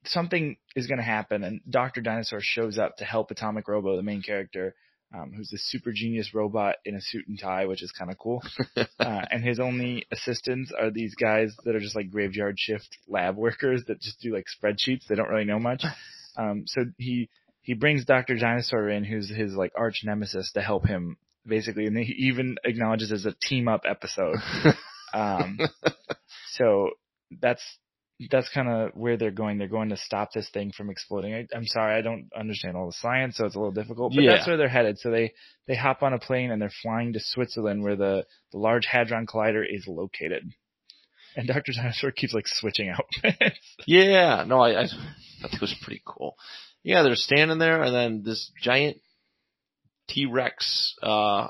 something is going to happen and Dr. Dinosaur shows up to help Atomic Robo the main character um, who's this super genius robot in a suit and tie which is kind of cool. *laughs* Uh, and his only assistants are these guys that are just like graveyard shift lab *laughs* workers that just do like spreadsheets. They don't really know much. *laughs* Um, so he he brings Doctor Dinosaur in, who's his like arch nemesis, to help him basically, and he even acknowledges as a team up episode. *laughs* Um, so that's that's kind of where they're going. They're going to stop this thing from exploding. I, I'm sorry, I don't understand all the science, so it's a little difficult. But that's where they're headed. So they they hop on a plane and they're flying to Switzerland, where the the Large Hadron Collider is located. And Doctor Dinosaur keeps like switching out. *laughs* Yeah, no, I, I thought it was pretty cool. Yeah, they're standing there, and then this giant T Rex uh,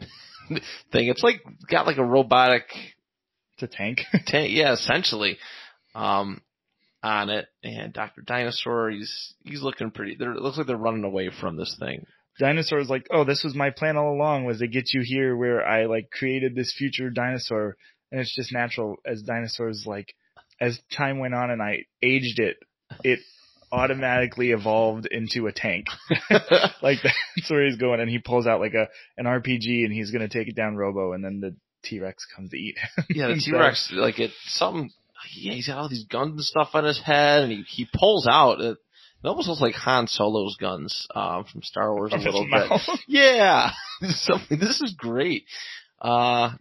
*laughs* thing. It's like got like a robotic it's a tank. *laughs* tank. Yeah, essentially, um, on it. And Doctor Dinosaur, he's he's looking pretty. They're, it looks like they're running away from this thing. dinosaur's like, oh, this was my plan all along was to get you here where I like created this future dinosaur. And it's just natural as dinosaurs like, as time went on and I aged it, it automatically evolved into a tank. *laughs* *laughs* like that's where he's going. And he pulls out like a, an RPG and he's going to take it down Robo and then the T-Rex comes to eat him. Yeah, the *laughs* T Rex, like it, something. Yeah, he's got all these guns and stuff on his head, and he he pulls out. It, it almost looks like Han Solo's guns um, from Star Wars a little bit. Yeah, something. This is great. Uh,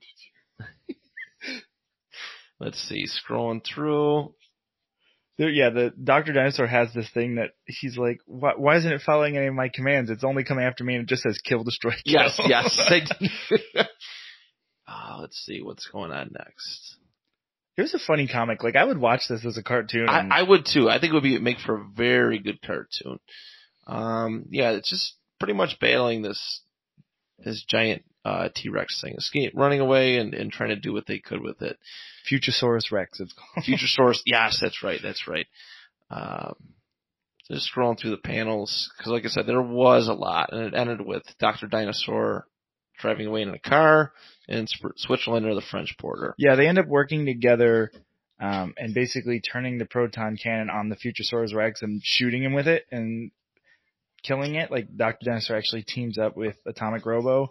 let's see, scrolling through. There, yeah, the Doctor Dinosaur has this thing that he's like, why, why isn't it following any of my commands? It's only coming after me, and it just says kill, destroy, kill. Yes, yes. *laughs* Uh, *laughs* let's see what's going on next. it was a funny comic. Like I would watch this as a cartoon. I, I would too. I think it would be make for a very good cartoon. Um, yeah, it's just pretty much battling this this giant uh, T Rex thing, escape, running away and, and trying to do what they could with it. Futuresaurus Rex. It's called. *laughs* Futuresaurus, yes, that's right, that's right. Um, just scrolling through the panels because, like I said, there was a lot, and it ended with Doctor Dinosaur driving away in a car in Sp- Switzerland or the French border. Yeah, they end up working together um, and basically turning the proton cannon on the Futuresaurus Rex and shooting him with it and killing it. Like Dr. Dinosaur actually teams up with Atomic Robo,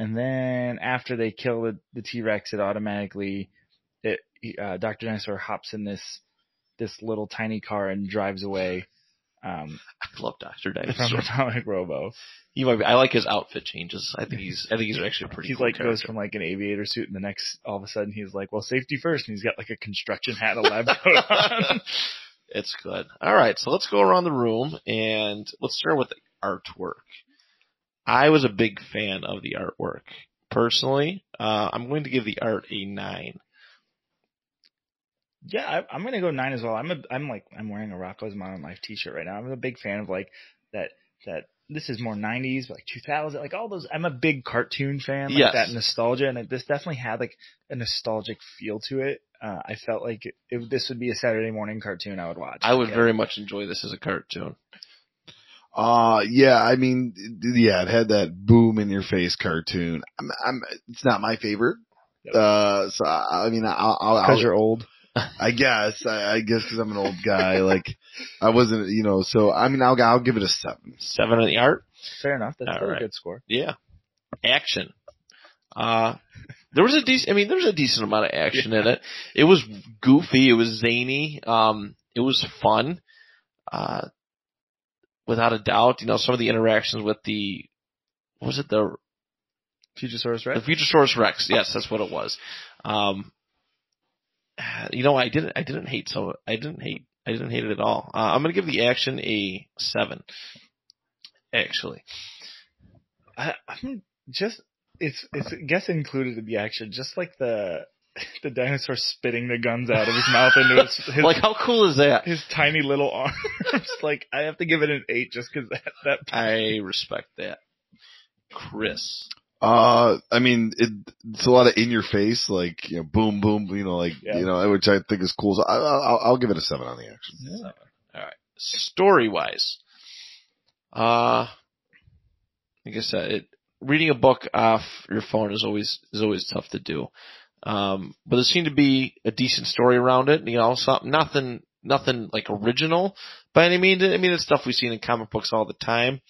and then after they kill the, the T Rex, it automatically it uh, Dr. Dinosaur hops in this this little tiny car and drives away um, *laughs* I love Doctor from Dinosaur. *laughs* Atomic Robo. He might be, I like his outfit changes. I think he's I think he's actually a pretty. He's cool like goes from like an aviator suit, and the next all of a sudden he's like, "Well, safety first. and he's got like a construction hat, a lab coat on. *laughs* it's good. All right, so let's go around the room and let's start with the artwork. I was a big fan of the artwork. Personally, uh, I'm going to give the art a nine. Yeah, I, I'm gonna go nine as well. I'm a, I'm like, I'm wearing a Rocko's Modern Life T-shirt right now. I'm a big fan of like that. That this is more '90s, but like 2000, like all those. I'm a big cartoon fan, like Yes. that nostalgia, and it, this definitely had like a nostalgic feel to it. Uh, I felt like if this would be a Saturday morning cartoon, I would watch. I would Yeah. very much enjoy this as a cartoon. Uh, yeah, I mean, yeah, it had that boom in your face cartoon. I'm, I'm, it's not my favorite. Yep. Uh, so I, I mean, I'll, I'll, because I'll you're old. I guess, I, I guess cause I'm an old guy, like, I wasn't, you know, so I mean, I'll, I'll give it a seven. Seven on the art. Fair enough. That's still right. a good score. Yeah. Action. Uh, there was a decent, I mean, there was a decent amount of action in it. It was goofy. It was zany. Um, it was fun. Uh, without a doubt, you know, some of the interactions with the, what was it the, Futuresaurus Rex. the Futuresaurus Rex? Yes, that's what it was. Um, you know, I didn't, I didn't hate so, I didn't hate, I didn't hate it at all. Uh, I'm gonna give the action a seven. Actually. I, I'm just it's it's I guess included in the action, just like the *laughs* the dinosaur spitting the guns out of his mouth into his *laughs* his, Like, how cool is that? his tiny little arms. *laughs* like I have to give it an eight just because that that I respect that. Chris. Uh, I mean, it, it's a lot of in your face, like, you know, boom, boom, you know, like, Yeah. you know, which I think is cool. So I, I'll, I'll give it a seven on the action. Seven. All right. Story wise, uh, like I said, it, reading a book off your phone is always is always tough to do. Um, but there seemed to be a decent story around it. You know, something nothing nothing like original by any means. I mean, it's stuff we've seen in comic books all the time.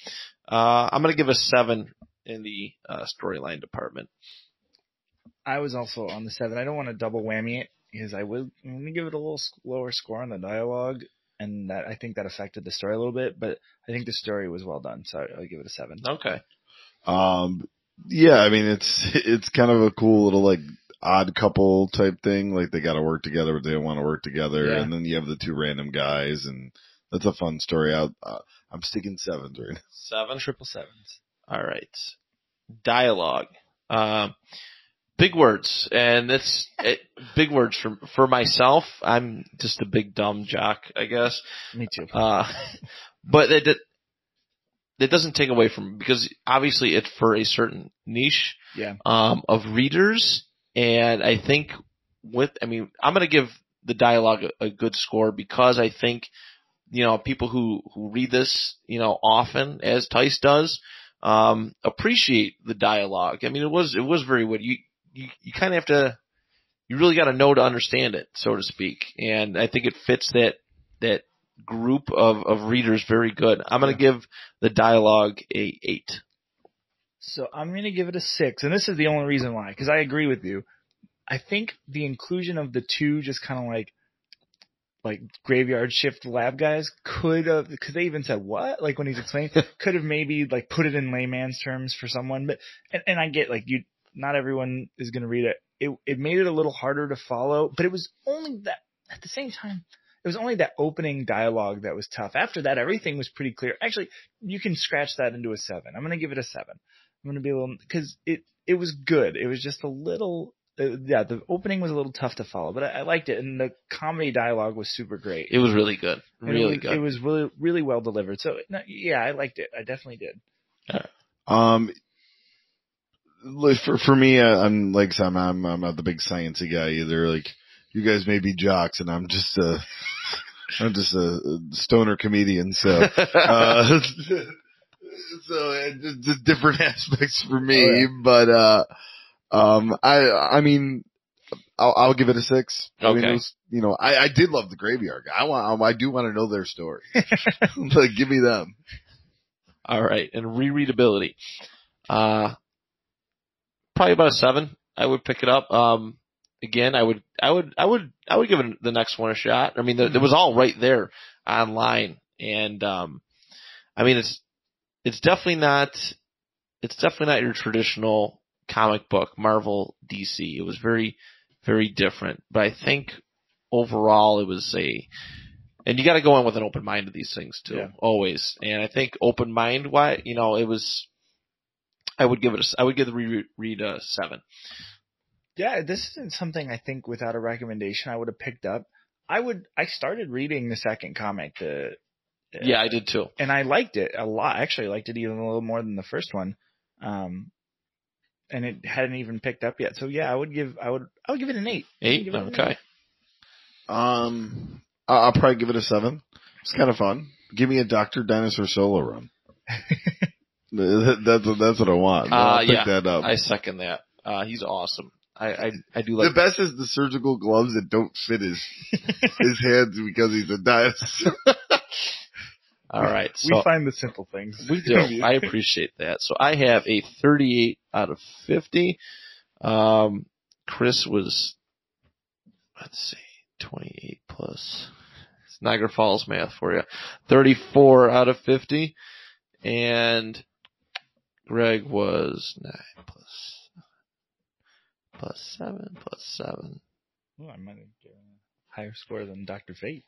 Uh, I'm gonna give a seven in the uh, storyline department. I was also on the seven. I don't want to double whammy it because I would I'm gonna give it a little lower score on the dialogue, and that I think that affected the story a little bit. But I think the story was well done, so I'll give it a seven. Okay. Um, yeah, I mean, it's, it's kind of a cool little, like, odd couple type thing. Like, they gotta work together, but they don't want to work together. Yeah. And then you have the two random guys, and that's a fun story. I, uh, I'm sticking sevens right now. Seven. Triple sevens. All right. Dialogue. Um, big words, and it's it, big words for for myself. I'm just a big dumb jock, I guess. Me too. Uh, *laughs* but it, it it doesn't take away from because obviously it's for a certain niche Yeah. um, of readers, and I think with I mean I'm going to give the dialogue a, a good score because I think you know people who who read this you know often as Tyce does um, appreciate the dialogue. I mean it was it was very good. You you you kind of have to you really got to know to understand it, so to speak, and I think it fits that that group of of readers very good. I'm going to give the dialogue a eight. So I'm going to give it a six, and this is the only reason why, because I agree with you. I think the inclusion of the two just kind of like, like graveyard shift lab guys could have, because they even said what, like when he's explaining, *laughs* could have maybe like put it in layman's terms for someone, but and, and I get like you not everyone is going to read it. It it made it a little harder to follow, but it was only that at the same time. It was only that opening dialogue that was tough. After that, everything was pretty clear. Actually, you can scratch that into a seven. I'm going to give it a seven. I'm going to be a little because it it was good. It was just a little. Uh, yeah, the opening was a little tough to follow, but I, I liked it, and the comedy dialogue was super great. It was really good. And Really it was, good. It was really really well delivered. So no, yeah, I liked it. I definitely did. Um, for for me, uh, I'm like I'm I'm I'm not the big sciencey guy either. Like you guys may be jocks, and I'm just a *laughs* I'm just a stoner comedian. So *laughs* uh, so just, different *laughs* aspects for me. Oh, yeah. But uh, um, I I mean. I'll, I'll give it a six. I mean, it was, you know, I, I did love the graveyard. I want, I do want to know their story. *laughs* *laughs* like, give me them. All right, and rereadability. Uh, probably about a seven. I would pick it up. Um, again, I would, I would, I would, I would give it the next one a shot. I mean, the, it was all right there online, and um, I mean, it's, it's definitely not, it's definitely not your traditional comic book Marvel DC. It was very, very different, but I think overall it was a and you got to go in with an open mind to these things too, Yeah. always. And I think open mind, why you know, it was. I would give it a. I would give the reread read a seven. Yeah, this isn't something I think without a recommendation I would have picked up. I would. I started reading the second comic, the Yeah, I did too. and I liked it a lot. Actually, I liked it even a little more than the first one. Um, and it hadn't even picked up yet. So yeah, I would give. I would. I would give it an eight. Eight. Give it an Okay. Um, I- I'll probably give it a seven. It's kind of fun. Give me a Doctor Dinosaur solo run. *laughs* That's what- that's what I want. Uh, I'll pick yeah, that up. I second that. Uh, he's awesome. I I, I do like the best is the surgical gloves that don't fit his *laughs* his hands because he's a dinosaur. *laughs* All right, we find the simple things. we *laughs* do. I appreciate that. So I have a 38 out of 50. Um, Chris was, let's see, 28 plus. It's Niagara Falls math for you. 34 out of 50. And Greg was 9 plus, plus 7 plus 7. Oh, I might have given a higher score than Doctor Fate.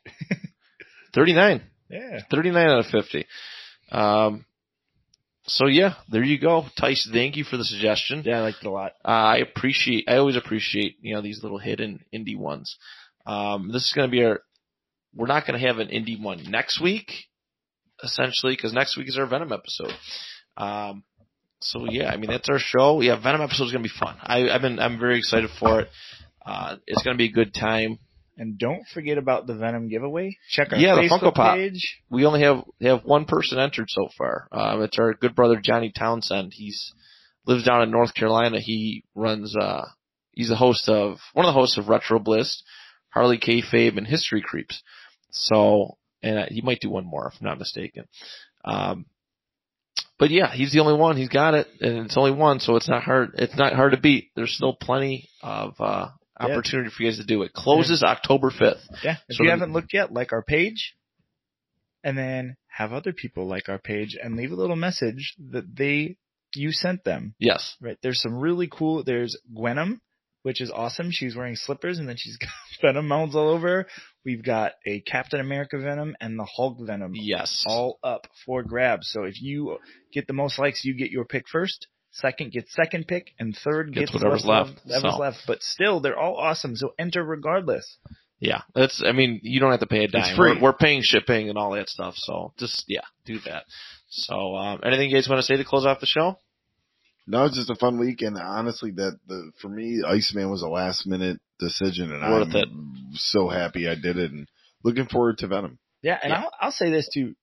*laughs* 39. Yeah. 39 out of 50. Um, so yeah, there you go. Tyce, thank you for the suggestion. Yeah, I liked it a lot. Uh, I appreciate, I always appreciate, you know, these little hidden indie ones. Um, this is going to be our, we're not going to have an indie one next week, essentially, because next week is our Venom episode. Um, so yeah, I mean, that's our show. Yeah, Venom episode is going to be fun. I, I've been, I'm very excited for it. Uh, it's going to be a good time. And don't forget about the Venom giveaway. Check our Yeah, the Facebook Funko Pop. page. we only have have one person entered so far. Um, it's our good brother Johnny Townsend. He's lives down in North Carolina. He runs. Uh, he's the host of one of the hosts of Retro Bliss, Harley K. Kayfabe, and History Creeps. So, and he might do one more if I'm not mistaken. Um, but yeah, he's the only one. He's got it, and it's only one, so it's not hard. It's not hard to beat. There's still plenty of uh, Yeah. opportunity for you guys to do it. Closes October 5th. Yeah. If So you then- haven't looked yet, like our page, and then have other people like our page and leave a little message that they you sent them. Yes. Right. There's some really cool. There's Gwenom, which is awesome. She's wearing slippers and then she's *laughs* got Venom mounds all over. We've got a Captain America Venom and the Hulk Venom Yes. all up for grabs. So if you get the most likes, you get your pick first. Second gets second pick, and third Gets gets, whatever's what's left, Whatever's so. left. But still, they're all awesome. So enter regardless. Yeah, that's. I mean, you don't have to pay a dime. It's free. We're, we're paying shipping and all that stuff. So just yeah, do that. So um, anything you guys want to say to close off the show? No, it's just a fun week, and honestly, that the for me, Iceman was a last minute decision, and Worth I'm so happy I did it, and looking forward to Venom. Yeah, and Yeah. I'll, I'll say this too.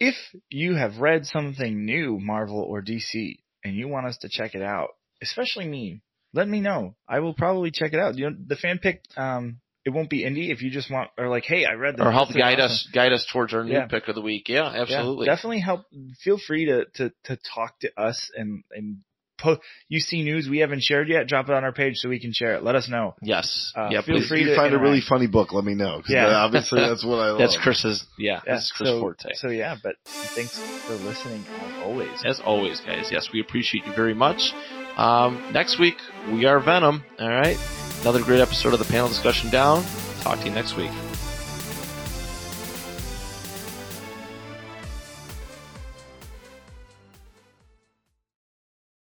If you have read something new, Marvel or DC, and you want us to check it out, especially me, let me know. I will probably check it out. You know, the fan pick, um, it won't be indie if you just want, or like, hey, I read this. Or help guide awesome. us guide us towards our new Yeah. pick of the week? Yeah, Yeah, absolutely. definitely help. Feel free to, to, to talk to us and, and po- you see news we haven't shared yet, drop it on our page so we can share it. Let us know. yes. Uh, yeah. feel Please. free if you to find a really funny book, let me know. 'cause Yeah. obviously that's what I *laughs* love. That's Chris's. Yeah, Yeah, that's Chris so, Forte. So yeah, but thanks for listening as always. As always, guys. Yes, we appreciate you very much. Um, next week, we are Venom. All right. Another great episode of the panel discussion down. Talk to you next week.